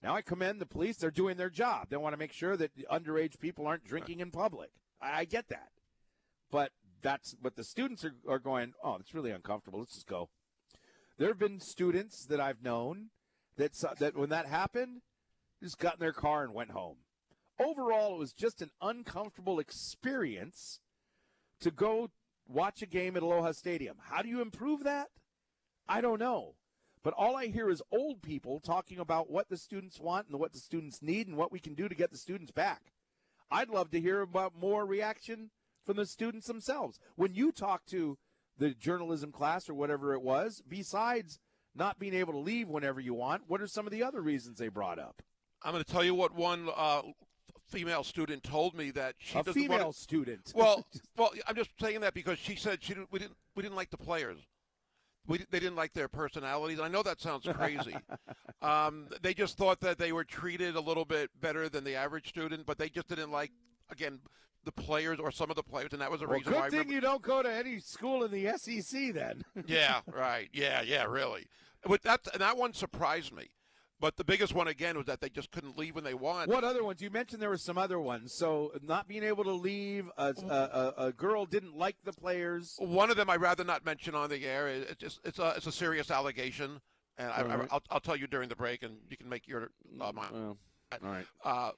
[SPEAKER 2] Now, I commend the police. They're doing their job. They want to make sure that underage people aren't drinking in public. I, I get that. But that's what the students are, are going, oh, it's really uncomfortable. Let's just go. There have been students that I've known that, that when that happened, just got in their car and went home. Overall, it was just an uncomfortable experience to go watch a game at Aloha Stadium. How do you improve that? I don't know. But all I hear is old people talking about what the students want and what the students need and what we can do to get the students back. I'd love to hear about more reaction from the students themselves. When you talk to the journalism class or whatever it was, besides not being able to leave whenever you want, what are some of the other reasons they brought up?
[SPEAKER 3] I'm going to tell you what one uh, female student told me that she
[SPEAKER 2] a female
[SPEAKER 3] want.
[SPEAKER 2] student.
[SPEAKER 3] Well, <laughs> well, I'm just saying that because she said she didn't. We didn't. We didn't like the players. We, they didn't like their personalities. I know that sounds crazy. <laughs> um, they just thought that they were treated a little bit better than the average student, but they just didn't like again the players or some of the players, and that was the
[SPEAKER 2] well,
[SPEAKER 3] reason
[SPEAKER 2] good
[SPEAKER 3] why. I
[SPEAKER 2] thing you don't go to any school in the SEC then. <laughs>
[SPEAKER 3] yeah, right. Yeah, yeah, really. But that and that one surprised me. But the biggest one again was that they just couldn't leave when they want.
[SPEAKER 2] What other ones? You mentioned there were some other ones. So not being able to leave, a, a, a, a girl didn't like the players.
[SPEAKER 3] One of them I'd rather not mention on the air. It's just it's a it's a serious allegation, and I,
[SPEAKER 2] All right.
[SPEAKER 3] I, will I'll tell you during the break, and you can make your uh, mind.
[SPEAKER 2] All right.
[SPEAKER 3] Uh,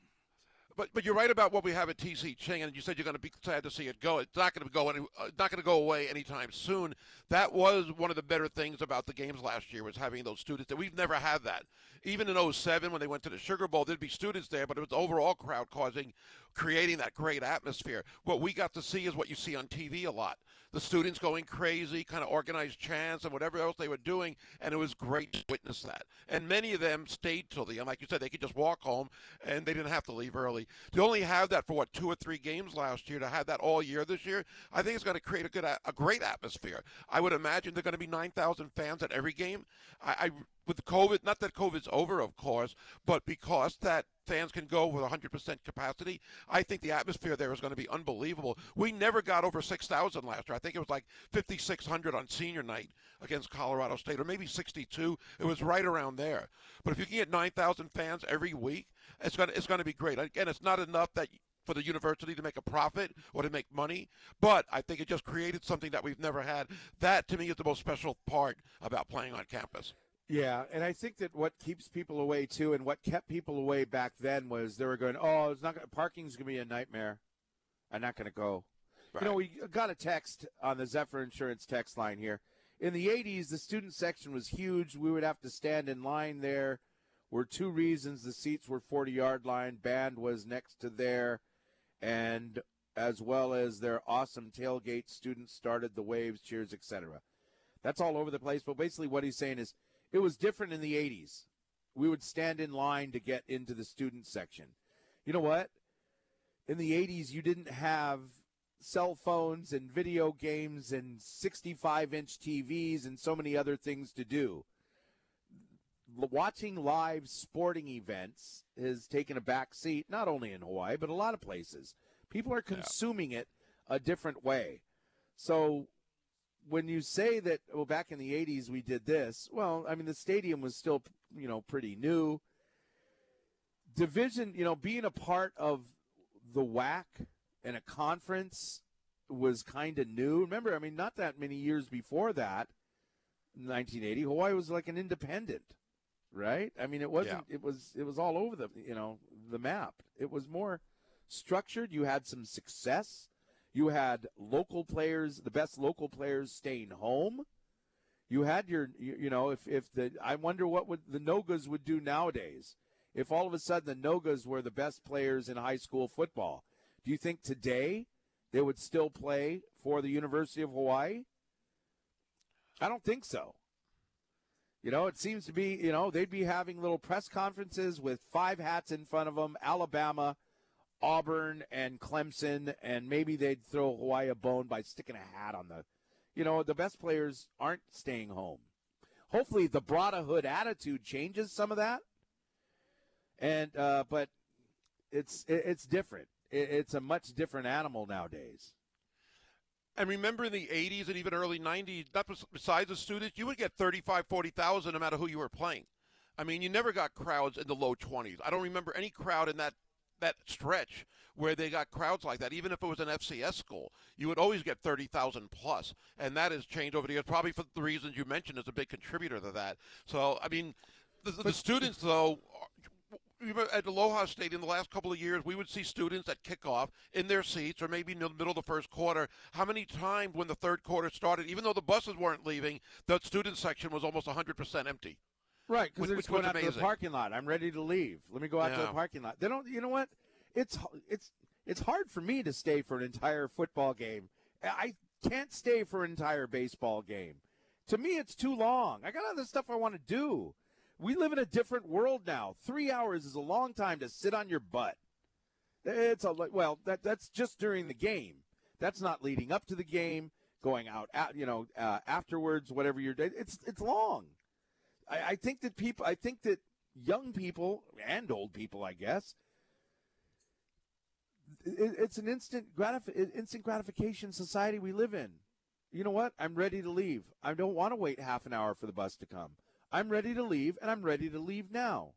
[SPEAKER 3] but but you're right about what we have at TC Ching, and you said you're going to be sad to see it go. It's not going to go any, uh, not going to go away anytime soon. That was one of the better things about the games last year was having those students. That we've never had that. Even in 07 when they went to the Sugar Bowl, there'd be students there, but it was the overall crowd causing, creating that great atmosphere. What we got to see is what you see on TV a lot. The students going crazy, kind of organized chants and whatever else they were doing, and it was great to witness that. And many of them stayed till the end. Like you said, they could just walk home and they didn't have to leave early. To only have that for what two or three games last year, to have that all year this year, I think it's going to create a good, a great atmosphere. I would imagine there are going to be nine thousand fans at every game. I, I with COVID, not that COVID's over, of course, but because that fans can go with 100% capacity, I think the atmosphere there is going to be unbelievable. We never got over 6,000 last year. I think it was like 5,600 on senior night against Colorado State, or maybe 62. It was right around there. But if you can get 9,000 fans every week, it's going to, it's going to be great. Again, it's not enough that for the university to make a profit or to make money, but I think it just created something that we've never had. That, to me, is the most special part about playing on campus.
[SPEAKER 2] Yeah, and I think that what keeps people away too, and what kept people away back then was they were going, "Oh, it's not gonna, parking's going to be a nightmare. I'm not going to go." You know, we got a text on the Zephyr Insurance text line here. In the 80s, the student section was huge. We would have to stand in line there. Were two reasons the seats were 40 yard line, band was next to there, and as well as their awesome tailgate, students started the waves, cheers, etc. That's all over the place. But basically, what he's saying is it was different in the 80s. We would stand in line to get into the student section. You know what? In the 80s, you didn't have cell phones and video games and 65 inch TVs and so many other things to do. watching live sporting events has taken a back seat, not only in Hawaii, but a lot of places. People are consuming it a different way. So when you say that, well, back in the 80s we did this, well, I mean, the stadium was still, you know, pretty new. Division, you know, being a part of the WAC and a conference was kind of new. Remember, I mean, not that many years before that, 1980, Hawaii was like an independent, right? I mean, it wasn't. It was. It was all over the you know the map. It was more structured. You had some success. You had local players, the best local players, staying home. You had your, you, you know, if if the, I wonder what would the Nogas would do nowadays if all of a sudden the Nogas were the best players in high school football. Do you think today they would still play for the University of Hawaii? I don't think so. You know, it seems to be, you know, they'd be having little press conferences with five hats in front of them Alabama, Auburn, and Clemson, and maybe they'd throw Hawaii a bone by sticking a hat on the. You know, the best players aren't staying home. Hopefully, the brotherhood attitude changes some of that. And, uh, but it's it's different. It's a much different animal nowadays.
[SPEAKER 3] And remember in the 80s and even early 90s, that was besides the students, you would get 35, 40,000 no matter who you were playing. I mean, you never got crowds in the low 20s. I don't remember any crowd in that that stretch where they got crowds like that. Even if it was an FCS school, you would always get 30,000 plus. And that has changed over the years, probably for the reasons you mentioned is a big contributor to that. So, I mean, the, the students, though, at Aloha Stadium the last couple of years, we would see students at kickoff in their seats or maybe in the middle of the first quarter. How many times when the third quarter started, even though the buses weren't leaving, the student section was almost 100% empty?
[SPEAKER 2] Right, because they're just going out to the parking lot. I'm ready to leave. Let me go out to the parking lot. They don't. You know what? It's it's it's hard for me to stay for an entire football game. I can't stay for an entire baseball game. To me, it's too long. I got other stuff I want to do. We live in a different world now. Three hours is a long time to sit on your butt. It's a well. That that's just during the game. That's not leading up to the game. Going out, at, you know, uh, afterwards, whatever you're. It's it's long. I, I think that people, I think that young people and old people, I guess, it, it's an instant gratif- instant gratification society we live in. You know what? I'm ready to leave. I don't want to wait half an hour for the bus to come. I'm ready to leave, and I'm ready to leave now.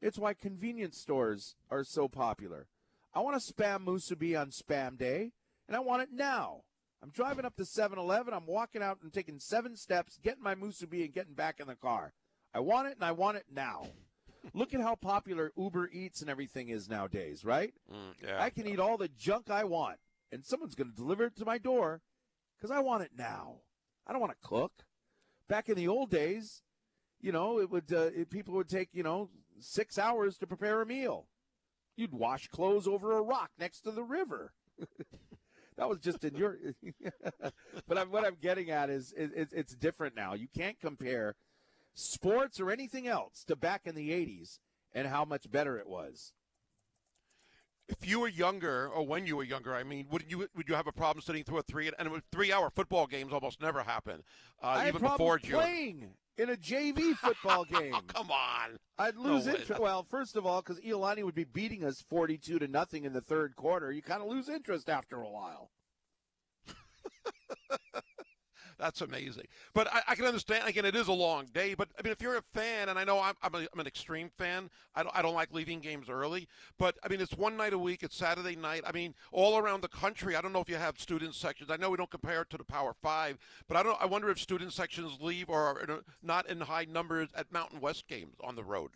[SPEAKER 2] It's why convenience stores are so popular. I want to spam musubi on spam day, and I want it now. I'm driving up to 7 Eleven. I'm walking out and taking seven steps, getting my musubi, and getting back in the car. I want it, and I want it now. Look at how popular Uber Eats and everything is nowadays, right?
[SPEAKER 3] Mm, yeah.
[SPEAKER 2] I can eat all the junk I want, and someone's going to deliver it to my door because I want it now. I don't want to cook. Back in the old days, you know, it would uh, it, people would take you know six hours to prepare a meal. You'd wash clothes over a rock next to the river. <laughs> that was just in your. <laughs> but I'm, what I'm getting at is it, it's it's different now. You can't compare sports or anything else to back in the '80s and how much better it was.
[SPEAKER 3] If you were younger, or when you were younger, I mean, would you would you have a problem sitting through a three and three hour football games almost never happen, uh, even before June.
[SPEAKER 2] playing in a JV football <laughs> oh, game.
[SPEAKER 3] Oh, come on!
[SPEAKER 2] I'd lose
[SPEAKER 3] way.
[SPEAKER 2] interest. Well, first of all, because Iolani would be beating us forty-two to nothing in the third quarter, you kind of lose interest after a while. <laughs>
[SPEAKER 3] That's amazing. But I, I can understand. Again, it is a long day. But I mean, if you're a fan, and I know I'm, I'm, a, I'm an extreme fan. I don't, I don't like leaving games early. But I mean, it's one night a week. It's Saturday night. I mean, all around the country. I don't know if you have student sections. I know we don't compare it to the Power Five, but I don't. I wonder if student sections leave or are not in high numbers at Mountain West games on the road.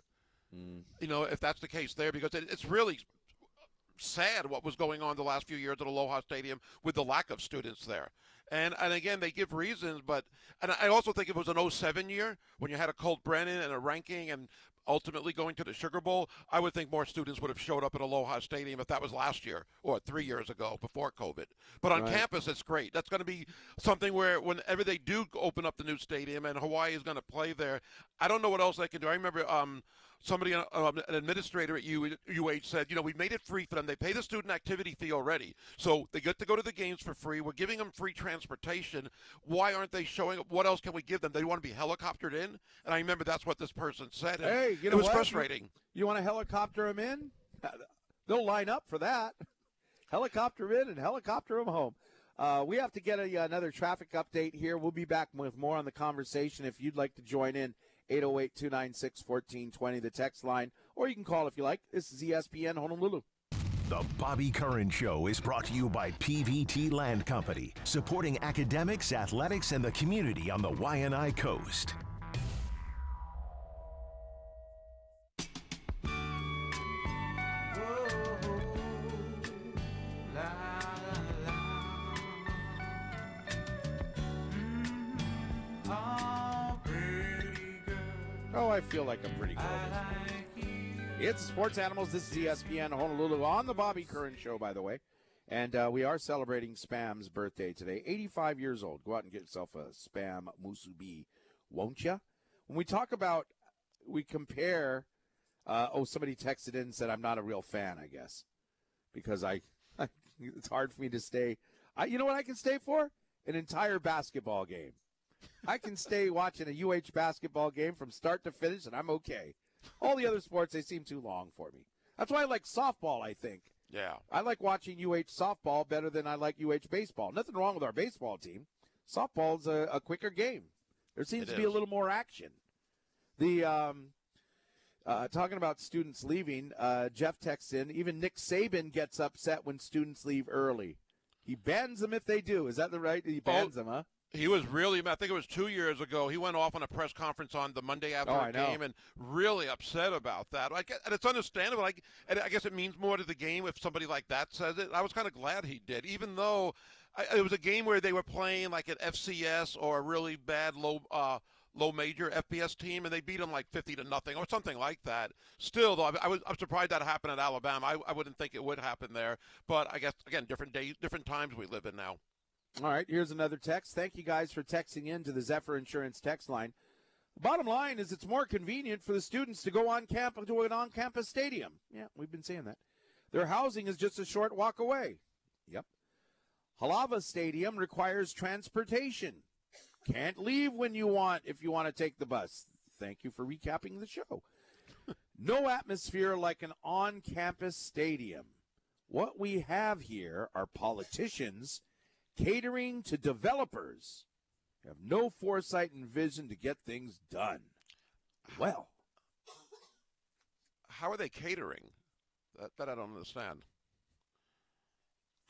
[SPEAKER 3] Mm. You know, if that's the case there, because it, it's really sad what was going on the last few years at Aloha Stadium with the lack of students there. And and again, they give reasons, but and I also think if it was an 07 year when you had a Colt Brennan and a ranking and ultimately going to the Sugar Bowl, I would think more students would have showed up at Aloha Stadium if that was last year or three years ago before COVID. But on
[SPEAKER 2] Right.
[SPEAKER 3] campus, it's great. That's going to be something where whenever they do open up the new stadium and Hawaii is going to play there, I don't know what else they can do. I remember um, somebody, uh, um, an administrator at UH said, you know, we made it free for them. They pay the student activity fee already, so they get to go to the games for free. We're giving them free transportation. Why aren't they showing up? What else can we give them? They want to be helicoptered in, and I remember that's what this person said.
[SPEAKER 2] Hey, you know
[SPEAKER 3] it was
[SPEAKER 2] what?
[SPEAKER 3] frustrating.
[SPEAKER 2] You want to helicopter them in? <laughs> They'll line up for that. Helicopter in and helicopter them home. Uh, we have to get a, another traffic update here. We'll be back with more on the conversation. If you'd like to join in, 808 296 1420, the text line, or you can call if you like. This is ESPN Honolulu.
[SPEAKER 1] The Bobby Curran Show is brought to you by PVT Land Company, supporting academics, athletics, and the community on the Waianae Coast.
[SPEAKER 2] I feel like I'm pretty good. It's Sports Animals. This is ESPN Honolulu on the Bobby Curran Show, by the way. And uh, we are celebrating Spam's birthday today. 85 years old. Go out and get yourself a Spam Musubi, won't you? When we talk about, we compare, uh, oh, somebody texted in and said, I'm not a real fan, I guess. Because I, <laughs> it's hard for me to stay. I, you know what I can stay for? An entire basketball game. I can stay watching a UH basketball game from start to finish, and I'm okay. All the other sports, they seem too long for me. That's why I like softball, I think.
[SPEAKER 3] Yeah.
[SPEAKER 2] I like watching UH softball better than I like UH baseball. Nothing wrong with our baseball team. Softball's a, a quicker game. There seems
[SPEAKER 3] It
[SPEAKER 2] to be a little more action. The um, uh, talking about students leaving, uh, Jeff texts in. Even Nick Saban gets upset when students leave early. He bans them if they do. Is that the right? He bans them, huh?
[SPEAKER 3] He was really, I think it was two years ago. He went off on a press conference on the Monday after
[SPEAKER 2] Oh,
[SPEAKER 3] a game and really upset about that. Get, and it's understandable. I, and I guess it means more to the game if somebody like that says it. I was kind of glad he did, even though I, it was a game where they were playing like an FCS or a really bad low. Uh, Low major FBS team, and they beat them like fifty to nothing or something like that. Still, though, I, I was I'm surprised that happened at Alabama. I, I wouldn't think it would happen there, but I guess again, different days, different times we live in now.
[SPEAKER 2] All right, here's another text. Thank you guys for texting in to the Zephyr Insurance text line. Bottom line is it's more convenient for the students to go on campus to an on-campus stadium. Yeah, we've been saying that. Their housing is just a short walk away. Yep. Aloha Stadium requires transportation. Can't leave when you want if you want to take the bus. Thank you for recapping the show. <laughs> no atmosphere like an on-campus stadium. What we have here are politicians catering to developers have no foresight and vision to get things done. Well,
[SPEAKER 3] How are they catering? That, that I don't understand.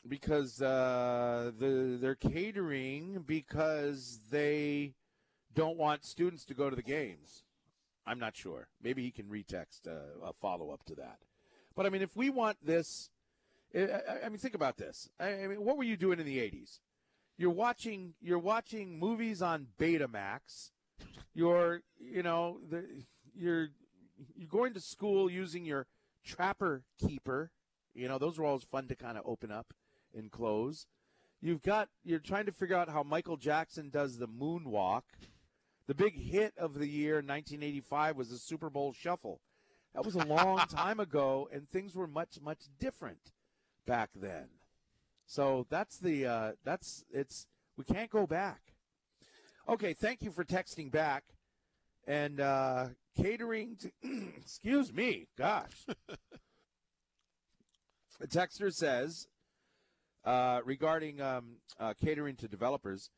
[SPEAKER 2] because uh, the they're catering because they don't want students to go to the games. I'm not sure. Maybe he can retext uh, a follow up to that. But I mean, if we want this, I, mean, think about this. I, I mean, what were you doing in the '80s? You're watching you're watching movies on Betamax. You're you know the, you're you're going to school using your Trapper Keeper. You know those are always fun to kind of open up and close. You've got you're trying to figure out how Michael Jackson does the moonwalk. The big hit of the year 1985 was the Super Bowl Shuffle. That was a long <laughs> time ago, and things were much much different back then. So that's the uh, that's it's we can't go back. Okay, thank you for texting back and uh, catering to. <clears throat> excuse me, gosh. <laughs> the texter says uh, regarding um, uh, catering to developers,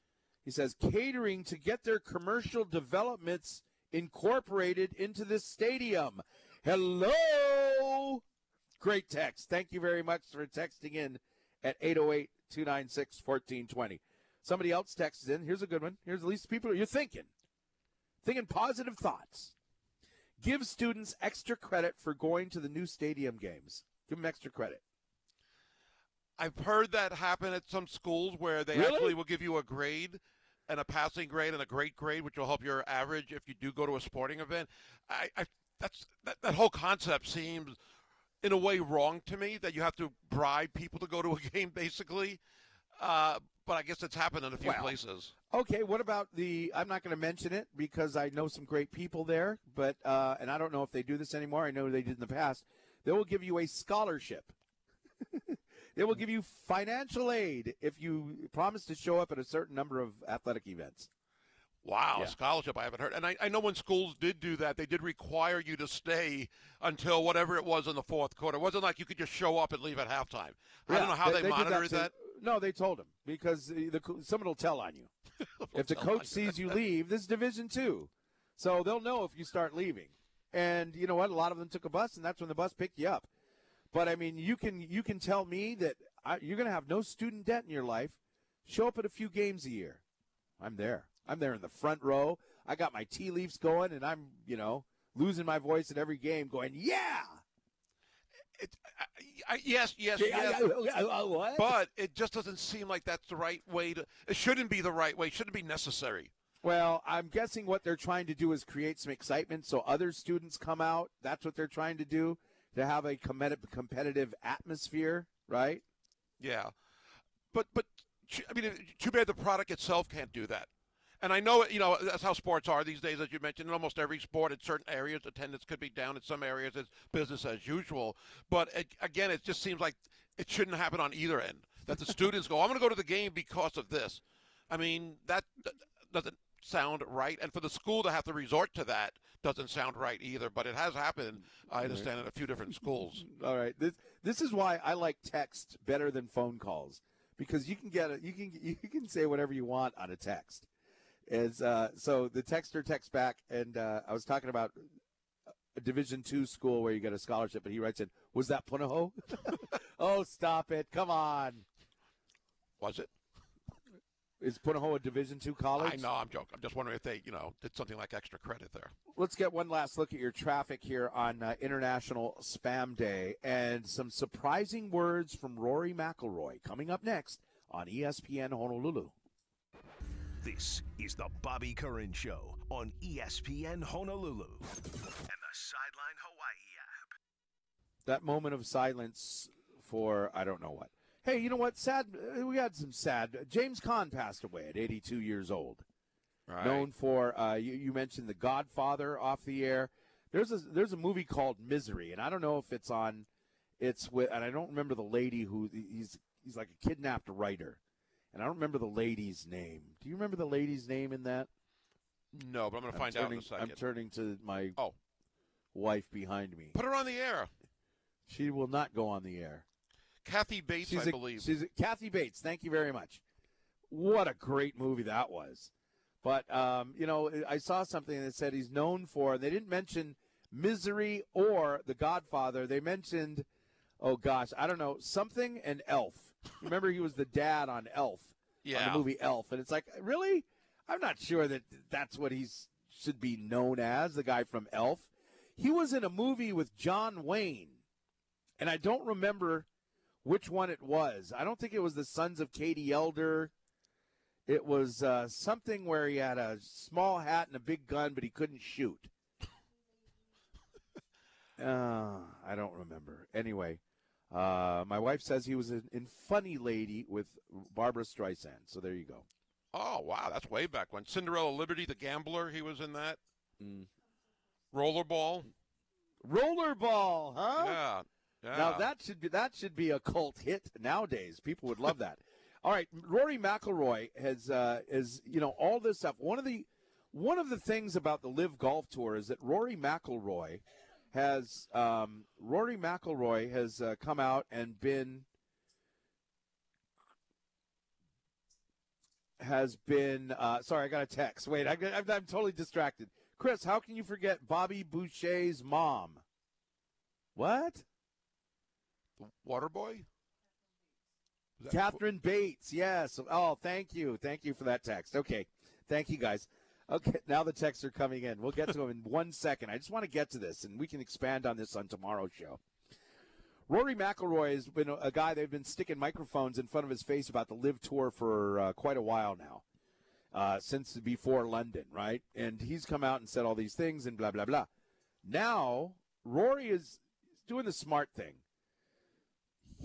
[SPEAKER 2] he says catering to get their commercial developments incorporated into the stadium. Hello. Great text. Thank you very much for texting in at 808 296 1420. Somebody else texts in. Here's a good one. Here's at least people you're thinking. Thinking positive thoughts. Give students extra credit for going to the new stadium games. Give them extra credit.
[SPEAKER 3] I've heard that happen at some schools where they
[SPEAKER 2] Really?
[SPEAKER 3] actually will give you a grade and a passing grade and a great grade, which will help your average if you do go to a sporting event. I, I that's that, that whole concept seems in a way wrong to me that you have to bribe people to go to a <laughs> game basically. Uh, but I guess it's happened in a few
[SPEAKER 2] Well,
[SPEAKER 3] places.
[SPEAKER 2] Okay, what about the? I'm not going to mention it because I know some great people there, but uh, and I don't know if they do this anymore. I know they did in the past. They will give you a scholarship. <laughs> they will give you financial aid if you promise to show up at a certain number of athletic events.
[SPEAKER 3] Wow,
[SPEAKER 2] Yeah.
[SPEAKER 3] scholarship I haven't heard. And I, I know when schools did do that, they did require you to stay until whatever it was in the fourth quarter. It wasn't like you could just show up and leave at halftime. I don't know how they,
[SPEAKER 2] did
[SPEAKER 3] monitored
[SPEAKER 2] to-
[SPEAKER 3] that.
[SPEAKER 2] No, they told him because the, the someone will tell on you. <laughs> if the coach sees you <laughs> leave, this is Division Two, so they'll know if you start leaving. And you know what? A lot of them took a bus, and that's when the bus picked you up. But I mean, you can you can tell me that I, you're going to have no student debt in your life. Show up at a few games a year. I'm there. I'm there in the front row. I got my tea leaves going, and I'm you know losing my voice at every game, going yeah.
[SPEAKER 3] It, I, I, yes, yes, yes.
[SPEAKER 2] uh, what?
[SPEAKER 3] But it just doesn't seem like that's the right way to. It shouldn't be the right way. It shouldn't be necessary.
[SPEAKER 2] Well, I'm guessing what they're trying to do is create some excitement so other students come out. That's what they're trying to do to have a competitive competitive atmosphere, right?
[SPEAKER 3] Yeah, but but I mean, too bad the product itself can't do that. And I know you know that's how sports are these days, as you mentioned. In almost every sport, in certain areas, attendance could be down. In some areas, it's business as usual. But it, again, it just seems like it shouldn't happen on either end. That the students go, "I'm going to go to the game because of this." I mean, that, doesn't sound right. And for the school to have to resort to that doesn't sound right either. But it has happened. I understand in a few different schools. <laughs>
[SPEAKER 2] All right. This this is why I like text better than phone calls because you can get it. You can you can say whatever you want on a text. Is uh, so the texter texts back, and uh, I was talking about a Division two school where you get a scholarship, and he writes in, "Was that Punahou?" <laughs> oh, stop it! Come on.
[SPEAKER 3] Was it?
[SPEAKER 2] Is Punahou a Division two college?
[SPEAKER 3] I know. I'm joking. I'm just wondering if they, you know, did something like extra credit there.
[SPEAKER 2] Let's get one last look at your traffic here on uh, International Spam Day and some surprising words from Rory McIlroy coming up next on ESPN Honolulu.
[SPEAKER 1] This is the Bobby Curran Show on ESPN Honolulu and the Sideline Hawaii app.
[SPEAKER 2] That moment of silence for I don't know what. Hey, you know what? Sad. uh, We had some sad. James Caan passed away at 82 years old.
[SPEAKER 3] Right.
[SPEAKER 2] known for uh, you, you mentioned The Godfather off the air. There's a there's a movie called Misery, and I don't know if it's on. It's with, and I don't remember the lady who he's he's like a kidnapped writer, and I don't remember the lady's name. Do you remember the lady's name in that?
[SPEAKER 3] No, but I'm going to find out in a second.
[SPEAKER 2] I'm turning to my
[SPEAKER 3] Oh.
[SPEAKER 2] wife behind me.
[SPEAKER 3] Put her on the air.
[SPEAKER 2] She will not go on the air.
[SPEAKER 3] Kathy Bates,
[SPEAKER 2] she's
[SPEAKER 3] I
[SPEAKER 2] a,
[SPEAKER 3] believe.
[SPEAKER 2] She's a, Kathy Bates. Thank you very much. What a great movie that was. But um, you know, I saw something that said he's known for. They didn't mention Misery or The Godfather. They mentioned, oh gosh, I don't know, something and Elf. Remember, he was the dad on Elf. On
[SPEAKER 3] Yeah.
[SPEAKER 2] the movie Elf, and it's like, really? I'm not sure that that's what he should be known as. The guy from Elf. He was in a movie with John Wayne, and I don't remember which one it was. I don't think it was the Sons of Katie Elder. It was uh, something where he had a small hat and a big gun, but he couldn't shoot. <laughs> Uh, I don't remember. Anyway, uh, my wife says he was in, in Funny Lady with Barbra Streisand. So there you go.
[SPEAKER 3] oh, wow. That's way back when. Cinderella Liberty, the gambler, he was in that.
[SPEAKER 2] Mm.
[SPEAKER 3] Rollerball.
[SPEAKER 2] Rollerball, huh?
[SPEAKER 3] Yeah. Yeah.
[SPEAKER 2] Now that should be that should be a cult hit nowadays. People would love that. <laughs> all right, Rory McIlroy has uh, is you know all this stuff. One of the one of the things about the LIV Golf Tour is that Rory McIlroy has um, Rory McIlroy has uh, come out and been has been uh, sorry I got a text. Wait, I, I'm, I'm totally distracted. Chris, how can you forget Bobby Boucher's mom? What?
[SPEAKER 3] The Waterboy? Was that-
[SPEAKER 2] Catherine Bates, yes. Oh, thank you. Thank you for that text. Okay. Thank you, guys. Okay, now the texts are coming in. We'll get to them in <laughs> one second. I just want to get to this, and we can expand on this on tomorrow's show. Rory McIlroy has been a- guy they've been sticking microphones in front of his face about the LIV Tour for uh, quite a while now, uh, since before London, right? And he's come out and said all these things and blah blah blah. Now Rory is doing the smart thing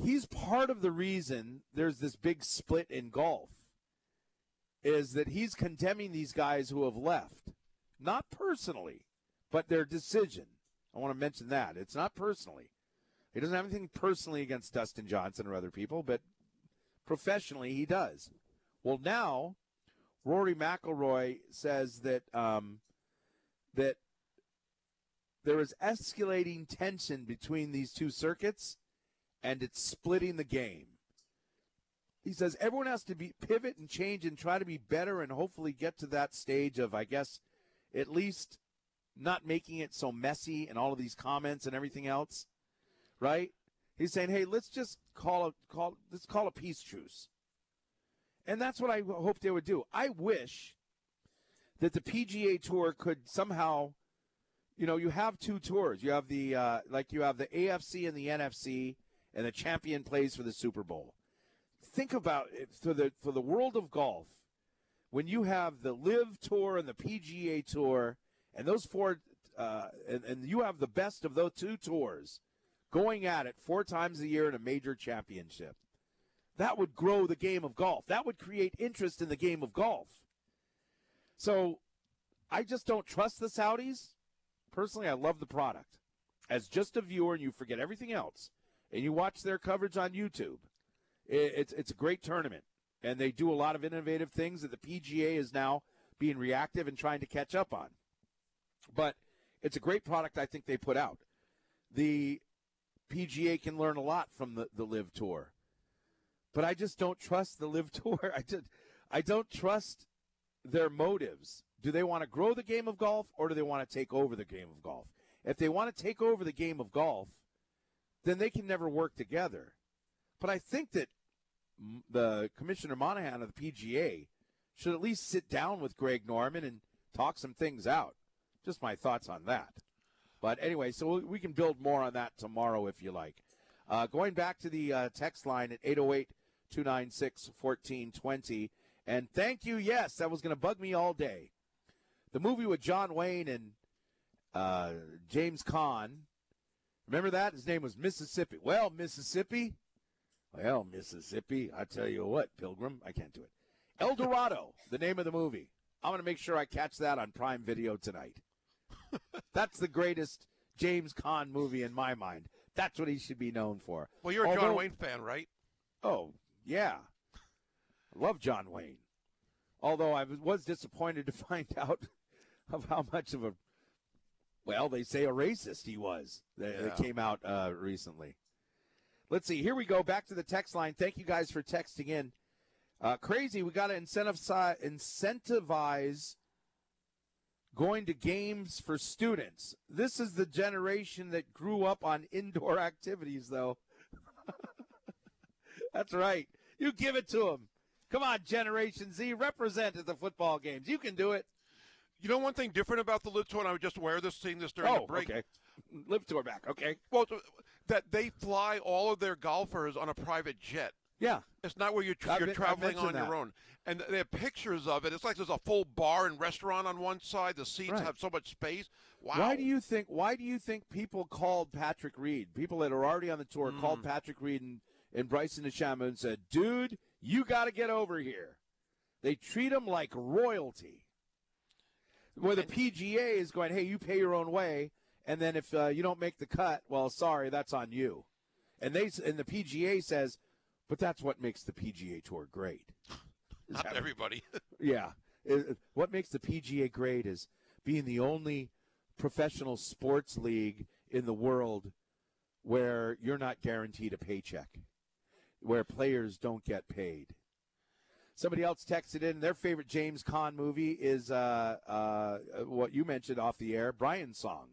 [SPEAKER 2] he's part of the reason there's this big split in golf is that he's condemning these guys who have left not personally but their decision. I want to mention that. It's not personally. He doesn't have anything personally against dustin johnson or other people but professionally he does. Well now rory mcilroy says that um, that there is escalating tension between these two circuits and it's splitting the game. He says everyone has to be pivot and change and try to be better and hopefully get to that stage of I guess at least not making it so messy and all of these comments and everything else. Right? He's saying, "Hey, let's just call a call let's call a peace truce." And that's what I hope they would do. I wish that the PGA Tour could somehow you know, you have two tours. You have the uh, like you have the AFC and the NFC, and the champion plays for the Super Bowl. Think about it for the for the world of golf. When you have the LIV Tour and the PGA Tour, and those four, uh, and, and you have the best of those two tours going at it four times a year in a major championship, that would grow the game of golf. That would create interest in the game of golf. So, I just don't trust the Saudis personally, I love the product. As just a viewer, and you forget everything else, and you watch their coverage on YouTube, it's it's a great tournament, and they do a lot of innovative things that the PGA is now being reactive and trying to catch up on. But it's a great product. I think they put out. The PGA can learn a lot from the the LIV Tour, but I just don't trust the LIV <laughs> Tour. I just I don't trust their motives do they want to grow the game of golf or do they want to take over the game of golf? If they want to take over the game of golf, then they can never work together. But I think that the Commissioner Monahan of the PGA should at least sit down with Greg Norman and talk some things out. Just my thoughts on that. But anyway, so we can build more on that tomorrow if you like. Uh, going back to the uh, text line at 808 296 1420. And thank you. Yes, that was going to bug me all day the movie with John Wayne and uh, James Caan. Remember that? His name was Mississippi. Well, Mississippi. Well, Mississippi. I tell you what, Pilgrim, I can't do it. El Dorado, the name of the movie. I'm going to make sure I catch that on Prime Video tonight. <laughs> That's the greatest James Caan movie in my mind. That's what he should be known for.
[SPEAKER 3] Well, you're a Although, John Wayne fan, right?
[SPEAKER 2] Oh, yeah. I love John Wayne. Although I was disappointed to <laughs> find out of how much of a well, they say a racist he was that, yeah. came out uh, recently. Let's see. Here we go. Back to the text line. Thank you guys for texting in. Uh, crazy. We got to incentivize, incentivize going to games for students. This is the generation that grew up on indoor <laughs> activities, though. <laughs> That's right. You give it to them. Come on, Generation Z, represent at the football games. You can do it.
[SPEAKER 3] You know one thing different about the Tour, and I was just aware of this, seeing this during
[SPEAKER 2] oh,
[SPEAKER 3] the break.
[SPEAKER 2] okay. LIV Tour back, okay.
[SPEAKER 3] Well, that they fly all of their golfers on a private jet.
[SPEAKER 2] Yeah.
[SPEAKER 3] It's not where you're, tra- you're traveling on that. your own. And they have pictures of it. It's like there's a full bar and restaurant on one side. The seats right. have so much space. Wow.
[SPEAKER 2] Why do you think why do you think people called Patrick Reed, people that are already on the tour mm. called Patrick Reed and, and Bryson DeChambeau and said, "Dude, you got to get over here." They treat them like royalty where the PGA is going, hey, you pay your own way, and then if uh, you don't make the cut, well, sorry, that's on you. And they and the PGA says, but that's what makes the PGA Tour great. <laughs>
[SPEAKER 3] Not that, everybody. <laughs>
[SPEAKER 2] yeah, it, what makes the PGA great is being the only professional sports league in the world where you're not guaranteed a paycheck, where players don't get paid. Somebody else texted in their favorite James Caan movie is uh, uh, what you mentioned off the air, Brian's song,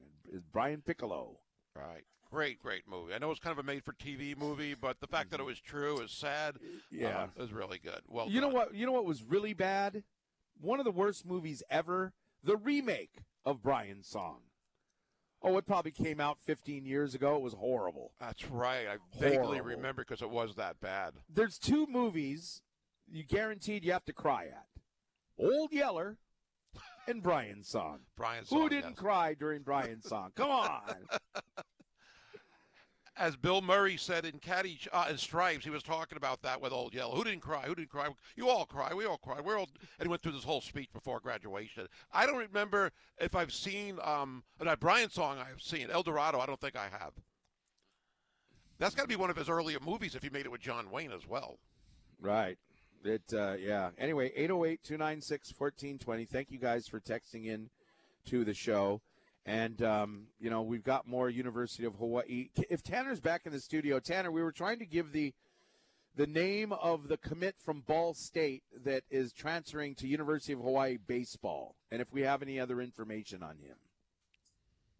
[SPEAKER 2] Brian Piccolo.
[SPEAKER 3] Right. Great, great movie. I know it's kind of a made-for-TV movie, but the fact that it was true is sad.
[SPEAKER 2] Yeah, uh,
[SPEAKER 3] it was really good. Well,
[SPEAKER 2] you
[SPEAKER 3] done.
[SPEAKER 2] know what? You know what was really bad? One of the worst movies ever. The remake of Brian's song. Oh, it probably came out 15 years ago. It was horrible.
[SPEAKER 3] That's right. I vaguely remember because it was that bad.
[SPEAKER 2] There's two movies you guaranteed you have to cry at. Old Yeller and Brian's song.
[SPEAKER 3] Brian's song.
[SPEAKER 2] Who didn't
[SPEAKER 3] yes.
[SPEAKER 2] cry during Brian's song? Come on. <laughs>
[SPEAKER 3] as Bill Murray said in Caddy uh, in Stripes, he was talking about that with Old Yeller. Who didn't cry? Who didn't cry? You all cry. We all cry. We're all. And he went through this whole speech before graduation. I don't remember if I've seen um that Brian song. I've seen El Dorado. I don't think I have. That's got to be one of his earlier movies if he made it with John Wayne as well.
[SPEAKER 2] Right. It uh, yeah. Anyway, 808-296-1420. Thank you guys for texting in to the show. And um, you know, we've got more University of Hawaii. If Tanner's back in the studio, Tanner, we were trying to give the the name of the commit from Ball State that is transferring to University of Hawaii baseball, and if we have any other information on him.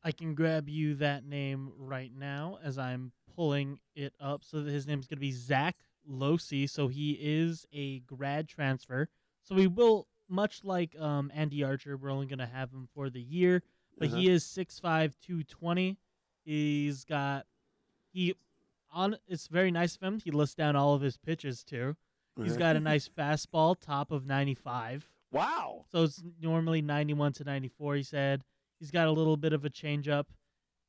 [SPEAKER 4] I can grab you that name right now as I'm pulling it up. So his name's going to be Zach Losi. So he is a grad transfer. So we will, much like um, Andy Archer, we're only going to have him for the year. But he is 6'5", 220. He's got he on. It's very nice of him. He lists down all of his pitches too. He's got a nice fastball, top of 95.
[SPEAKER 2] Wow.
[SPEAKER 4] So it's normally 91 to 94, he said. He's got a little bit of a changeup.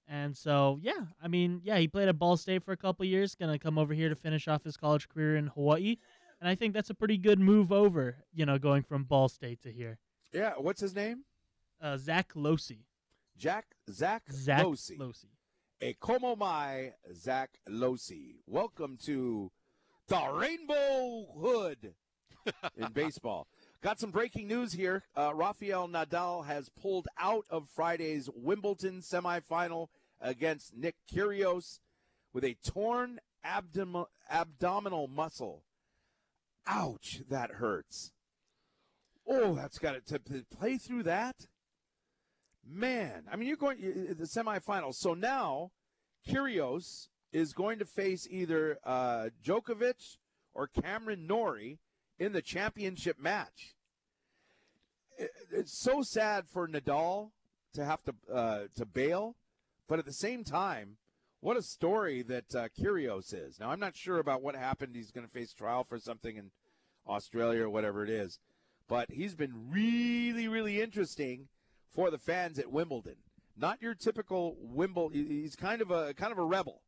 [SPEAKER 4] And so, yeah, I mean, yeah, he played at Ball State for a couple years, going to come over here to finish off his college career in Hawaii. And I think that's a pretty good move over, you know, going from Ball State to here.
[SPEAKER 2] Yeah. What's his name?
[SPEAKER 4] Uh, Zach Losi.
[SPEAKER 2] Jack Zach,
[SPEAKER 4] Zach
[SPEAKER 2] Losi.
[SPEAKER 4] Losi.
[SPEAKER 2] A como mai Zach Losi. Welcome to the Rainbow Hood <laughs> in baseball. Got some breaking news here. Uh, Rafael Nadal has pulled out of Friday's Wimbledon semifinal against Nick Kyrgios with a torn abdom- abdominal muscle. Ouch, that hurts. Oh, that's got to, to play through that. Man, I mean, you're going the semifinals. So now, Kyrgios is going to face either uh, Djokovic or Cameron Norrie in the championship match. It, it's so sad for Nadal to have to uh, to bail, but at the same time, what a story that uh, Kyrgios is. Now, I'm not sure about what happened. He's going to face trial for something in Australia or whatever it is, but he's been really, really interesting for the fans at Wimbledon. Not your typical Wimbledon. He's kind of a kind of a rebel,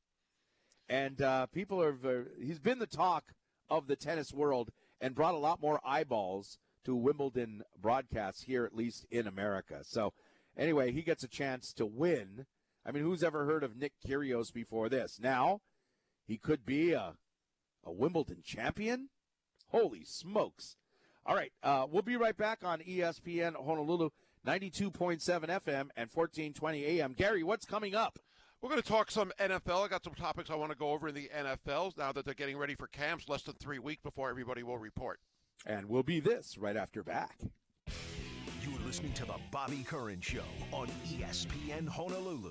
[SPEAKER 2] and uh, people are. He's been the talk of the tennis world and brought a lot more eyeballs to Wimbledon broadcasts here, at least in America. So, anyway, he gets a chance to win. I mean, who's ever heard of Nick Kyrgios before this? Now, he could be a a Wimbledon champion. Holy smokes! All right, uh, we'll be right back on ESPN Honolulu. 92.7 FM and 1420 AM. Gary, what's coming up?
[SPEAKER 3] We're going to talk some NFL. I got some topics I want to go over in the NFL now that they're getting ready for camps less than three weeks before everybody will report.
[SPEAKER 2] And we'll be this right after back.
[SPEAKER 1] Listening to the Bobby Curran Show on ESPN Honolulu.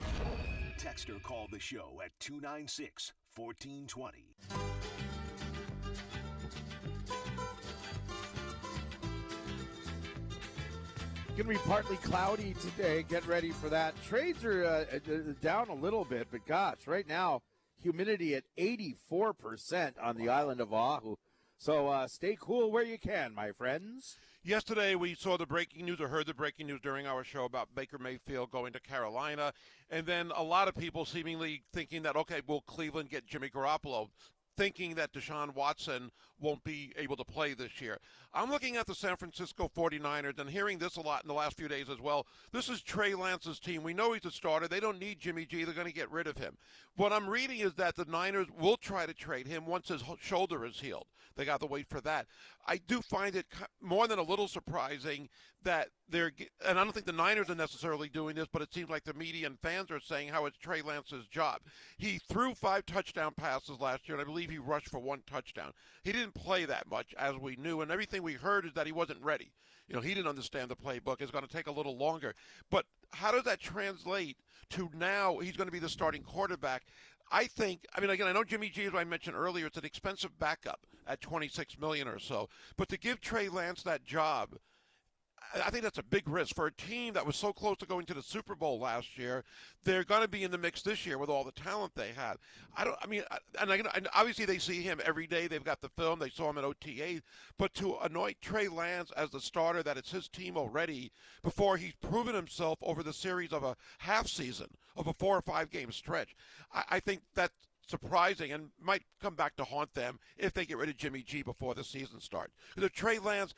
[SPEAKER 1] Text or call the show at 296 1420.
[SPEAKER 2] Going to be partly cloudy today. Get ready for that. Trades are uh, uh, down a little bit, but gosh, right now, humidity at 84% on the island of Oahu. So uh, stay cool where you can, my friends.
[SPEAKER 3] Yesterday, we saw the breaking news or heard the breaking news during our show about Baker Mayfield going to Carolina. And then a lot of people seemingly thinking that, okay, will Cleveland get Jimmy Garoppolo? Thinking that Deshaun Watson won't be able to play this year. I'm looking at the San Francisco 49ers and hearing this a lot in the last few days as well. This is Trey Lance's team. We know he's a starter. They don't need Jimmy G. They're going to get rid of him. What I'm reading is that the Niners will try to trade him once his shoulder is healed. They got to wait for that. I do find it more than a little surprising that they're, and I don't think the Niners are necessarily doing this, but it seems like the media and fans are saying how it's Trey Lance's job. He threw five touchdown passes last year, and I believe he rushed for one touchdown. He didn't play that much, as we knew, and everything we heard is that he wasn't ready. You know, he didn't understand the playbook. It's going to take a little longer. But how does that translate to now he's going to be the starting quarterback? I think. I mean, again, I know Jimmy G, as I mentioned earlier, it's an expensive backup at 26 million or so. But to give Trey Lance that job, I think that's a big risk for a team that was so close to going to the Super Bowl last year. They're going to be in the mix this year with all the talent they had. I don't. I mean, and, I, and obviously they see him every day. They've got the film. They saw him at OTA. But to anoint Trey Lance as the starter, that it's his team already before he's proven himself over the series of a half season of a four or five game stretch, I, I think that surprising and might come back to haunt them if they get rid of Jimmy G before the season starts. Because if Trey Lance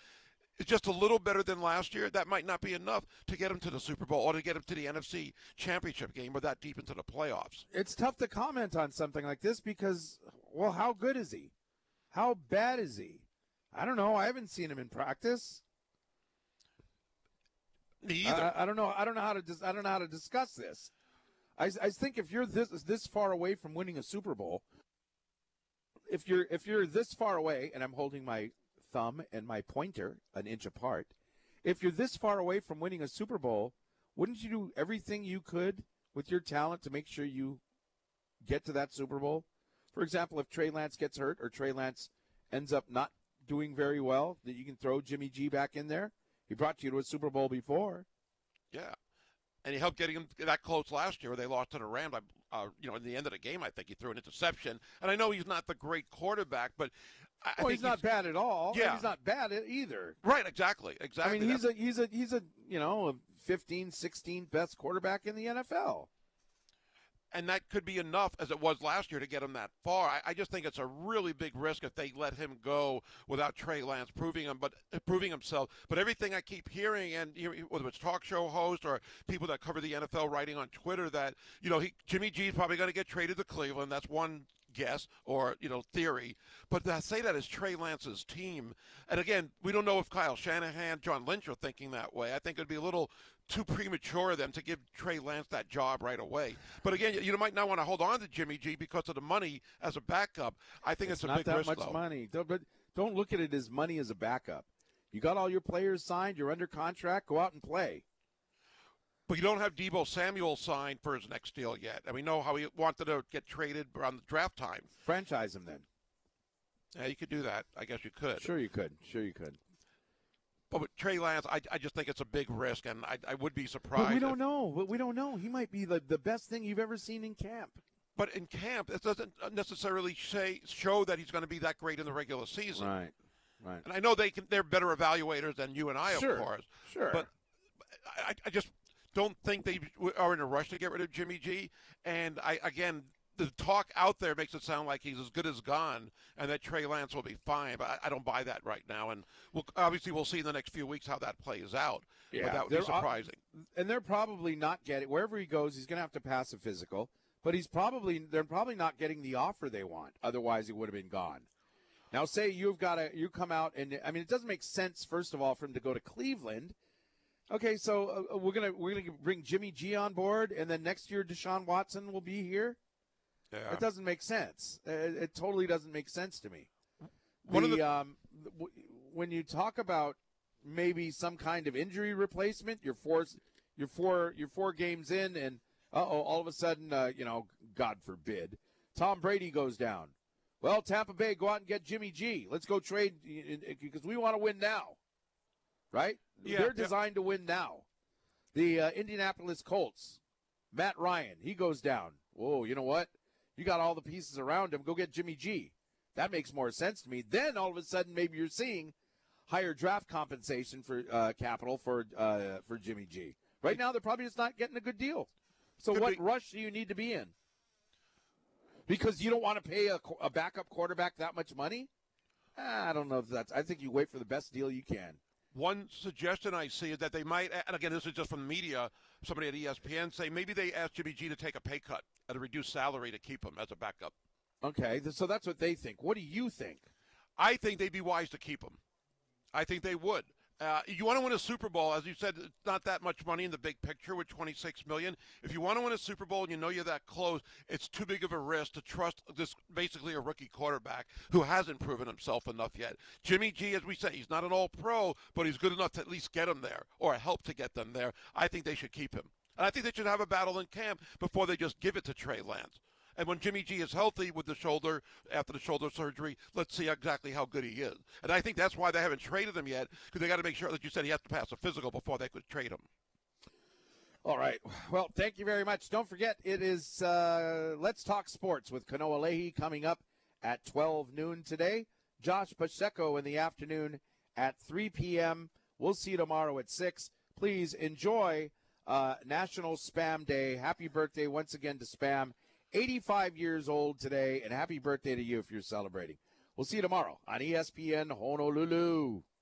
[SPEAKER 3] is just a little better than last year, that might not be enough to get him to the Super Bowl or to get him to the NFC Championship game or that deep into the playoffs.
[SPEAKER 2] It's tough to comment on something like this because, well, how good is he? How bad is he? I don't know. I haven't seen him in practice.
[SPEAKER 3] Me either.
[SPEAKER 2] I, I don't know. I don't know how to. Dis- I don't know how to discuss this. I, I think if you're this this far away from winning a Super Bowl, if you're if you're this far away, and I'm holding my thumb and my pointer an inch apart, if you're this far away from winning a Super Bowl, wouldn't you do everything you could with your talent to make sure you get to that Super Bowl? For example, if Trey Lance gets hurt or Trey Lance ends up not doing very well, that you can throw Jimmy G back in there. He brought you to a Super Bowl before.
[SPEAKER 3] Yeah, and he helped getting them that close last year. They lost to the Rams. Uh, you know, in the end of the game, I think he threw an interception. And I know he's not the great quarterback, but I,
[SPEAKER 2] well,
[SPEAKER 3] think
[SPEAKER 2] he's not bad at all.
[SPEAKER 3] Yeah.
[SPEAKER 2] he's not bad either.
[SPEAKER 3] right. Exactly. Exactly.
[SPEAKER 2] I mean, he's
[SPEAKER 3] That's-
[SPEAKER 2] a he's a he's a you know a 15, 16 best quarterback in the NFL.
[SPEAKER 3] and that could be enough as it was last year to get him that far. I, I just think it's a really big risk if they let him go without Trey Lance proving him, but uh, proving himself. But everything I keep hearing, and whether it's talk show hosts or people that cover the NFL writing on Twitter, that you know he, Jimmy G is probably going to get traded to Cleveland. That's one guess or you know theory, but to say that is Trey Lance's team. And again, we don't know if Kyle Shanahan, John Lynch are thinking that way. I think it'd be a little too premature of them to give Trey Lance that job right away. But again, you might not want to hold on to Jimmy G because of the money as a backup. I think it's, a
[SPEAKER 2] not
[SPEAKER 3] big
[SPEAKER 2] that
[SPEAKER 3] risk,
[SPEAKER 2] much
[SPEAKER 3] though.
[SPEAKER 2] money. Don't, but don't look at it as money as a backup. You got all your players signed. You're under contract. Go out and play.
[SPEAKER 3] But you don't have Deebo Samuel signed for his next deal yet. And we know how he wanted to get traded around the draft time.
[SPEAKER 2] Franchise him then.
[SPEAKER 3] Yeah, you could do that. I guess you could.
[SPEAKER 2] Sure, you could. Sure, you could.
[SPEAKER 3] But with Trey Lance, I, I just think it's a big risk, and I, I would be surprised.
[SPEAKER 2] But we don't know. But we don't know. He might be the, the best thing you've ever seen in camp.
[SPEAKER 3] But in camp, it doesn't necessarily say show that he's going to be that great in the regular season.
[SPEAKER 2] Right. Right.
[SPEAKER 3] And I know they can; they're better evaluators than you and I,
[SPEAKER 2] Sure.
[SPEAKER 3] of course.
[SPEAKER 2] Sure.
[SPEAKER 3] But I, I just don't think they are in a rush to get rid of Jimmy G. And I again, the talk out there makes it sound like he's as good as gone, and that Trey Lance will be fine. But I, I don't buy that right now. And we'll, obviously, we'll see in the next few weeks how that plays out.
[SPEAKER 2] Yeah,
[SPEAKER 3] but that would be surprising.
[SPEAKER 2] and they're probably not getting wherever he goes. He's going to have to pass a physical, but he's probably they're probably not getting the offer they want. Otherwise, he would have been gone. Now, say you've got to you come out and I mean, it doesn't make sense first of all for him to go to Cleveland. Okay, so uh, we're gonna we're gonna bring Jimmy G on board, and then next year Deshaun Watson will be here.
[SPEAKER 3] yeah.
[SPEAKER 2] It doesn't make sense. Uh, It, it totally doesn't make sense to me.
[SPEAKER 3] One of
[SPEAKER 2] the,
[SPEAKER 3] the-
[SPEAKER 2] um, w- when you talk about maybe some kind of injury replacement, you're four, you're four, you're four games in, and uh oh, all of a sudden, uh, you know, God forbid, Tom Brady goes down. Well, Tampa Bay, go out and get Jimmy G. Let's go trade because we want to win now, right?
[SPEAKER 3] Yeah,
[SPEAKER 2] They're designed to win now. The uh, Indianapolis Colts, Matt Ryan, he goes down. Whoa, you know what? You got all the pieces around him. Go get Jimmy G. That makes more sense to me. Then all of a sudden, maybe you're seeing higher draft compensation for uh, capital for uh, for Jimmy G. Right now, they're probably just not getting a good deal. So,
[SPEAKER 3] Could
[SPEAKER 2] what
[SPEAKER 3] be.
[SPEAKER 2] rush do you need to be in? Because you don't want to pay a, a backup quarterback that much money. I don't know if that's. I think you wait for the best deal you can.
[SPEAKER 3] One suggestion I see is that they might, and again, this is just from the media, somebody at ESPN say maybe they ask Jimmy G to take a pay cut at a reduced salary to keep him as a backup.
[SPEAKER 2] Okay, so that's what they think. What do you think?
[SPEAKER 3] I think they'd be wise to keep him. I think they would. Uh, you want to win a Super Bowl, as you said, it's not that much money in the big picture with 26 million. If you want to win a Super Bowl and you know you're that close, it's too big of a risk to trust this basically a rookie quarterback who hasn't proven himself enough yet. Jimmy G, as we say, he's not an All-Pro, but he's good enough to at least get them there or help to get them there. I think they should keep him, and I think they should have a battle in camp before they just give it to Trey Lance. And when Jimmy G is healthy with the shoulder after the shoulder surgery, let's see exactly how good he is. And I think that's why they haven't traded him yet because they got to make sure that you said he has to pass a physical before they could trade him.
[SPEAKER 2] All right. Well, thank you very much. Don't forget, it is uh, Let's Talk Sports with Kanoa Leahy coming up at 12 noon today. Josh Pacheco in the afternoon at 3 p.m. We'll see you tomorrow at 6. Please enjoy uh, National Spam Day. Happy birthday once again to Spam. 85 years old today, and happy birthday to you if you're celebrating. We'll see you tomorrow on ESPN Honolulu.